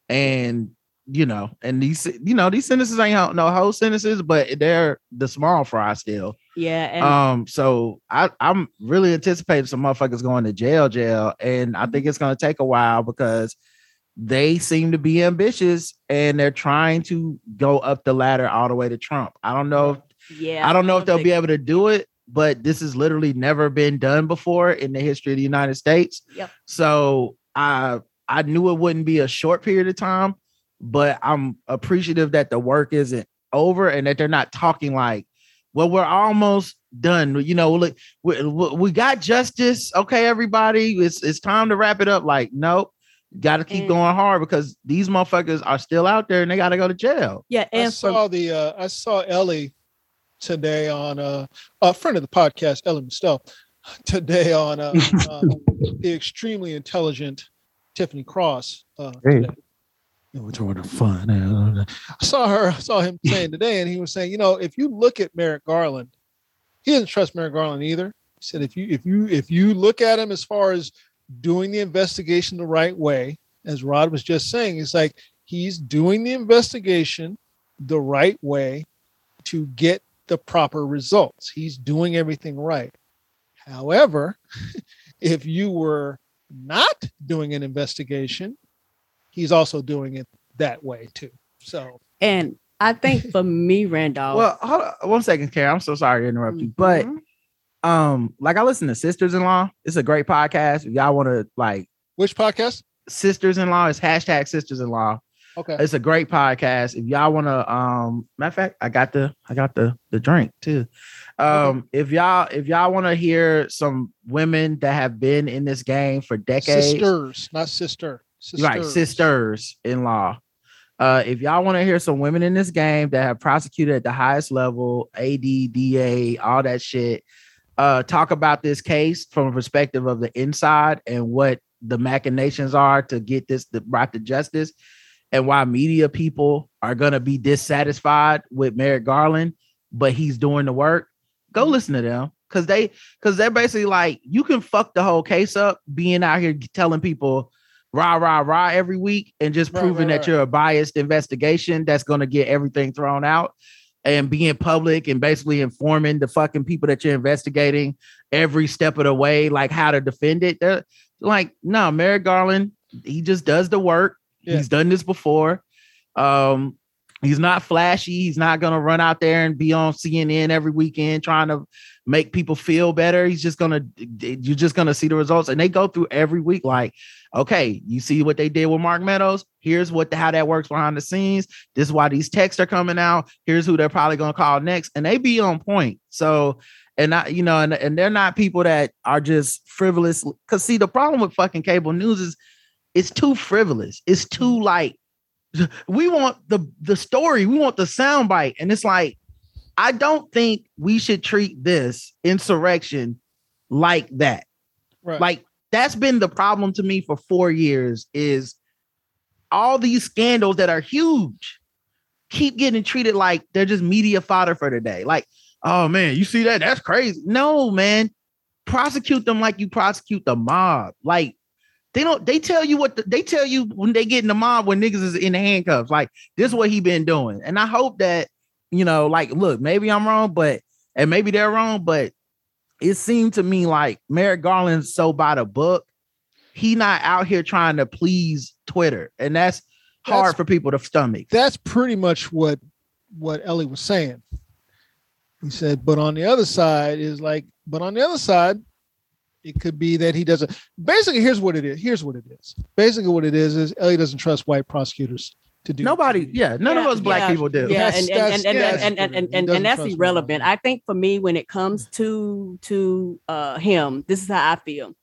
And you know, and these you know these sentences ain't no whole sentences, but they're the small fry still. Yeah, and Um, so I I'm really anticipating some motherfuckers going to jail, jail, and I think it's gonna take a while because they seem to be ambitious and they're trying to go up the ladder all the way to Trump. I don't know if yeah, I don't know if they'll think- be able to do it, but this has literally never been done before in the history of the United States. Yep. So I I knew it wouldn't be a short period of time, but I'm appreciative that the work isn't over and that they're not talking like, well, we're almost done. You know, look, we, we we got justice. Okay, everybody, it's it's time to wrap it up. Like, nope. Got to keep And- going hard because these motherfuckers are still out there and they got to go to jail. Yeah, I and for, saw the uh, I saw Elie today on uh, a friend of the podcast, Elie Mystal, today on uh, uh, the extremely intelligent Tiffany Cross. Uh, Hey. today. You know, Which one fun? I saw her, I saw him saying today, and he was saying, you know, if you look at Merrick Garland, he doesn't trust Merrick Garland either. He said, if you if you if you look at him as far as doing the investigation the right way, as Rod was just saying, it's like he's doing the investigation the right way to get the proper results. He's doing everything right. However, if you were not doing an investigation, he's also doing it that way too. So and I think for me, Randolph. Well, hold on one second, Karen. I'm so sorry to interrupt you, but Mhm. Um, like I listen to Sisters in Law. It's a great podcast. If y'all want to like which podcast? Sisters in Law, is hashtag Sisters in Law. Okay. It's a great podcast. If y'all want to, um, matter of fact, I got the I got the the drink too. Um, if y'all if y'all want to hear some women that have been in this game for decades, Sisters, not sister. Sisters. right sisters in law uh if y'all want to hear some women in this game that have prosecuted at the highest level adda all that shit uh talk about this case from a perspective of the inside and what the machinations are to get this the brought to justice and why media people are gonna be dissatisfied with merrick garland but he's doing the work go listen to them because they because they're basically like you can fuck the whole case up being out here telling people rah rah rah every week and just proving right, that you're a biased investigation that's going to get everything thrown out and being public and basically informing the fucking people that you're investigating every step of the way like how to defend it. They're like no merrick garland he just does the work. Yeah. he's done this before. Um he's not flashy he's not going to run out there and be on cnn every weekend trying to make people feel better he's just going to you're just going to see the results and they go through every week like okay, you see what they did with Mark Meadows. Here's what the, how that works behind the scenes. This is why these texts are coming out. Here's who they're probably gonna call next, and they be on point. So, and I, you know, and, and they're not people that are just frivolous. Cause see, the problem with fucking cable news is it's too frivolous. It's too mm. like we want the the story, we want the soundbite, and it's like I don't think we should treat this insurrection like that. Right. like that's been the problem to me for four years is all these scandals that are huge keep getting treated like they're just media fodder for today like oh man you see that? That's crazy. No man. Prosecute them like you prosecute the mob. Like they don't they tell you what the, they tell you when they get in the mob when niggas is in the handcuffs like this is what he been doing and i hope that you know like look maybe i'm wrong but and maybe they're wrong but it seemed to me like Merrick Garland's so by the book. He not out here trying to please Twitter, and that's hard That's- for people to stomach. That's pretty much what what Elie was saying. He said, but on the other side is like, but on the other side, it could be that he doesn't. Basically, here's what it is. Here's what it is. Basically, what it is is Elie doesn't trust white prosecutors to do. Nobody, yeah, none of us black yeah, people do. Yeah, That's- and, that's- and, and, yeah, and, that's and, and, and, and, that's irrelevant. I think for me, when it comes to to uh him, this is how I feel.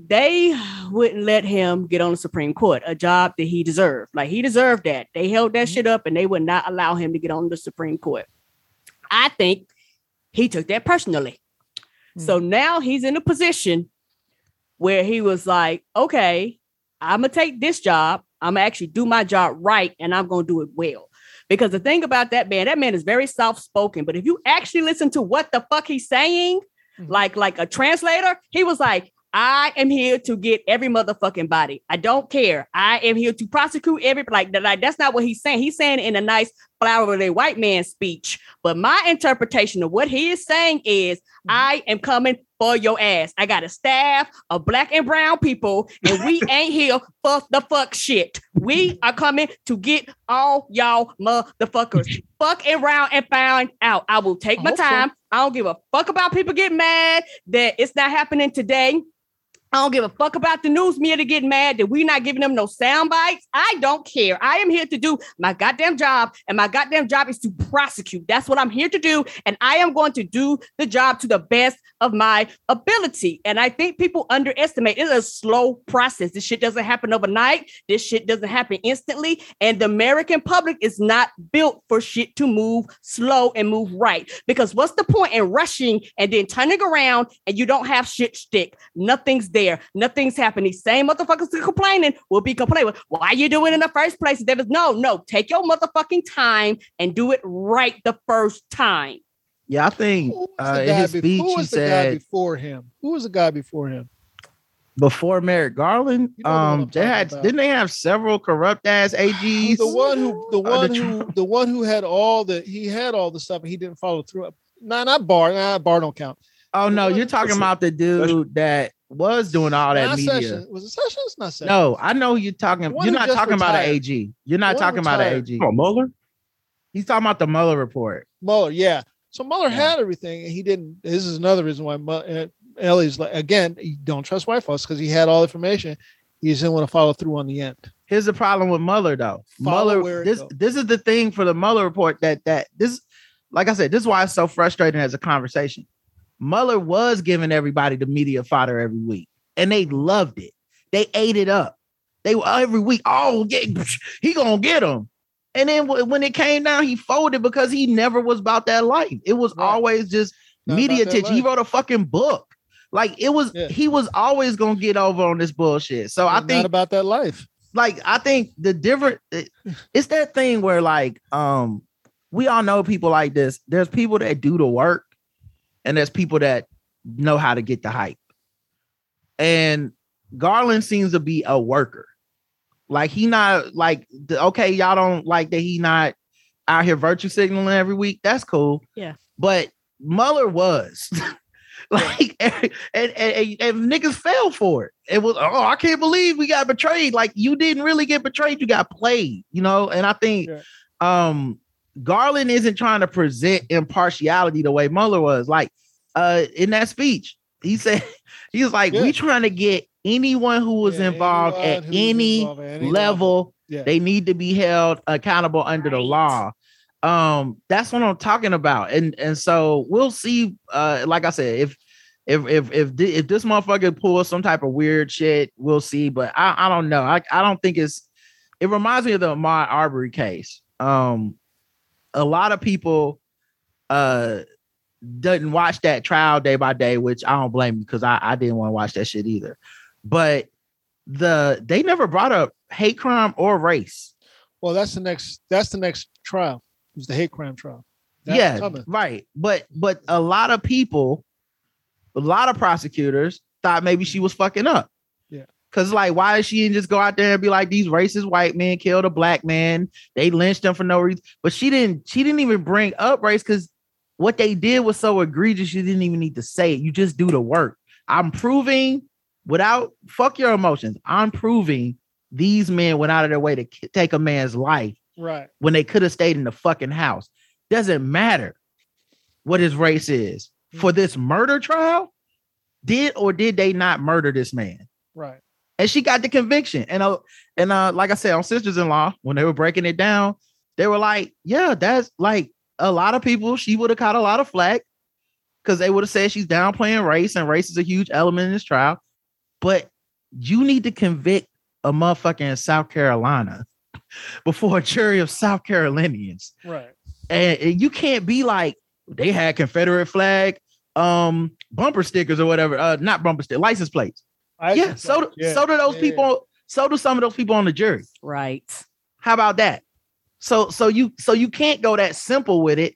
They wouldn't let him get on the Supreme Court, a job that he deserved. Like he deserved that. They held that shit up and they would not allow him to get on the Supreme Court. I think he took that personally. So now he's in a position where he was like, okay, I'm gonna take this job. I'm gonna actually do my job right, and I'm gonna do it well. Because the thing about that man, that man is very soft spoken. But if you actually listen to what the fuck he's saying, Mhm. like like a translator, he was like, I am here to get every motherfucking body. I don't care. I am here to prosecute every like, like that's not what he's saying. He's saying in a nice flowery white man speech. But my interpretation of what he is saying is mm-hmm. I am coming for your ass. I got a staff of black and brown people, and we ain't here for the fuck shit. We are coming to get all y'all motherfuckers. fuck around and find out. I will take my time. I don't give a fuck about people getting mad that it's not happening today. I don't give a fuck about the news media getting mad that we're not giving them no sound bites. I don't care. I am here to do my goddamn job, and my goddamn job is to prosecute. That's what I'm here to do. And I am going to do the job to the best of my ability. And I think people underestimate it's a slow process. This shit doesn't happen overnight. This shit doesn't happen instantly. And the American public is not built for shit to move slow and move right. Because what's the point in rushing and then turning around and you don't have shit stick? Nothing's. Nothing's happening. Same motherfuckers complaining will be complaining. Why you doing it in the first place? There was no, no, take your motherfucking time and do it right the first time. Yeah, I think Who was uh, the in guy his be- speech who he was the guy said before him? Who was the guy before him? before Merrick Garland, You know the one I'm um, they had about. didn't they have several corrupt ass AGs? The one who, the Uh, the one who, Trump- the one who had all the, he had all the stuff, and he didn't follow through. Nah, not Barr. Nah, Barr don't count. oh the no, one- you're talking about the dude that was doing all that Not media. Sessions. Was it Sessions? Not Sessions. No, I know you're talking. one You're not just talking about an. AG. You're not one talking about an. AG. Come on, Mueller. He's talking about the Mueller report. Mueller. Yeah. So Mueller Yeah. had everything, and he didn't. This is another reason why Mu- uh, Elie's like again. Don't trust White House because he had all the information. He just didn't want to follow through on the end. Here's the problem with Mueller though. Follow Mueller, this goes. this is the thing for the Mueller report that that this, like I said, this is why it's so frustrating as a conversation. Mueller was giving everybody the media fodder every week, and they loved it. They ate it up. They were every week. Oh, get, he gonna get them. And then wh- when it came down, he folded because he never was about that life. It was always just Not media attention. He wrote a fucking book. Like it was, Yeah. he was always gonna get over on this bullshit. So I Not think about that life. like I think the different it- it's that thing where like um we all know people like this. There's people that do the work, and there's people that know how to get the hype. And Garland seems to be a worker. Like he not like okay, y'all don't like that he not out here virtue signaling every week. That's cool. Yeah. But Mueller was. like and, and, and, and niggas fell for it. It was oh, I can't believe we got betrayed. Like you didn't really get betrayed, you got played, you know. And I think Yeah. um Garland isn't trying to present impartiality the way Mueller was. Like uh in that speech, he said he was like, Yeah. we trying to get anyone who was Yeah, involved at any involved at any level. Yeah. they need to be held accountable under the law. Um that's what i'm talking about. And and so we'll see uh like i said if if if if, if this motherfucker pulls some type of weird shit we'll see. But i i don't know. I, I don't think it's it reminds me of the Ahmaud Arbery case. Um a lot of people uh doesn't watch that trial day by day which i don't blame you because i i didn't want to watch that shit either but the they never brought up hate crime or race Well, that's the next. That's the next trial. It was the hate crime trial. That's yeah, coming. right. But but a lot of people, a lot of prosecutors thought maybe she was fucking up. Cause like, why did she just go out there and be like, these racist white men killed a black man? They lynched them for no reason. But she didn't. She didn't even bring up race because what they did was so egregious. You didn't even need to say it. You just do the work. I'm proving without fuck your emotions. I'm proving these men went out of their way to ki- take a man's life Right. when they could have stayed in the fucking house. Doesn't matter what his race is. Mm. For this murder trial, did or did they not murder this man? Right. And she got the conviction. And uh, and uh, like I said, on Sisters-in-Law, when they were breaking it down, they were like, yeah, that's like a lot of people, she would have caught a lot of flack because they would have said she's downplaying race, and race is a huge element in this trial. But you need to convict a motherfucker in South Carolina before a jury of South Carolinians. Right. And, and you can't be like, they had Confederate flag, um, bumper stickers or whatever. Uh, not bumper stick, license plates. I yeah, so do, Yeah, so do those yeah, people, so do some of those people on the jury. Right. How about that? So so you so you can't go that simple with it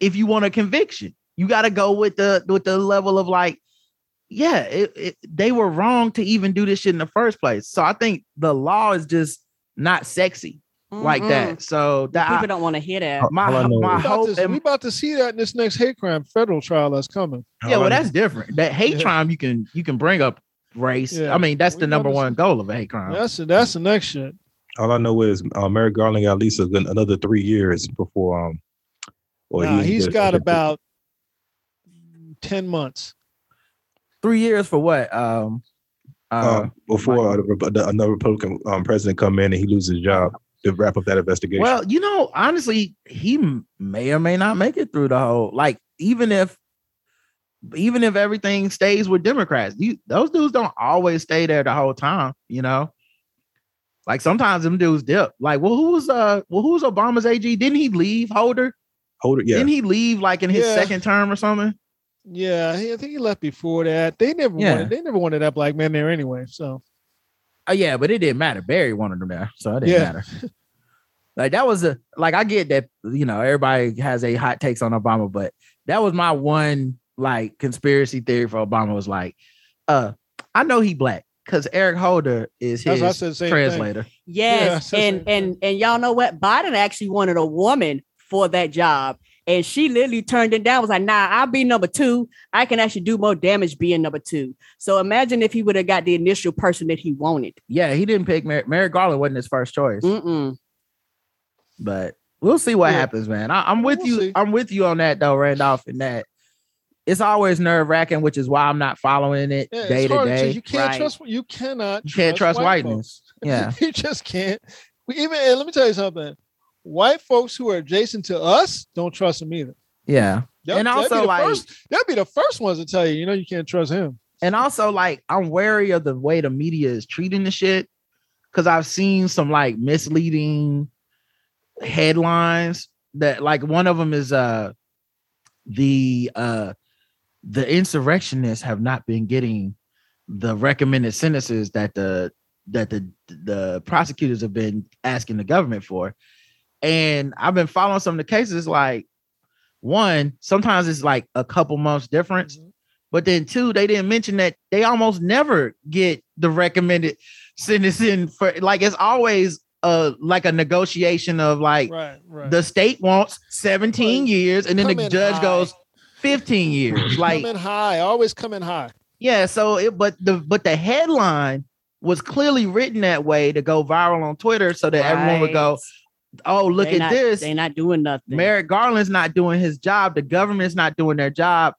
if you want a conviction. You got to go with the with the level of like yeah, it, it, they were wrong to even do this shit in the first place. So I think the law is just not sexy like Mm-mm. that. So that People I- don't want to hear that. My all my is- We about, hope to, and- we about to see that in this next hate crime federal trial that's coming. yeah, well, that's different. That hate Yeah. crime you can you can bring up race. Yeah. I mean, that's We the number one goal of a hate crime. That's that's the next shit. All I know is uh, Merrick Garland got at least another three years before. Um, or Nah, he- he's got about ten months. Three years for what? Um, uh, um, before a, a- another Republican um, president come in and he loses his job to wrap up that investigation. Well, you know, honestly, he may or may not make it through the whole. Like, even if, even if everything stays with Democrats, you those dudes don't always stay there the whole time. You know, like sometimes them dudes dip. Like, well, who was uh, well, who was Obama's AG? Didn't he leave Holder? hold it, yeah. Didn't he leave like in his Yeah. second term or something? Yeah, I think he left before that. They never Yeah. wanted they never wanted that black man there anyway. So Oh yeah, but it didn't matter. Barry wanted him there, so it didn't Yeah. matter. like that was a like I get that you know everybody has a hot takes on Obama, but that was my one like conspiracy theory for Obama was like, uh, I know he black because Eric Holder is his what I said, same thing. translator. Yeah, Yes, that's and and and y'all know what? Biden actually wanted a woman for that job, and she literally turned it down. Was like, "Nah, I'll be number two. I can actually do more damage being number two. So imagine if he would have got the initial person that he wanted. Yeah, he didn't pick Mer- Merrick Garland wasn't his first choice, Mm-mm. but we'll see what Yeah. happens, man. I, I'm with We'll you. see. I'm with you on that though, Randolph. In that it's always nerve wracking, which is why I'm not following it yeah, day to day. You can't Right. trust. You cannot. You can't trust white whiteness. folks. Yeah. you just can't. We even and let me tell you something. White folks who are adjacent to us don't trust them either. Yeah. They'll- And also, like- first, they'll be the first ones to tell you, you know, you can't trust him. And also, like, I'm wary of the way the media is treating the shit because I've seen some like misleading headlines that, like, one of them is uh the uh the insurrectionists have not been getting the recommended sentences that the that the the prosecutors have been asking the government for. And I've been following some of the cases like one, sometimes it's like a couple months difference. But then two, they didn't mention that they almost never get the recommended sentencing for like it's always uh like a negotiation of like Right, right. the state wants 17 Well, years and then the judge high. goes 15 years. Like coming high, always coming high. yeah, so it but the but the headline was clearly written that way to go viral on Twitter so that everyone would go, "Oh, look They at not- this. They're not doing nothing. Merrick Garland's not doing his job. The government's not doing their job.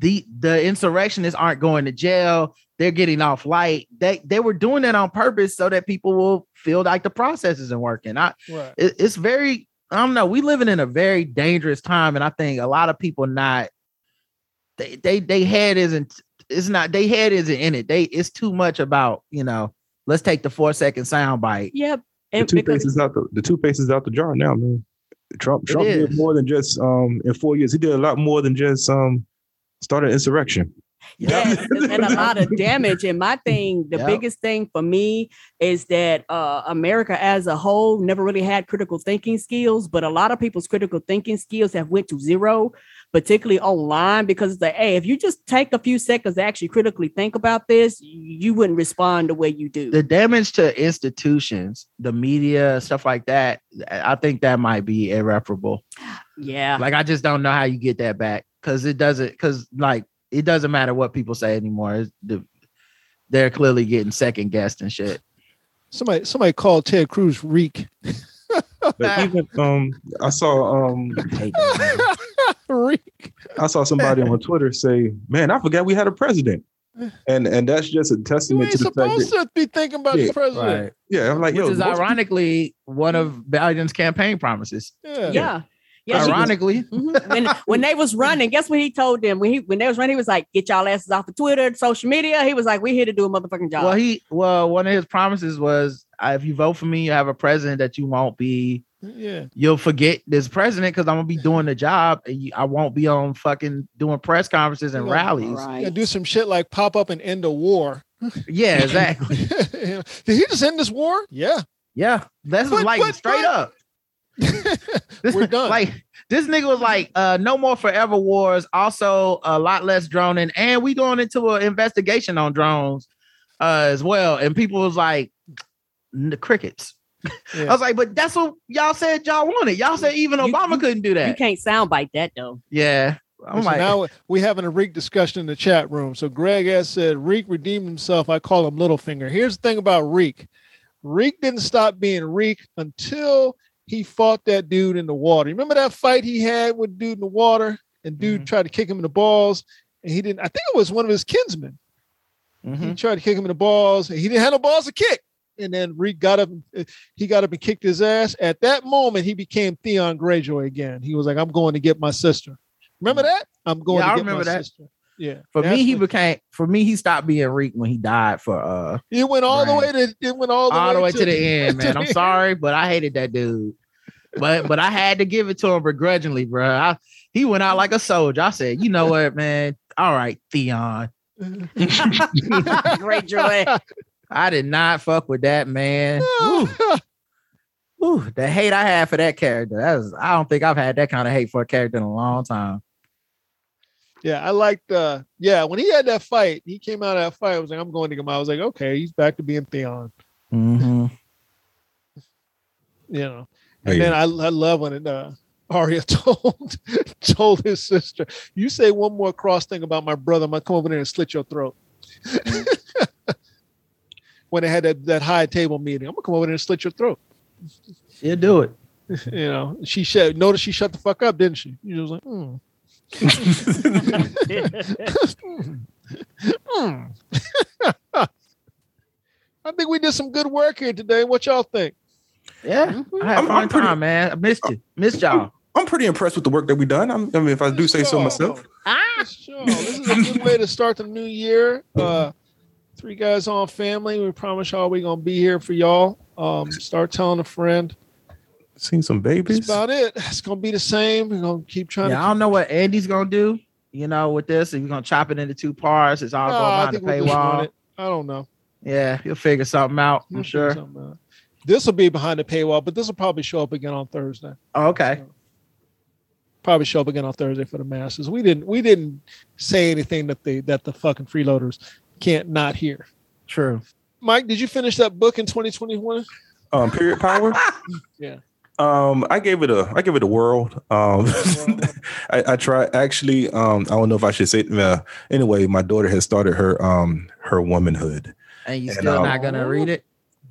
The the insurrectionists aren't going to jail. They're getting off light. They they were doing that on purpose so that people will feel like the process isn't working. I Right. it- it's very I don't know. We living in a very dangerous time, and I think a lot of people not they they they head isn't it's not they head isn't in it. They it's too much about you know. Let's take the four second sound bite. Yep. The And toothpaste because, is out the the toothpaste is out the jar now, man. Trump Trump did more than just um in four years. He did a lot more than just um start an insurrection. yes, and and a lot of damage. And my thing, the Yep. biggest thing for me is that uh, America as a whole never really had critical thinking skills, but a lot of people's critical thinking skills have went to zero, particularly online, because it's like, hey, if you just take a few seconds to actually critically think about this, you wouldn't respond the way you do. the damage to institutions, the media, stuff like that, I think that might be irreparable. yeah. Like I just don't know how you get that back because it doesn't because like it doesn't matter what people say anymore. It's the, they're clearly getting second guessed and shit. Somebody somebody called Ted Cruz reek. But even um I saw um I hate that man. reek. I saw somebody on Twitter say, "Man, I forgot we had a president," and and that's just a You testament ain't to the fact supposed that to be thinking about Yeah, the president. right. yeah, I'm like, Which is most ironically one of Biden's campaign promises. Yeah. Yeah. Yeah. she was- ironically, Mhm. when when they was running, guess what he told them when he when they was running? He was like, "Get y'all asses off of Twitter, social media." He was like, "We here to do a motherfucking job." well, he well one of his promises was if you vote for me, you have a president that you won't be Yeah. you'll forget this president because I'm gonna be doing the job and you, I won't be on fucking doing press conferences and Yeah. rallies. right. Yeah, do some shit like pop up and end a war. Yeah, exactly. Did he just end this war? Yeah. yeah, that's But- like but- straight but- up. This- We're done. Like This nigga was like, uh, no more forever wars, also a lot less droning, and we going into an investigation on drones uh as well. And people was like the crickets. I was like, but that's what y'all said y'all wanted. Y'all said even You- Obama you- couldn't do that. You can't soundbite that though. Yeah. I'm so like, now we having a Reek discussion in the chat room. So Greg has said Reek redeemed himself. I call him Littlefinger. Here's the thing about Reek. Reek didn't stop being Reek until he fought that dude in the water. Remember that fight he had with dude in the water? And dude Mhm. tried to kick him in the balls. And he didn't, I think it was one of his kinsmen. He mhm. tried to kick him in the balls. And he didn't have no balls to kick. And then Reek got up, he got up and kicked his ass. At that moment, he became Theon Greyjoy again. He was like, I'm going to get my sister. Remember that? I'm going Yeah, to I get remember my that. sister. Yeah. for me, he became for me, he stopped being Reek when he died for uh it went all the way to it went all the all way, the way to the end, man. I'm sorry, but I hated that dude. But but I had to give it to him begrudgingly, bro. I, he went out like a soldier. I said, you know what, man? All right, Theon. Greyjoy. I did not fuck with that man. Woo, woo, the hate I had for that character. That was, I don't think I've had that kind of hate for a character in a long time. yeah, I liked uh yeah, when he had that fight, he came out of that fight. I was like, I'm going to get him. I was like, okay, he's back to being Theon. Mhm. You know. Hey, And then I, I love when it, uh Arya told told his sister, "You say one more cross thing about my brother, I'm gonna come over there and slit your throat." When they had that, that high table meeting, I'm gonna come over there and slit your throat. She'll do it. You know, she said, Notice she shut the fuck up, didn't she? She was like, hmm. Hmm. I think we did some good work here today. What y'all think? Yeah, Mhm. I had I'm- fun I'm pretty- time, man. I missed you, missed y'all. I'm pretty impressed with the work that we've done. I'm, I mean, if I do say so myself. Ah, Sure. This is a good way to start the new year. Uh, three guys on family. We promise y'all we're gonna be here for y'all. Um, start telling a friend. Seen some babies. That's babies. about it. It's gonna be the same. We're gonna keep trying Yeah, I don't know what Andy's gonna do. You know, with this, if you're gonna chop it into two parts, it's all Nah, going behind the think we'll just run paywall. I don't know. Yeah, he'll figure something out. I'm figure sure. This will be behind the paywall, but this will probably show up again on Thursday. Oh, okay. Probably show up again on Thursday for the masses. We didn't. We didn't say anything that the that the fucking freeloaders can't not hear. True. Mike, did you finish that book in 2021? Um, period power. Yeah. Um, I gave it a I gave it a world. Um, I, I tried actually. Um, I don't know if I should say. Uh, anyway, my daughter has started her um her womanhood. And you And, still um, not gonna read it?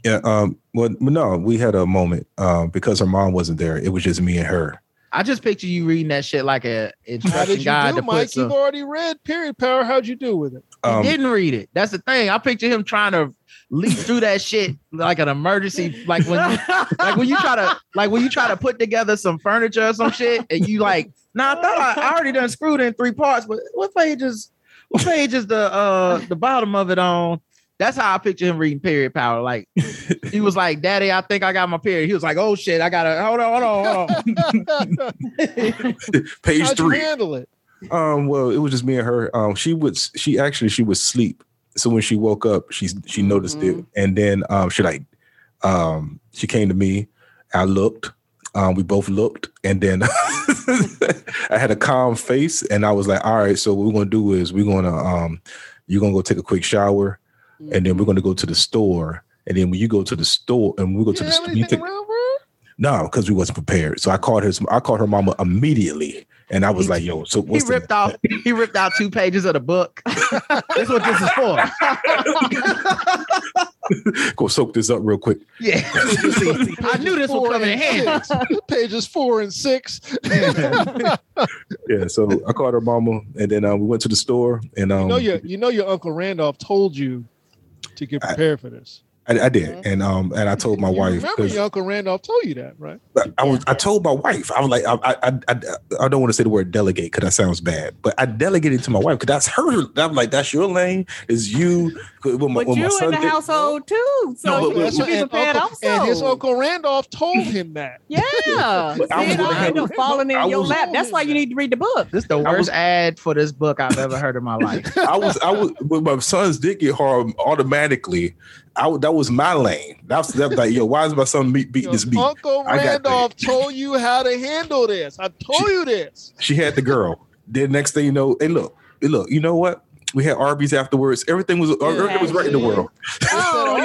Yeah. Um. Well, no, we had a moment. Um, because her mom wasn't there. It was just me and her. I just picture you reading that shit like a How instruction did you guide do, to Mike? put some. You've already read Period Power. How'd you do with it? He Um, didn't read it. That's the thing. I picture him trying to leap through that shit like an emergency, like when you, like when you try to like when you try to put together some furniture or some shit, and you like, nah, I thought I, I already done screwed in three parts, but what page is what page is the uh the bottom of it on? That's how I picture him reading period power. Like he was like, Daddy, I think I got my period. He was like, Oh shit, I gotta hold on, hold on, hold on. page How'd you three. handle it? Um, well, it was just me and her. Um, she would she actually she would sleep. So when she woke up, she she noticed it, and then um, she like um she came to me. I looked. Um, we both looked, and then I had a calm face, and I was like, "All right, so what we're gonna do is we're gonna um, you're gonna go take a quick shower, and then we're gonna go to the store, and then when you go to the store, and we go You to the store, you anything take around for her? no, because we wasn't prepared. So I called her. I called her mama immediately, and I was He- like, "Yo, so He what's the ripped out he ripped out two pages of the book. That's what this is for. go soak this up real quick. Yeah. I knew this would come in handy. Pages four and six. Yeah, so I called her mama, and then uh, we went to the store, and um, you know your you know your uncle Randolph told you to get I- prepared for this. I, I did, and um, and I told my You wife Remember your uncle Randolph told you that, right? I was I told my wife I was like I I I, I don't want to say the word delegate because that sounds bad, but I delegated to my wife because that's her. I'm like that's your lane, is you 'Cause my- But when you my in the did- household too, so No, but- you but- That's should be and, prepared Uncle, also. and his uncle Randolph told him that. Yeah, I was See, I looking- end up falling in I your was- lap. That's why you need to read the book. This is the worst was- ad for this book I've ever heard in my life. I was, I was, when my sons did get hard automatically. I w- that was my lane. That's that like, yo, why is my son beat, beating Your this beat? Uncle I got Randolph told you how to handle this. I told you this. She had the girl. then next thing you know, hey, look, hey, look, you know what? We had Arby's afterwards. Everything was everything was right in the world. Oh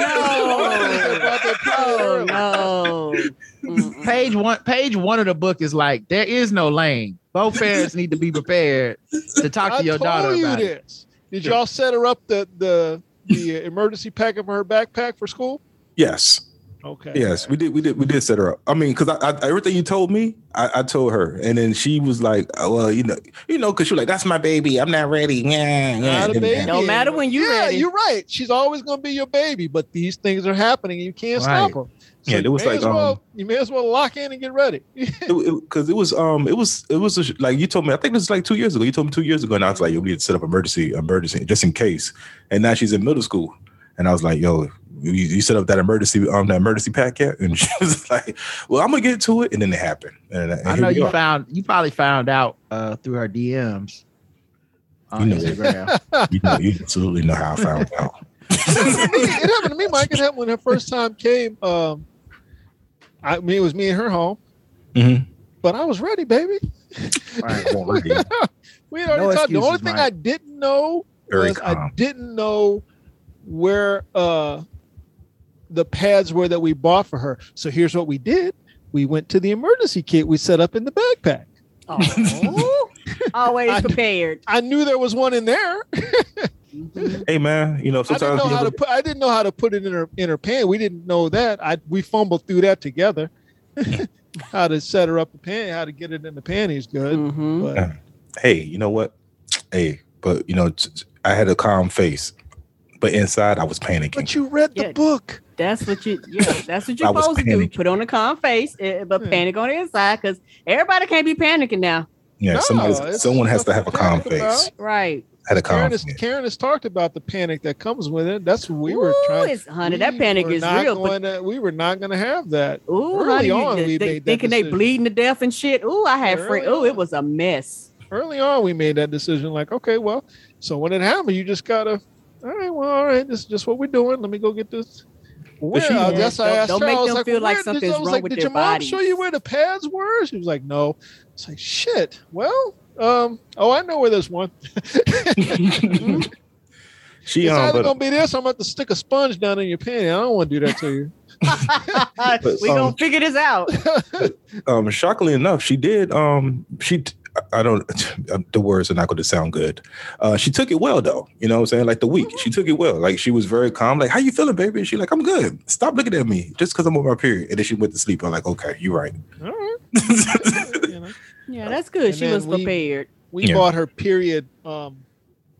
no! Oh, Mm-mm. Page one, page one of the book is like there is no lane. Both parents need to be prepared to talk I to your told daughter you about it. this. Did y'all set her up the the the emergency packet for her backpack for school? Yes, Okay. yes, we did, we did, we did set her up. I mean, because I, I, everything you told me, I, I told her, and then she was like, oh, "Well, you know, you know, because she was like, that's my baby. I'm not ready." Yeah, yeah. Not a baby. No matter when you yeah, ready. you're right. She's always going to be your baby, but these things are happening. and You can't Right. stop them. Yeah, it was you may like, as well, um, you may as well lock in and get ready. because it, was um it was it was a, like you told me I think this was like two years ago you told me two years ago and I was like yo we need to set up emergency emergency just in case and now she's in middle school and I was like yo you, you set up that emergency um that emergency pack yet and she was like well I'm gonna get to it and then it happened and, and I know you are. found you probably found out uh, through her DMs on You know. Instagram. you, know, you absolutely know how I found out it happened to me, Mike. It happened when her first time came. Um, I mean, it was me and her home, Mhm. but I was ready, baby. Right. we had already No talked. The only thing Mike. I didn't know very was I didn't know where uh, the pads were that we bought for her. So here's what we did: we went to the emergency kit we set up in the backpack. Oh, always I- prepared. I knew there was one in there. Hey man you know I didn't sometimes know how to put. I didn't know how to put it in her in her pan. We didn't know that. I we fumbled through that together. how to set her up a pan, how to get it in the panties good. Mhm. But hey you know what hey but you know t- t- I had a calm face but inside I was panicking but you read the Yeah. book. That's what you yeah, that's what you're was supposed to do. Put on a calm face, eh, but Yeah. panic on the inside because everybody can't be panicking now. yeah No, somebody's it's someone has to have a calm nothing to panic face Right. had a calm Karen has, face Karen has talked about the panic that comes with it. That's what we were Ooh, trying. it's- honey, that panic is not real, but- to, we were not going to have that. Ooh, Early honey, on, they- we they- made that thinking they decision. bleeding to death and shit. Ooh, I had friends. Ooh, it was a mess. Early on, we made that decision. Like, okay, well, so when it happened, you just gotta. All right, well, all right, this is just what we're doing. Let me go get this. Well, she- I Yeah, guess I don't- asked don't her. make I was them like, feel well, like where- something's I was wrong like, with Did their your mom bodies." show you where the pads were? She was like, no. It's like shit. Well, um, oh, I know where there's one. she It's um either gonna be this. or I'm about to stick a sponge down in your panty. I don't want to do that to you. we um, gonna figure this out. um shockingly enough she did um she t- i don't the words are not going to sound good uh she took it well though you know what i'm saying like the week she took it well like she was very calm like how you feeling baby and she like i'm good stop looking at me just because i'm on my period and then she went to sleep i'm like okay you're right All right. you know. Yeah, that's good. And she was we- prepared. We Yeah. bought her period um,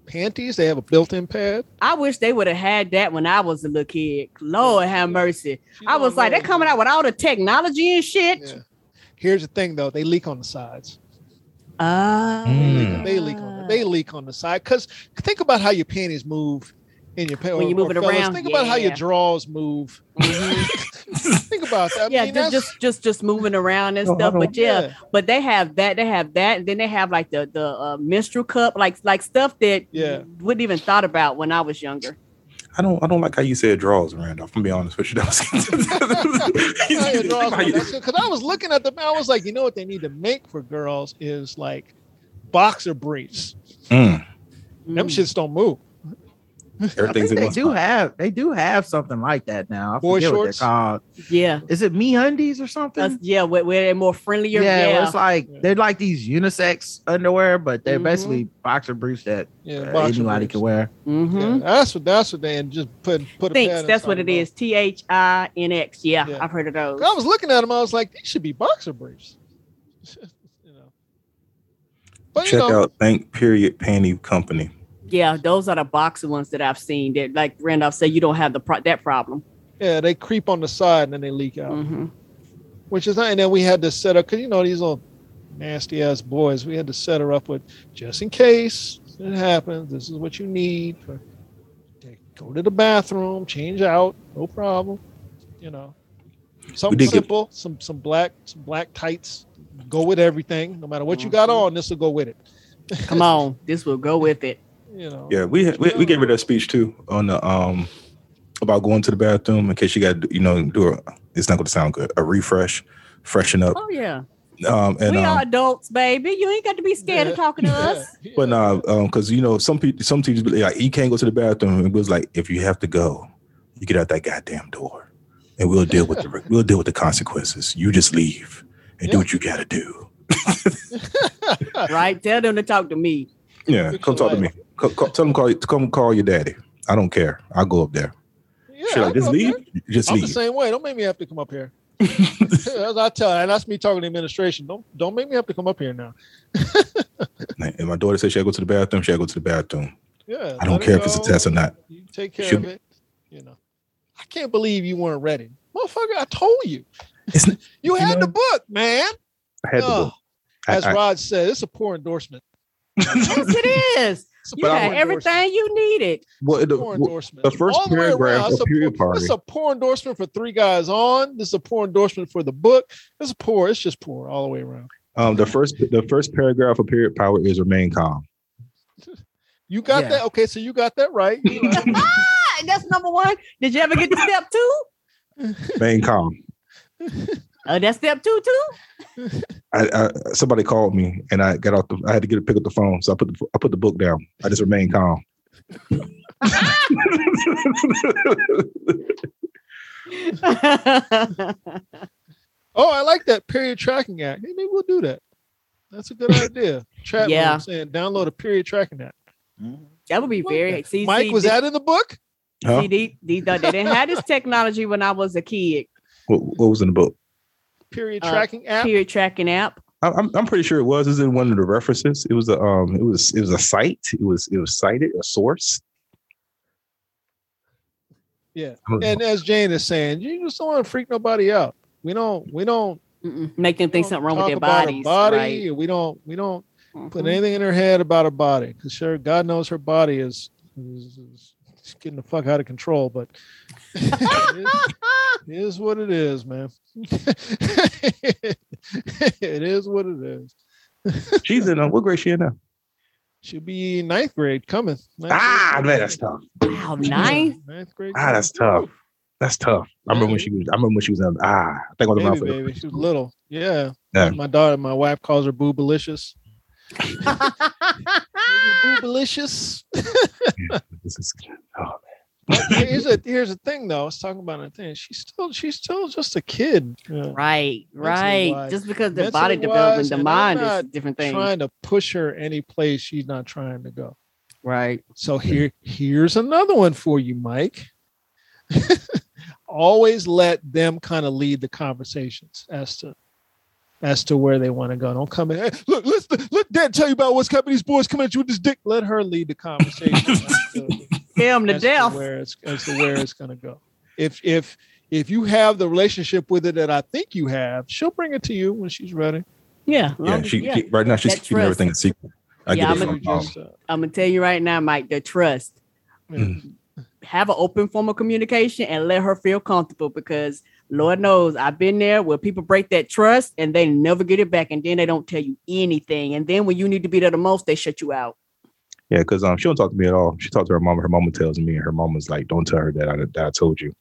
panties. They have a built-in pad. I wish they would have had that when I was a little kid. Lord have mercy. I was like, they're coming out with all the technology and shit. Yeah. Here's the thing, though. They leak on the sides. Ah. Mm. They leak on. They leak on the side. Cause think about how your panties move in your pants. When you move it around, Think about how your drawers move. think about that. I yeah, mean, just, just just just moving around and No, stuff. But yeah, yeah. but they have that. They have that, and then they have like the the uh, menstrual cup, like like stuff that Yeah. wouldn't even thought about when I was younger. I don't i don't like how you said draws randolph i'm gonna be honest with you that how your drawers was Because I was looking at them, I was like, you know what they need to make for girls is like boxer briefs. Mm, Them Mm. shits don't move. I everything's think they do spot. have they do have something like that now. I Boy forget what they're shorts? called. Yeah, Is it MeUndies or something? Us- yeah, where, where they're more friendlier. yeah, Yeah, it's like they're like these unisex underwear, but they're Mhm. basically boxer briefs that Yeah, uh, boxer anybody briefs. can wear. hmm Yeah, that's what that's what they and just put put a Thinx that's what inside it them. is. T H I N X. Yeah, Yeah. I've heard of those. I was looking at them. I was like, these should be boxer briefs. you know. But check you know, out thank period panty company Yeah, those are the boxer ones that I've seen. That like Randolph said, you don't have the pro- that problem. yeah, they creep on the side and then they leak out, hmm which is not. And then we had to set up because you know these little nasty ass boys. We had to set her up with just in case it happens. This is what you need for Go to the bathroom, change out, no problem. You know, something did get- simple, some some black some black tights. Go with everything, no matter what you got on. This will go with it. Come on, this will go with it. You know. Yeah, we we, we gave her that speech too on the um about going to the bathroom in case you got you know do a it's not going to sound good a refresh, freshen up. Oh yeah, Um and we um, are adults, baby. You ain't got to be scared Yeah. of talking to Yeah. us. Yeah. But nah, um, because you know, some people, some teachers like, you can't go to the bathroom. It was like, if you have to go, you get out that goddamn door, and we'll deal with the we'll deal with the consequences. You just leave and do what you got to do. right? Tell them to talk to me. Yeah, come talk to me. Life. Co- co- tell them call come call your daddy. I don't care. I'll go up there. Yeah, She like, I just leave. there. Just I'm the leave. same way. Don't make me have to come up here. As I tell, and that's me talking to administration. Don't don't make me have to come up here now. And my daughter said she had to go to the bathroom. She had to go to the bathroom. Yeah, I don't care if it's a test or not. You take care Should of be. it. You know, I can't believe you weren't ready, motherfucker. I told you. It's n- You You had know- the book, man. I had to Oh, go. I- As I- Rod said, it's a poor endorsement. Yes, it is. It's You But poor I had everything you needed. well, the, well, the first All the paragraph around, of it's a period poor, party. This is a poor endorsement for three guys on. This is a poor endorsement for the book. This is poor. It's just poor all the way around. um, the first the first paragraph of period power is remain calm. You got Yeah. that? Okay, so you got that right. You right. That's number one. Did you ever get to step two? Remain calm. Uh, that's step two too. I, I somebody called me and I got off the I had to get to pick up the phone. So I put the I put the book down. I just remained calm. oh, I like that period tracking app. Hey, maybe we'll do that. That's a good idea. Chat Yeah. room saying download a period tracking app. that would be Like very. that. See, Mike, see, was thi- that in the book? Huh? See, these, these, they didn't have this technology when I was a kid. What, what was in the book? Period Uh, tracking app. Period tracking app. I- I'm I'm pretty sure it was. Is in one of the references? It was a um. It was it was a site. It was it was cited a source. Yeah. And as Jane is saying, you just don't want to freak nobody out. We don't. We don't Mm-mm. Make them think something wrong with their about bodies. Body. right? We don't. We don't put Mhm. anything in her head about her body because sure, God knows her body is, is, is getting the fuck out of control. But it is- it is what it is, man. it is what it is. She's in. Uh, what grade she in now? She'll be ninth grade coming. Ninth Ah, grade man, that's tough. Wow, ninth. Ninth grade. Ah, that's tough. That's tough. I remember when she was. I remember when she was. in ah, I think I was around Baby, for baby. She was little. Yeah. Yeah. My daughter, my wife calls her boobalicious. Boobalicious. This is, oh, here's a here's the thing though. I was talking about a thing. She's still she's still just a kid. Right, right. wise. Just because the body development, the mind is a different thing. Trying to push her any place she's not trying to go. Right. So here here's another one for you, Mike. Always let them kind of lead the conversations as to as to where they want to go. Don't come in. Hey, look, let's let Dad tell you about what's coming. These boys coming at you with this dick. Let her lead the conversation. as to- Scare them to death. where it's as to where it's gonna go. If if if you have the relationship with it that I think you have, she'll bring it to you when she's ready. Yeah. yeah. She yeah. she- right now she's That keeping trust. everything a secret. I Yeah, get it I'm from, um, Just, uh, I'm gonna tell you right now, Mike. The trust. Mm. Have an open form of communication and let her feel comfortable because Lord knows I've been there where people break that trust and they never get it back, and then they don't tell you anything. And then when you need to be there the most, they shut you out. Yeah, because um, she don't talk to me at all. She talked to her mom. Her mama tells me, and her mama's like, "Don't tell her that I that I told you,"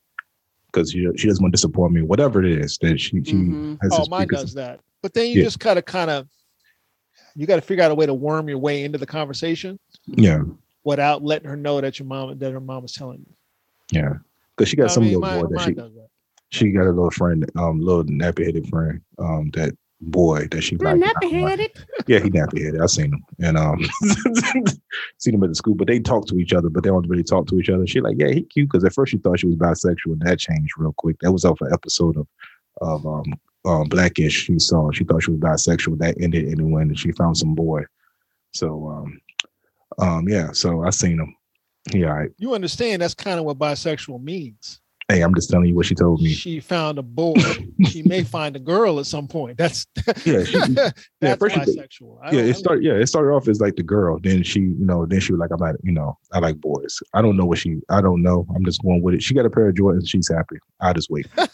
because she she doesn't want to disappoint me. Whatever it is that she she Mhm. has. oh, mine precon- does that. But then you Yeah. just kind of kind of you got to figure out a way to worm your way into the conversation Yeah, without letting her know that your mom that her mom is telling you. yeah, because she got I some mean, little mine, boy that she that. she got a little friend, um, little nappy headed friend, um, that boy that she You're like. nappy headed. Yeah, he nappy headed. I seen him, and um, seen him at the school. But they talk to each other, but they don't really talk to each other. She like, yeah, he cute. Because at first she thought she was bisexual, and that changed real quick. That was off an episode of of um, um Blackish. She saw. She thought she was bisexual. That ended in when she found some boy. So um, um, yeah. So I seen him. Yeah, all right. You understand that's kind of what bisexual means. Hey, I'm just telling you what she told me. she found a boy. she may find a girl at some point. That's Yeah, she, that's she- bisexual. Yeah, it started. Yeah, it started off as like the girl. Then she, you know, then she was like, I'm not, you know, I like boys. I don't know what she. I don't know. I'm just going with it. She got a pair of Jordans. She's happy. I just wait. Uh,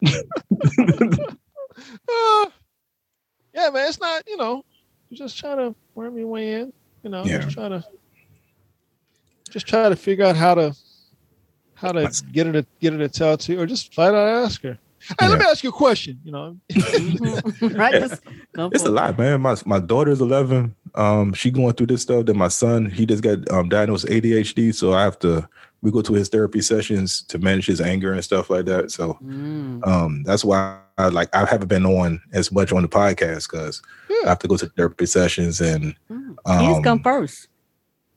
yeah, man, it's not, you know, just try to worm your way in, you know, Yeah. just try to just try to figure out how to how to get her to get her to tell to or just flat out ask her. Hey, let me ask you a question, you know. Right? Just It's a lot, man. My my daughter's 11. Um, she going through this stuff. Then my son, he just got um diagnosed ADHD. So I have to. We go to his therapy sessions to manage his anger and stuff like that. So Mm. um, that's why I like I haven't been on as much on the podcast because I have to go to therapy sessions and Mm. um, Kids come first.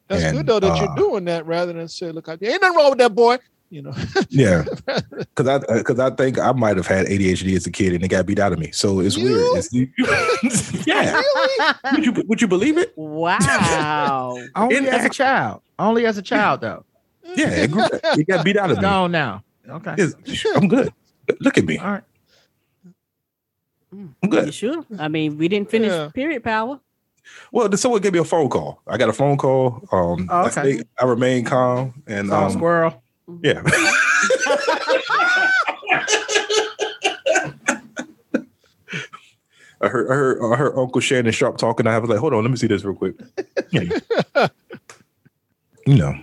That's And, good though that uh, you're doing that rather than say, look, ain't nothing wrong with that boy. You know, yeah, because I because I think I might have had ADHD as a kid and it got beat out of me. So it's You? weird. It's, yeah, would you would you believe it? Wow. Only It- as a child. Only as a child, though. Yeah, it, grew- it got beat out of It's me. gone now. Okay. It's- I'm good. Look at me. All right. I'm good. You good. sure? I mean, we didn't finish Yeah. period power. Well, someone gave me a phone call. I got a phone call. Um, Oh, I, okay. stayed- I remain calm and Saw a um, squirrel. Yeah. I heard, I heard, I heard Uncle Shannon Sharpe talking. I was like, hold on, let me see this real quick. Yeah. you know,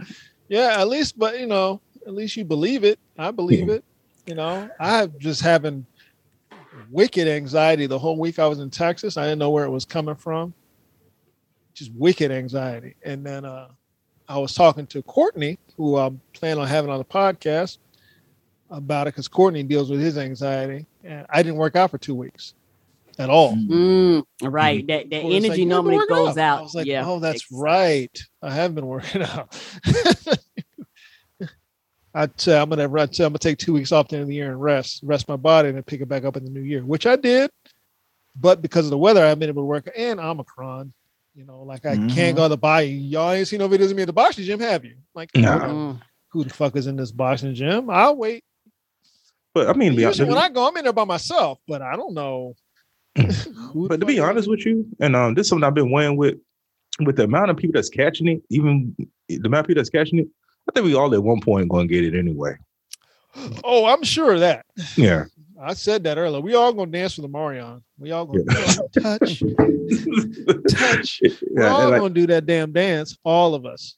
yeah, at least, but you know, at least you believe it. I believe Yeah. it. You know, I have just having wicked anxiety the whole week I was in Texas. I didn't know where it was coming from. Just wicked anxiety. And then uh I was talking to Courtney, who I'm planning on having on the podcast about it because Courtney deals with his anxiety. And I didn't work out for two weeks at all. Mm, right. That that Well, it's like, energy "You normally goes out. I was like, yeah. oh, that's Ex- right. I have been working out. I'd say I'm gonna I'd say I'm gonna take two weeks off the end of the year and rest, rest my body, and then pick it back up in the new year, which I did. But because of the weather, I've been able to work and Omicron. You know, like I Mhm. can't go to the body. Y'all ain't seen no videos of me at the boxing gym, have you? Like. Mm. who the fuck is in this boxing gym? I'll wait. but I mean, to be honest, Usually when I go, I'm in there by myself, but I don't know. who but to be honest with you, and um, this is something I've been weighing with, with the amount of people that's catching it, even the amount of people that's catching it, I think we all at one point going to get it anyway. oh, I'm sure of that. Yeah. I said that earlier. We all gonna dance with the Marion. We all gonna Yeah. touch, touch. We're yeah, all and like, gonna do that damn dance. All of us.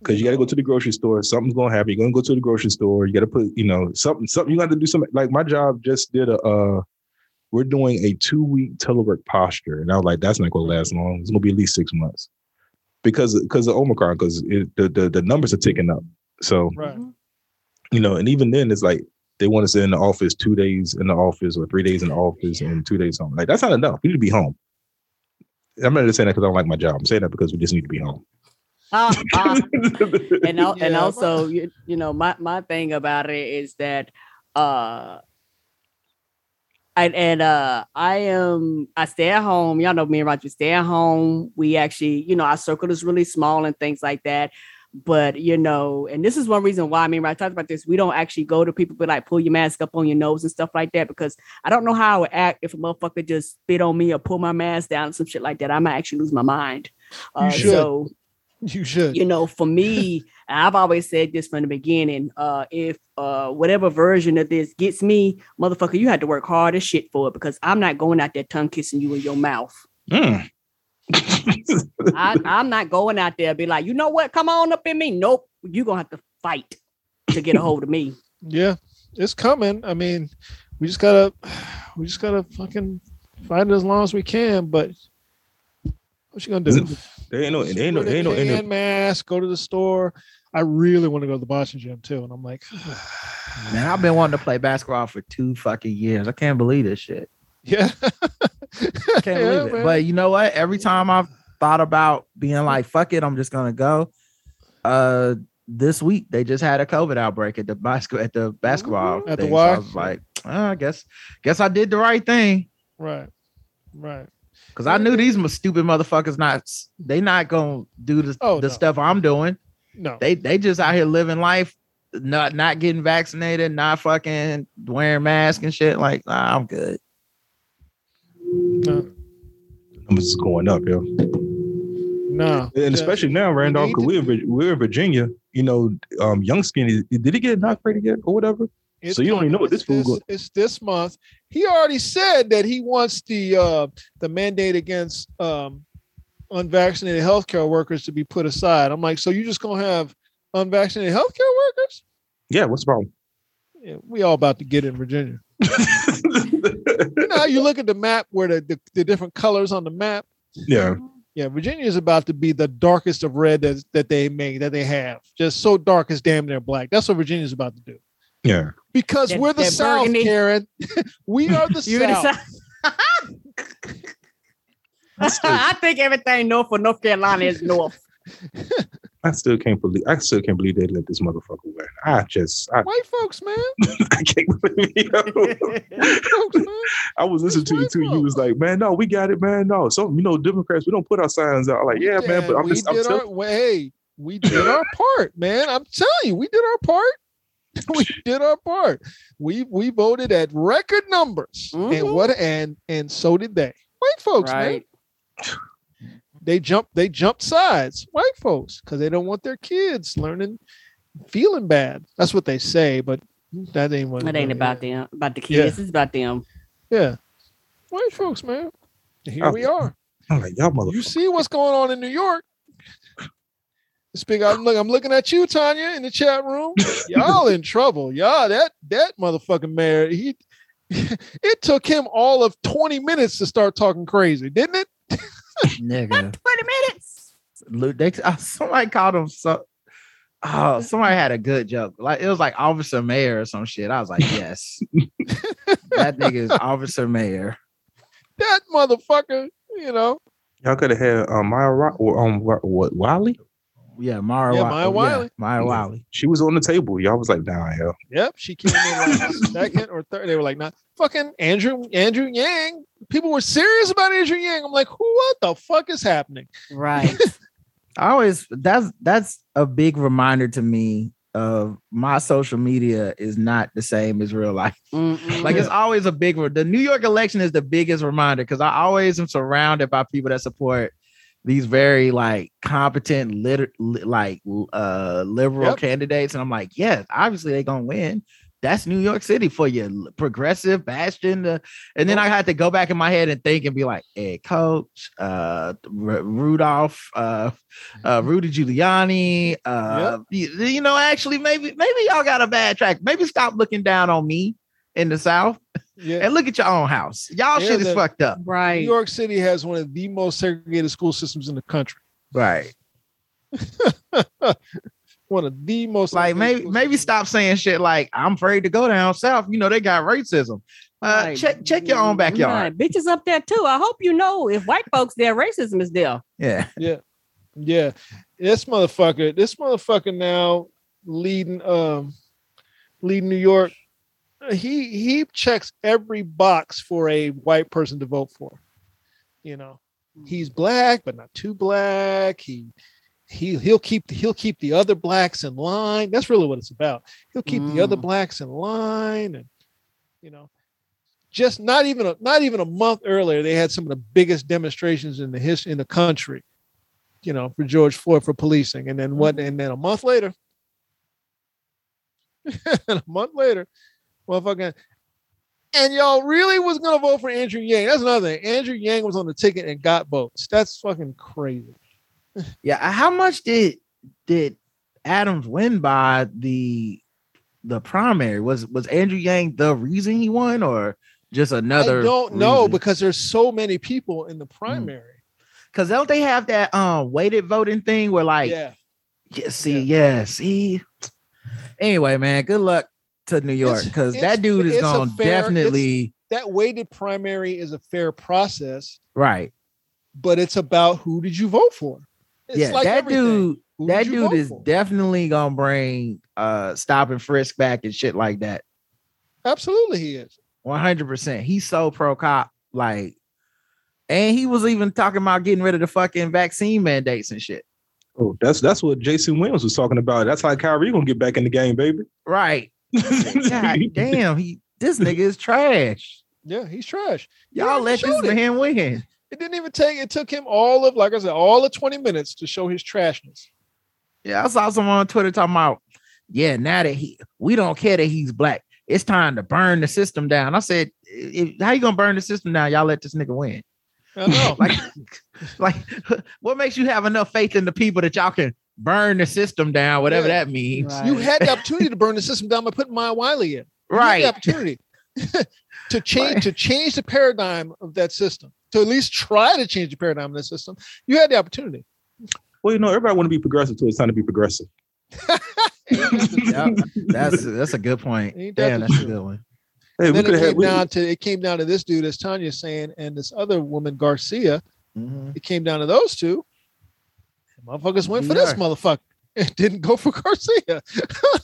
because you got to go to the grocery store. Something's gonna happen. You're gonna go to the grocery store. You got to put, you know, something. Something you got to do. Something like my job just did a. uh We're doing a two week telework posture, and I was like, that's not gonna last long. It's gonna be at least six months because because of Omicron, because the, the the numbers are ticking up. So Right. Mhm. you know, and even then, it's like they want us in the office two days in the office or three days in the office and two days home. Like that's not enough. We need to be home. I'm not just saying that because I don't like my job. I'm saying that because we just need to be home. Ah, ah. and al- and also you, you know my my thing about it is that uh I, and uh I am I stay at home. Y'all know me and Roger stay at home. We actually, you know, our circle is really small and things like that. But you know, and this is one reason why I mean, when I talked about this, we don't actually go to people but like pull your mask up on your nose and stuff like that because I don't know how I would act if a motherfucker just spit on me or pull my mask down and some shit like that. I might actually lose my mind. Uh, should. so You should. you know, for me, I've always said this from the beginning. Uh, if uh whatever version of this gets me, motherfucker, you had to work hard as shit for it because I'm not going out there tongue kissing you in your mouth. Mm. I, I'm not going out there be like, you know what? Come on up in me. Nope, You're gonna have to fight to get a hold of me. Yeah, it's coming. I mean, we just gotta, we just gotta fucking fight it as long as we can. But what you gonna do? There ain't no, there ain't no, Wear there ain't no, the ain't no mask. Go to the store. I really want to go to the boxing gym too, and I'm like, Man, I've been wanting to play basketball for two fucking years. I can't believe this shit. Yeah, I can't Yeah, believe it. man. But you know what? Every time I've thought about being like, fuck it, I'm just gonna go. Uh this week they just had a COVID outbreak at the basketball at the basketball. At the thing. So I Y? was like, oh, I guess guess I did the right thing. right, right. Cause I knew these stupid motherfuckers not they not gonna do the, Oh, the no. stuff I'm doing. No, They they just out here living life not not getting vaccinated, not fucking wearing masks and shit. Like, nah, I'm good. No, Numbers is going up, yo. no. And especially now, Randolph, because we're in we're in Virginia. You know, um, young skinny. Did he get inaugurated yet, or whatever? It's So you don't even know what this fool It's It's this month. He already said that he wants the uh the mandate against um unvaccinated healthcare workers to be put aside. I'm like, so you just gonna have unvaccinated healthcare workers? Yeah, what's the problem? Yeah, we all about to get in Virginia. You know you look at the map where the, the, the different colors on the map? yeah, Yeah, Virginia is about to be the darkest of red that, that they make, that they have. Just so dark it's damn near black. That's what Virginia's about to do. yeah. Because That- we're the South, burgundy. Karen. we are the You in the South. South? I think everything north of North Carolina is north. I still can't believe. I still can't believe they let this motherfucker win. I just, I, White folks, man. I can't believe you White folks, man. I was listening to you white too. You was like, man, no, we got it, man. No, so you know, Democrats, we don't put our signs out. I'm like, yeah, man, but I'm just, I'm did still, our, well, hey, we did our part, man. I'm telling you, we did our part. we did our part. We we voted at record numbers, and Mhm. what and and so did they. White folks, man. Right. They jump They jumped sides. White folks, because they don't want their kids learning, feeling bad. That's what they say, but that ain't what. It ain't about them, about the kids. It's about them. Yeah, white folks, man. Here Oh. we are. I'm like, y'all You see what's going on in New York. Speak. I'm look. I'm looking at you, Tanya, in the chat room. Y'all in trouble. Y'all that that motherfucking mayor. He. It took him all of 20 minutes to start talking crazy, didn't it? Nigga. 20 minutes. Luke, they, uh, somebody called him so. Oh, somebody had a good joke. Like it was like Officer Mayor or some shit. I was like, yes, that nigga is Officer Mayor. That motherfucker. You know. Y'all could have had um, Maya Ro- or um, what, what Wiley? Yeah, Mara. Yeah, Wi- Maya Wiley. Maya Yeah. Wiley. She was on the table. Y'all was like, nah, hell. Yep. She came in like second or third. They were like, not fucking Andrew Andrew Yang. People were serious about Andrew Yang. I'm like. What the fuck is happening? Right. I always that's that's a big reminder to me of my social media is not the same as real life. Mm-mm. Like it's always a big re- the New York election is the biggest reminder because I always am surrounded by people that support these very like competent liter- li- like uh liberal Yep. candidates and I'm like yes obviously they're gonna win that's New York City for you progressive bastion uh, and then I had to go back in my head and think and be like Ed Koch uh R- Rudolph uh uh Rudy Giuliani uh you, you know actually maybe maybe y'all got a bad track maybe stop looking down on me in the South Yeah. and look at your own house. Y'all Yeah, shit is fucked up. Right. New. York City has one of the most segregated school systems in the country. Right. One of the most Like maybe maybe stop saying shit like I'm afraid to go down south. You know they got racism. Uh, Right. check check your own backyard. Right. Bitches up there too. I hope you know if white folks there, racism is there. Yeah, yeah. Yeah, this motherfucker, this motherfucker now leading um leading New York. He he checks every box for a white person to vote for. You know, he's black but not too black. He he he'll keep he'll keep the other blacks in line. That's really what it's about. He'll keep the other Mm. blacks in line, and you know, just not even a not even a month earlier, they had some of the biggest demonstrations in the history in the country you know, for George Floyd for policing. And then what? And then a month later, and a month later, motherfucking, and y'all really was gonna vote for Andrew Yang. That's another thing. Andrew Yang was on the ticket and got votes. That's fucking crazy. Yeah. uh, How much did did Adams win by the the primary? Was was Andrew Yang the reason he won or just another I don't know because there's so many people in the primary. Cause don't they have that um weighted voting thing where like yeah. Yeah, see, yeah, see. Anyway, man, good luck to New York because that dude is gonna fair- definitely That weighted primary is a fair process, right. but it's about who did you vote for? It's yeah, like that everything. dude, Who that dude is for? definitely gonna bring uh stop and frisk back and shit like that. Absolutely, he is. One hundred percent. He's so pro cop, like, and he was even talking about getting rid of the fucking vaccine mandates and shit. Oh, that's that's what Jason Williams was talking about. That's how Kyrie gonna get back in the game, baby. Right. God damn, he this nigga is trash. Yeah, he's trash. Y'all let this showed it. man win. It didn't even take. It took him all of, like I said, all of twenty minutes to show his trashness. Yeah, I saw someone on Twitter talking about, yeah, now that he we don't care that he's black. It's time to burn the system down. I said, if, how you gonna burn the system down? Y'all let this nigga win. I know. Like, like what makes you have enough faith in the people that y'all can burn the system down, whatever Yeah. that means. Right. you had the opportunity to burn the system down by putting Maya Wiley in. You had Right. the opportunity to change to change the paradigm of that system. To at least try to change the paradigm of that system. You had the opportunity. Well, you know, everybody want to be progressive till it's time to be progressive. Yep, that's that's a good point. Ain't that Damn, the that's a good one. Hey, we then it came we, down to it came down to this dude, as Tanya's saying, and this other woman, Garcia. Mhm. It came down to those two. Motherfuckers went for this Yeah. motherfucker. It didn't go for Garcia.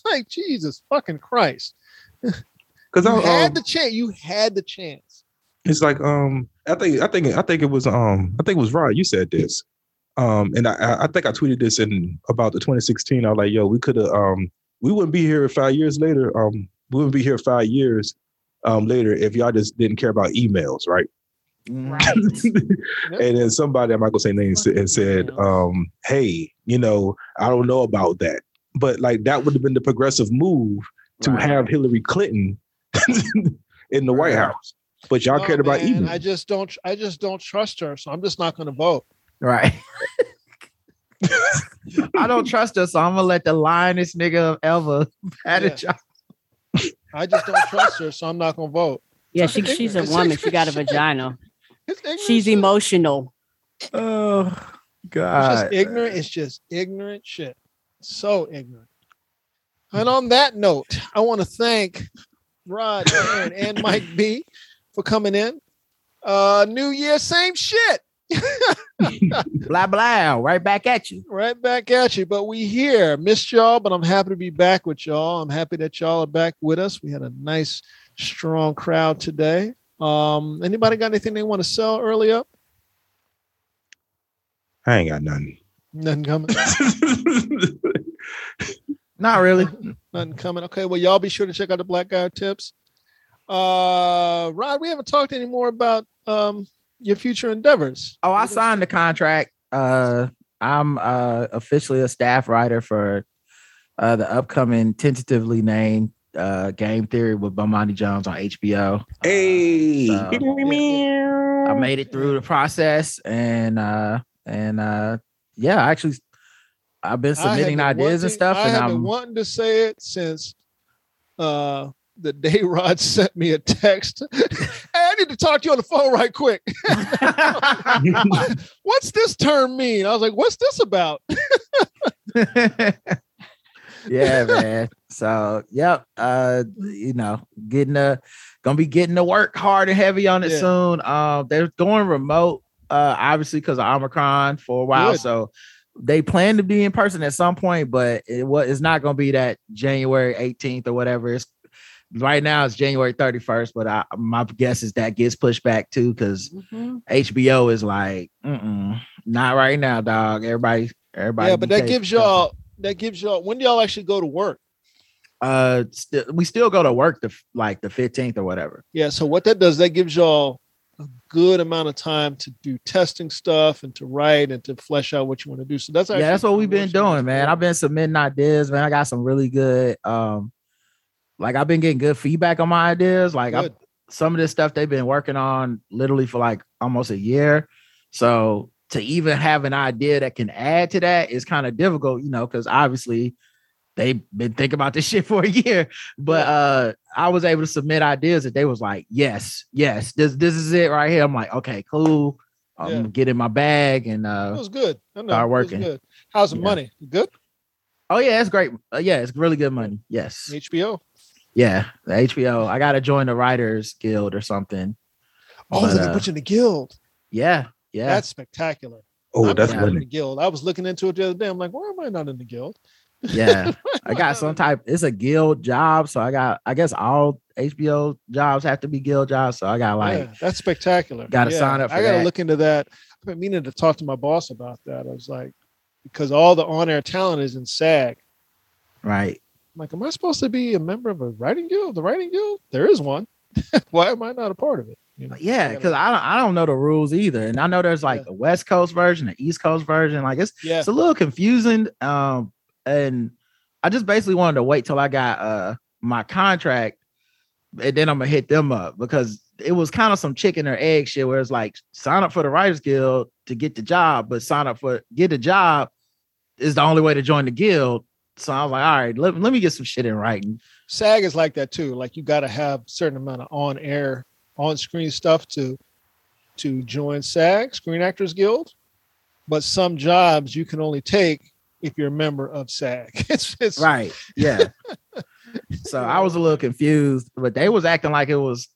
like Jesus fucking Christ. because I had um, the chance. You had the chance. it's like um I think I think I think it was um I think it was Rod. You said this. Um and I- I think I tweeted this in about the 2016. I was like, yo, we could have um we wouldn't be here five years later. Um we wouldn't be here five years um later if y'all just didn't care about emails, right? Mhm. and then somebody I'm not gonna say names and said, um, hey, you know, I don't know about that. But like that would have been the progressive move to Right. have Hillary Clinton in the White House. But y'all Oh, cared about man, emails. I just don't. I just don't trust her. So I'm just not going to vote. Right. I don't trust her, so I'm gonna let the lioness nigga ever had Yeah. a job. I just don't trust her. So I'm not going to vote. Yeah, she, she's a woman. She got a vagina. She's shit. emotional. Oh It's God. just ignorant. It's just ignorant shit. So ignorant. And on that note, I want to thank Rod, Aaron, and Mike B for coming in. Uh, New Year, same shit. blah blah. Right back at you. right back at you. But we here. Missed y'all, but I'm happy to be back with y'all. I'm happy that y'all are back with us. We had a nice, strong crowd today. Um, anybody got anything they want to sell early up? I ain't got nothing. Nothing coming. Not really. Nothing coming. Okay, well, y'all be sure to check out the Black Guy Tips. Uh, Rod, we haven't talked anymore about um your future endeavors. Oh, I signed the contract. Uh, I'm uh officially a staff writer for uh the upcoming tentatively named uh Game Theory with Bomani Jones on HBO. hey, So- I made it through the process and uh and uh yeah, actually I've been submitting been ideas and wanting- stuff I and have been I'm wanting to say it since uh the day Rod sent me a text. hey, I need to talk to you on the phone right quick. What's this term mean? I was like, what's this about? yeah, man. So, yep. Uh, you know, getting the gonna be getting to work hard and heavy on it Yeah. soon. Um, they're going remote, uh, obviously because of Omicron for a while. Good. So they plan to be in person at some point, but it was it's not gonna be that January 18th or whatever. It's right now it's January 31st, but I, my guess is that gets pushed back too because HBO is like, Mm-mm, not right now, dog. Everybody, everybody. yeah, but that gives y'all that gives y'all when do y'all actually go to work? uh st- we still go to work the like the 15th or whatever Yeah, so what that does, that gives y'all a good amount of time to do testing stuff and to write and to flesh out what you want to do. So that's yeah that's what we've been doing man i've been submitting ideas man i got some really good um like i've been getting good feedback on my ideas like I, some of this stuff they've been working on literally for like almost a year so to even have an idea that can add to that is kind of difficult you know because obviously they've been thinking about this shit for a year but uh i was able to submit ideas that they was like yes yes this this is it right here i'm like okay cool i'm Yeah. gonna get in my bag and It uh was good. I know, Start it was working. good. How's the Yeah. money? Good? oh yeah it's great uh, yeah it's really good money yes HBO. Yeah the hbo i gotta join the writers guild or something Oh, But, they uh, put you in the guild. yeah yeah That's spectacular. oh, I'm that's not in the guild. I was looking into it the other day. I'm like, why am I not in the guild? yeah I got some type. It's a guild job, so I got. I guess all HBO jobs have to be guild jobs. So I got like, yeah, that's spectacular. gotta Yeah, sign up I gotta look into that. I've been meaning to talk to my boss about that. I was like, because all the on-air talent is in SAG. Right. I'm like, am I supposed to be a member of a writing guild? The writing guild? There is one. Why am I not a part of it? You know? Yeah, because I don't I don't know the rules either. And I know there's like Yeah. a West Coast version, an East Coast version. Like it's yeah, it's a little confusing. Um, and I just basically wanted to wait till I got uh my contract, and then I'm gonna hit them up because it was kind of some chicken or egg shit where it's like sign up for the Writers Guild to get the job, but sign up for get a job is the only way to join the guild. So I was like, all right, let, let me get some shit in writing. SAG is like that too. Like you got to have a certain amount of on-air, on-screen stuff to to join SAG, Screen Actors Guild. But some jobs you can only take if you're a member of SAG. It's it's Right. Yeah. so I was a little confused, but they was acting like it was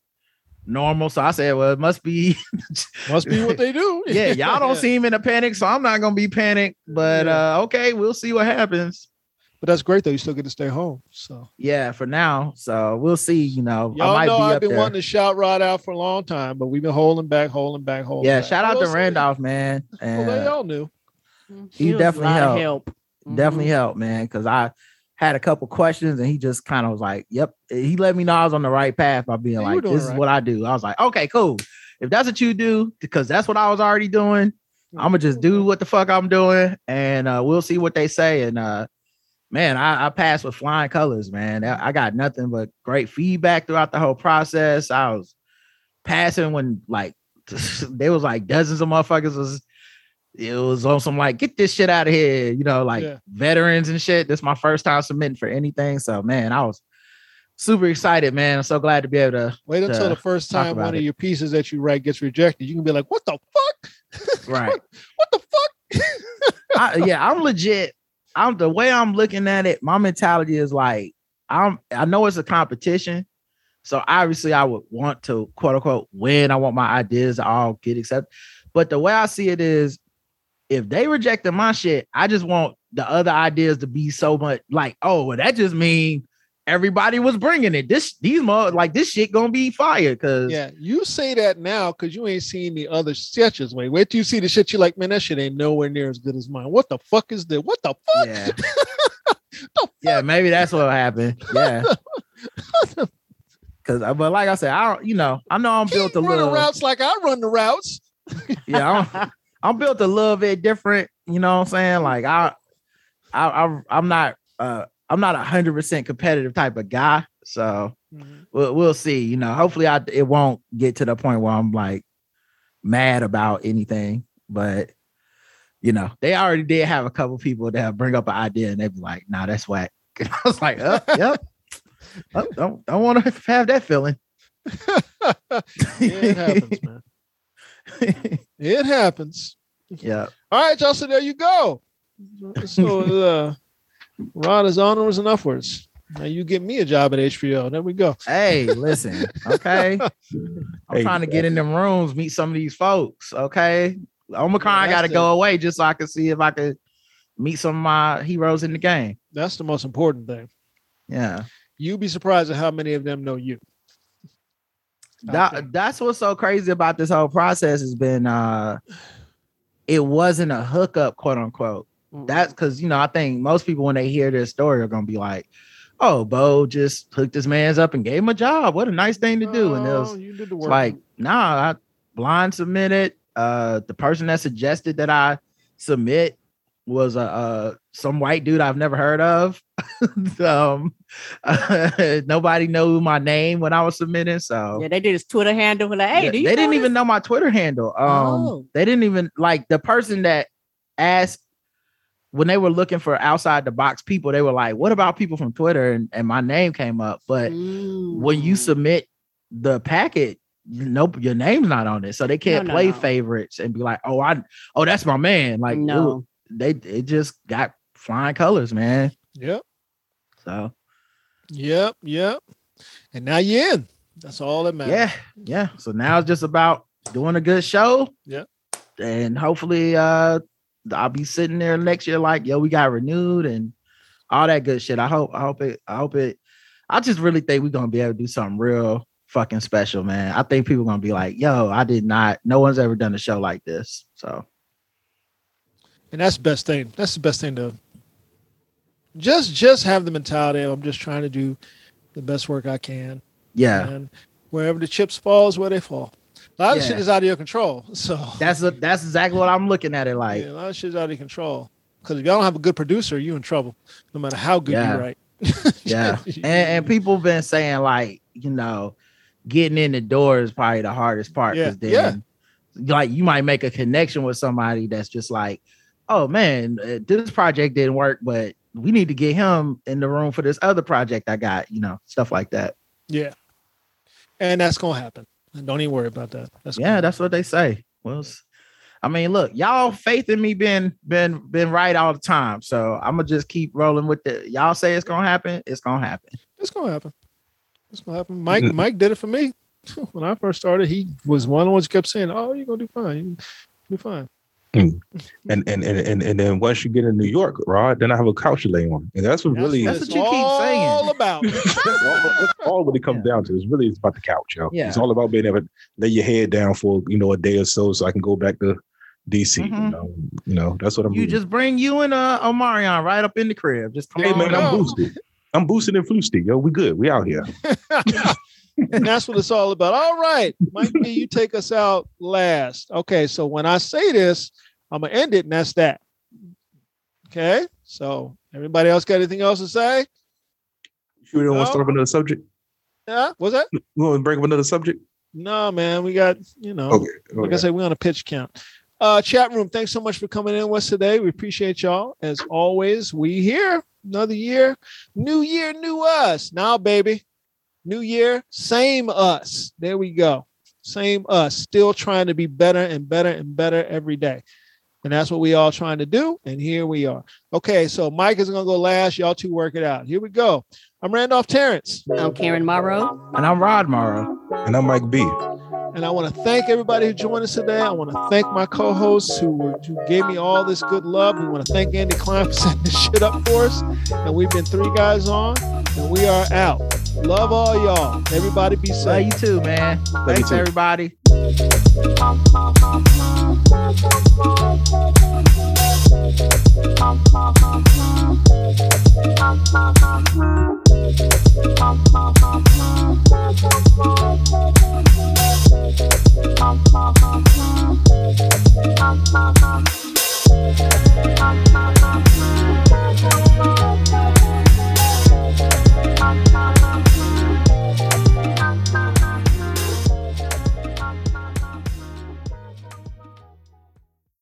normal. So I said, well, it must be must be what they do. yeah, y'all don't seem in a panic, so I'm not gonna be panicked. But Yeah. uh okay, we'll see what happens. But that's great though. You still get to stay home. So Yeah, for now. So we'll see. You know, I y'all might know be I've up been there. wanting to shout Rod out for a long time, but we've been holding back, holding back, holding yeah, back. shout out Well, to Randolph, man. Well, they all knew. He was definitely helped. help. definitely Mhm. helped, man. Cause I had a couple questions and he just kind of was like, Yep. He let me know I was on the right path by being Yeah, like, doing This is what I do. I was like, Okay, cool. If that's what you do, because that's what I was already doing, I'm gonna just do what the fuck I'm doing, and uh, we'll see what they say. And uh, man, I, I passed with flying colors, man. I got nothing but great feedback throughout the whole process. I was passing when like there was like dozens of motherfuckers was it was on some like get this shit out of here, you know, like Yeah. veterans and shit. This is my first time submitting for anything, so man, I was super excited, man. I'm so glad to be able to Wait until to the first time one it. of your pieces that you write gets rejected. You can be like, "What the fuck? right. What the fuck?" I, yeah, I'm legit. I'm the way I'm looking at it. My mentality is like I'm. I know it's a competition, so obviously I would want to quote unquote win. I want my ideas to all get accepted. But the way I see it is, if they rejected my shit, I just want the other ideas to be so much like, oh, well, that just mean everybody was bringing it. This these mo like this shit gonna be fire because Yeah, you say that now because you ain't seen the other sketches. Wait, wait till you see the shit. You like, man, that shit ain't nowhere near as good as mine. What the fuck is this? What the fuck? yeah. yeah, maybe that's what happened. Yeah. Cause, uh, but like I said, I don't, you know, I know I'm built a running little, routes like I run the routes. yeah, I'm, I'm built a little bit different. You know what I'm saying? Like I, I, I I'm not, uh, I'm not a hundred percent competitive type of guy. So we'll, we'll see. You know, hopefully, I it won't get to the point where I'm like mad about anything. But you know, they already did have a couple people that bring up an idea and they'd be like, "Nah, that's whack." I was like, "Oh, yep." Oh, don't don't want to have that feeling. it happens, man. It happens. yeah. All right, y'all. So there you go. So uh, Rod is onwards and upwards. Now you get me a job at HBO. There we go. Hey, listen. Okay. I'm Hey, trying to get in them rooms, meet some of these folks. Okay. Omicron got to go away just so I can see if I could meet some of my heroes in the game. That's the most important thing. Yeah. You'd be surprised at how many of them know you. That, Okay. that's what's so crazy about this whole process has been uh it wasn't a hookup, quote unquote. That's because you know, I think most people when they hear this story are gonna be like, Oh, Bo just hooked this man's up and gave him a job. What a nice thing to do. And it was Oh, you did the It's work. like, nah, I blind submitted. Uh, the person that suggested that I submit was a uh, some white dude I've never heard of. um, nobody knew my name when I was submitting, so Yeah, they did his Twitter handle. Like, hey, Yeah, do you they didn't know even know my Twitter handle. Um, Oh. they didn't even like the person that asked when they were looking for outside the box people. They were like, "What about people from Twitter?" And, and my name came up, but when you Mm. submit the packet, nope, your name's not on it, so they can't no, play no. favorites and be like, "Oh, I, oh, that's my man." Like, no, they it just got flying colors, man. Yep. So Yep. Yep. And now you're in. That's all that matters. yeah, yeah. So now it's just about doing a good show. Yeah. and hopefully, uh, I'll be sitting there next year like, "Yo, we got renewed," and all that good shit. I hope, I hope it, I hope it. I just really think we're gonna be able to do something real fucking special, man. I think people gonna be like, "Yo, I did not. No one's ever done a show like this." So and that's the best thing. That's the best thing to just just have the mentality of I'm just trying to do the best work I can. Yeah, And wherever the chips fall is where they fall. A lot of Yeah. shit is out of your control. So that's a, that's exactly what I'm looking at it like. yeah, a lot of shit is out of your control. Because if y'all don't have a good producer, you in trouble. No matter how good Yeah. you write. Yeah, and, and people been saying like you know, getting in the door is probably the hardest part. Yeah, then, yeah. like you might make a connection with somebody that's just like, oh man, uh, this project didn't work, but we need to get him in the room for this other project I got. You know, stuff like that. Yeah. And that's gonna happen. And don't even worry about that. That's Yeah, that's what they say. Well, I mean, look, y'all faith in me been been been right all the time. So I'm gonna just keep rolling with it. Y'all say it's gonna happen, it's gonna happen. it's gonna happen. It's gonna happen. Mike. Mike did it for me. When I first started, he was one of the ones who kept saying, Oh, you're gonna do fine. You do fine. And and, and and and then once you get in New York, Rod, then I have a couch to lay on. And that's what really That's what you keep saying. all about. that's all, that's all what it comes down to. It's really it's about the couch, yo. Yeah. It's all about being able to lay your head down for you know a day or so, so I can go back to DC. You Mhm. know, you know that's what I'm. You doing. just bring you and uh Omarion right up in the crib. Just come hey on man, up. I'm boosted. I'm boosted and flusty, yo. We good. We out here. and that's what it's all about. All right, Mike B, you take us out last. Okay, so when I say this, I'm gonna end it, and that's that. Okay, so everybody else got anything else to say? You don't want to start up another subject? Yeah, was that? You want to bring up another subject? No, man, we got you know. Okay. Like I said, we're on a pitch count. Uh, chat room, thanks so much for coming in with us today. We appreciate y'all. As always, we here another year, new year, new us. Now, baby, new year, same us. There we go. Same us. Still trying to be better and better and better every day. And that's what we all trying to do. And here we are. Okay, so Mike is gonna go last. Y'all two work it out. Here we go. I'm Randolph Terrence. I'm Karen Morrow. And I'm Rod Morrow. And I'm Mike B. And I want to thank everybody who joined us today. I want to thank my co-hosts who who gave me all this good love. We want to thank Andy Klein for setting this shit up for us. And we've been three guys on, and we are out. Love all y'all. Everybody be safe. Love you too, man. Love Thanks, too. everybody.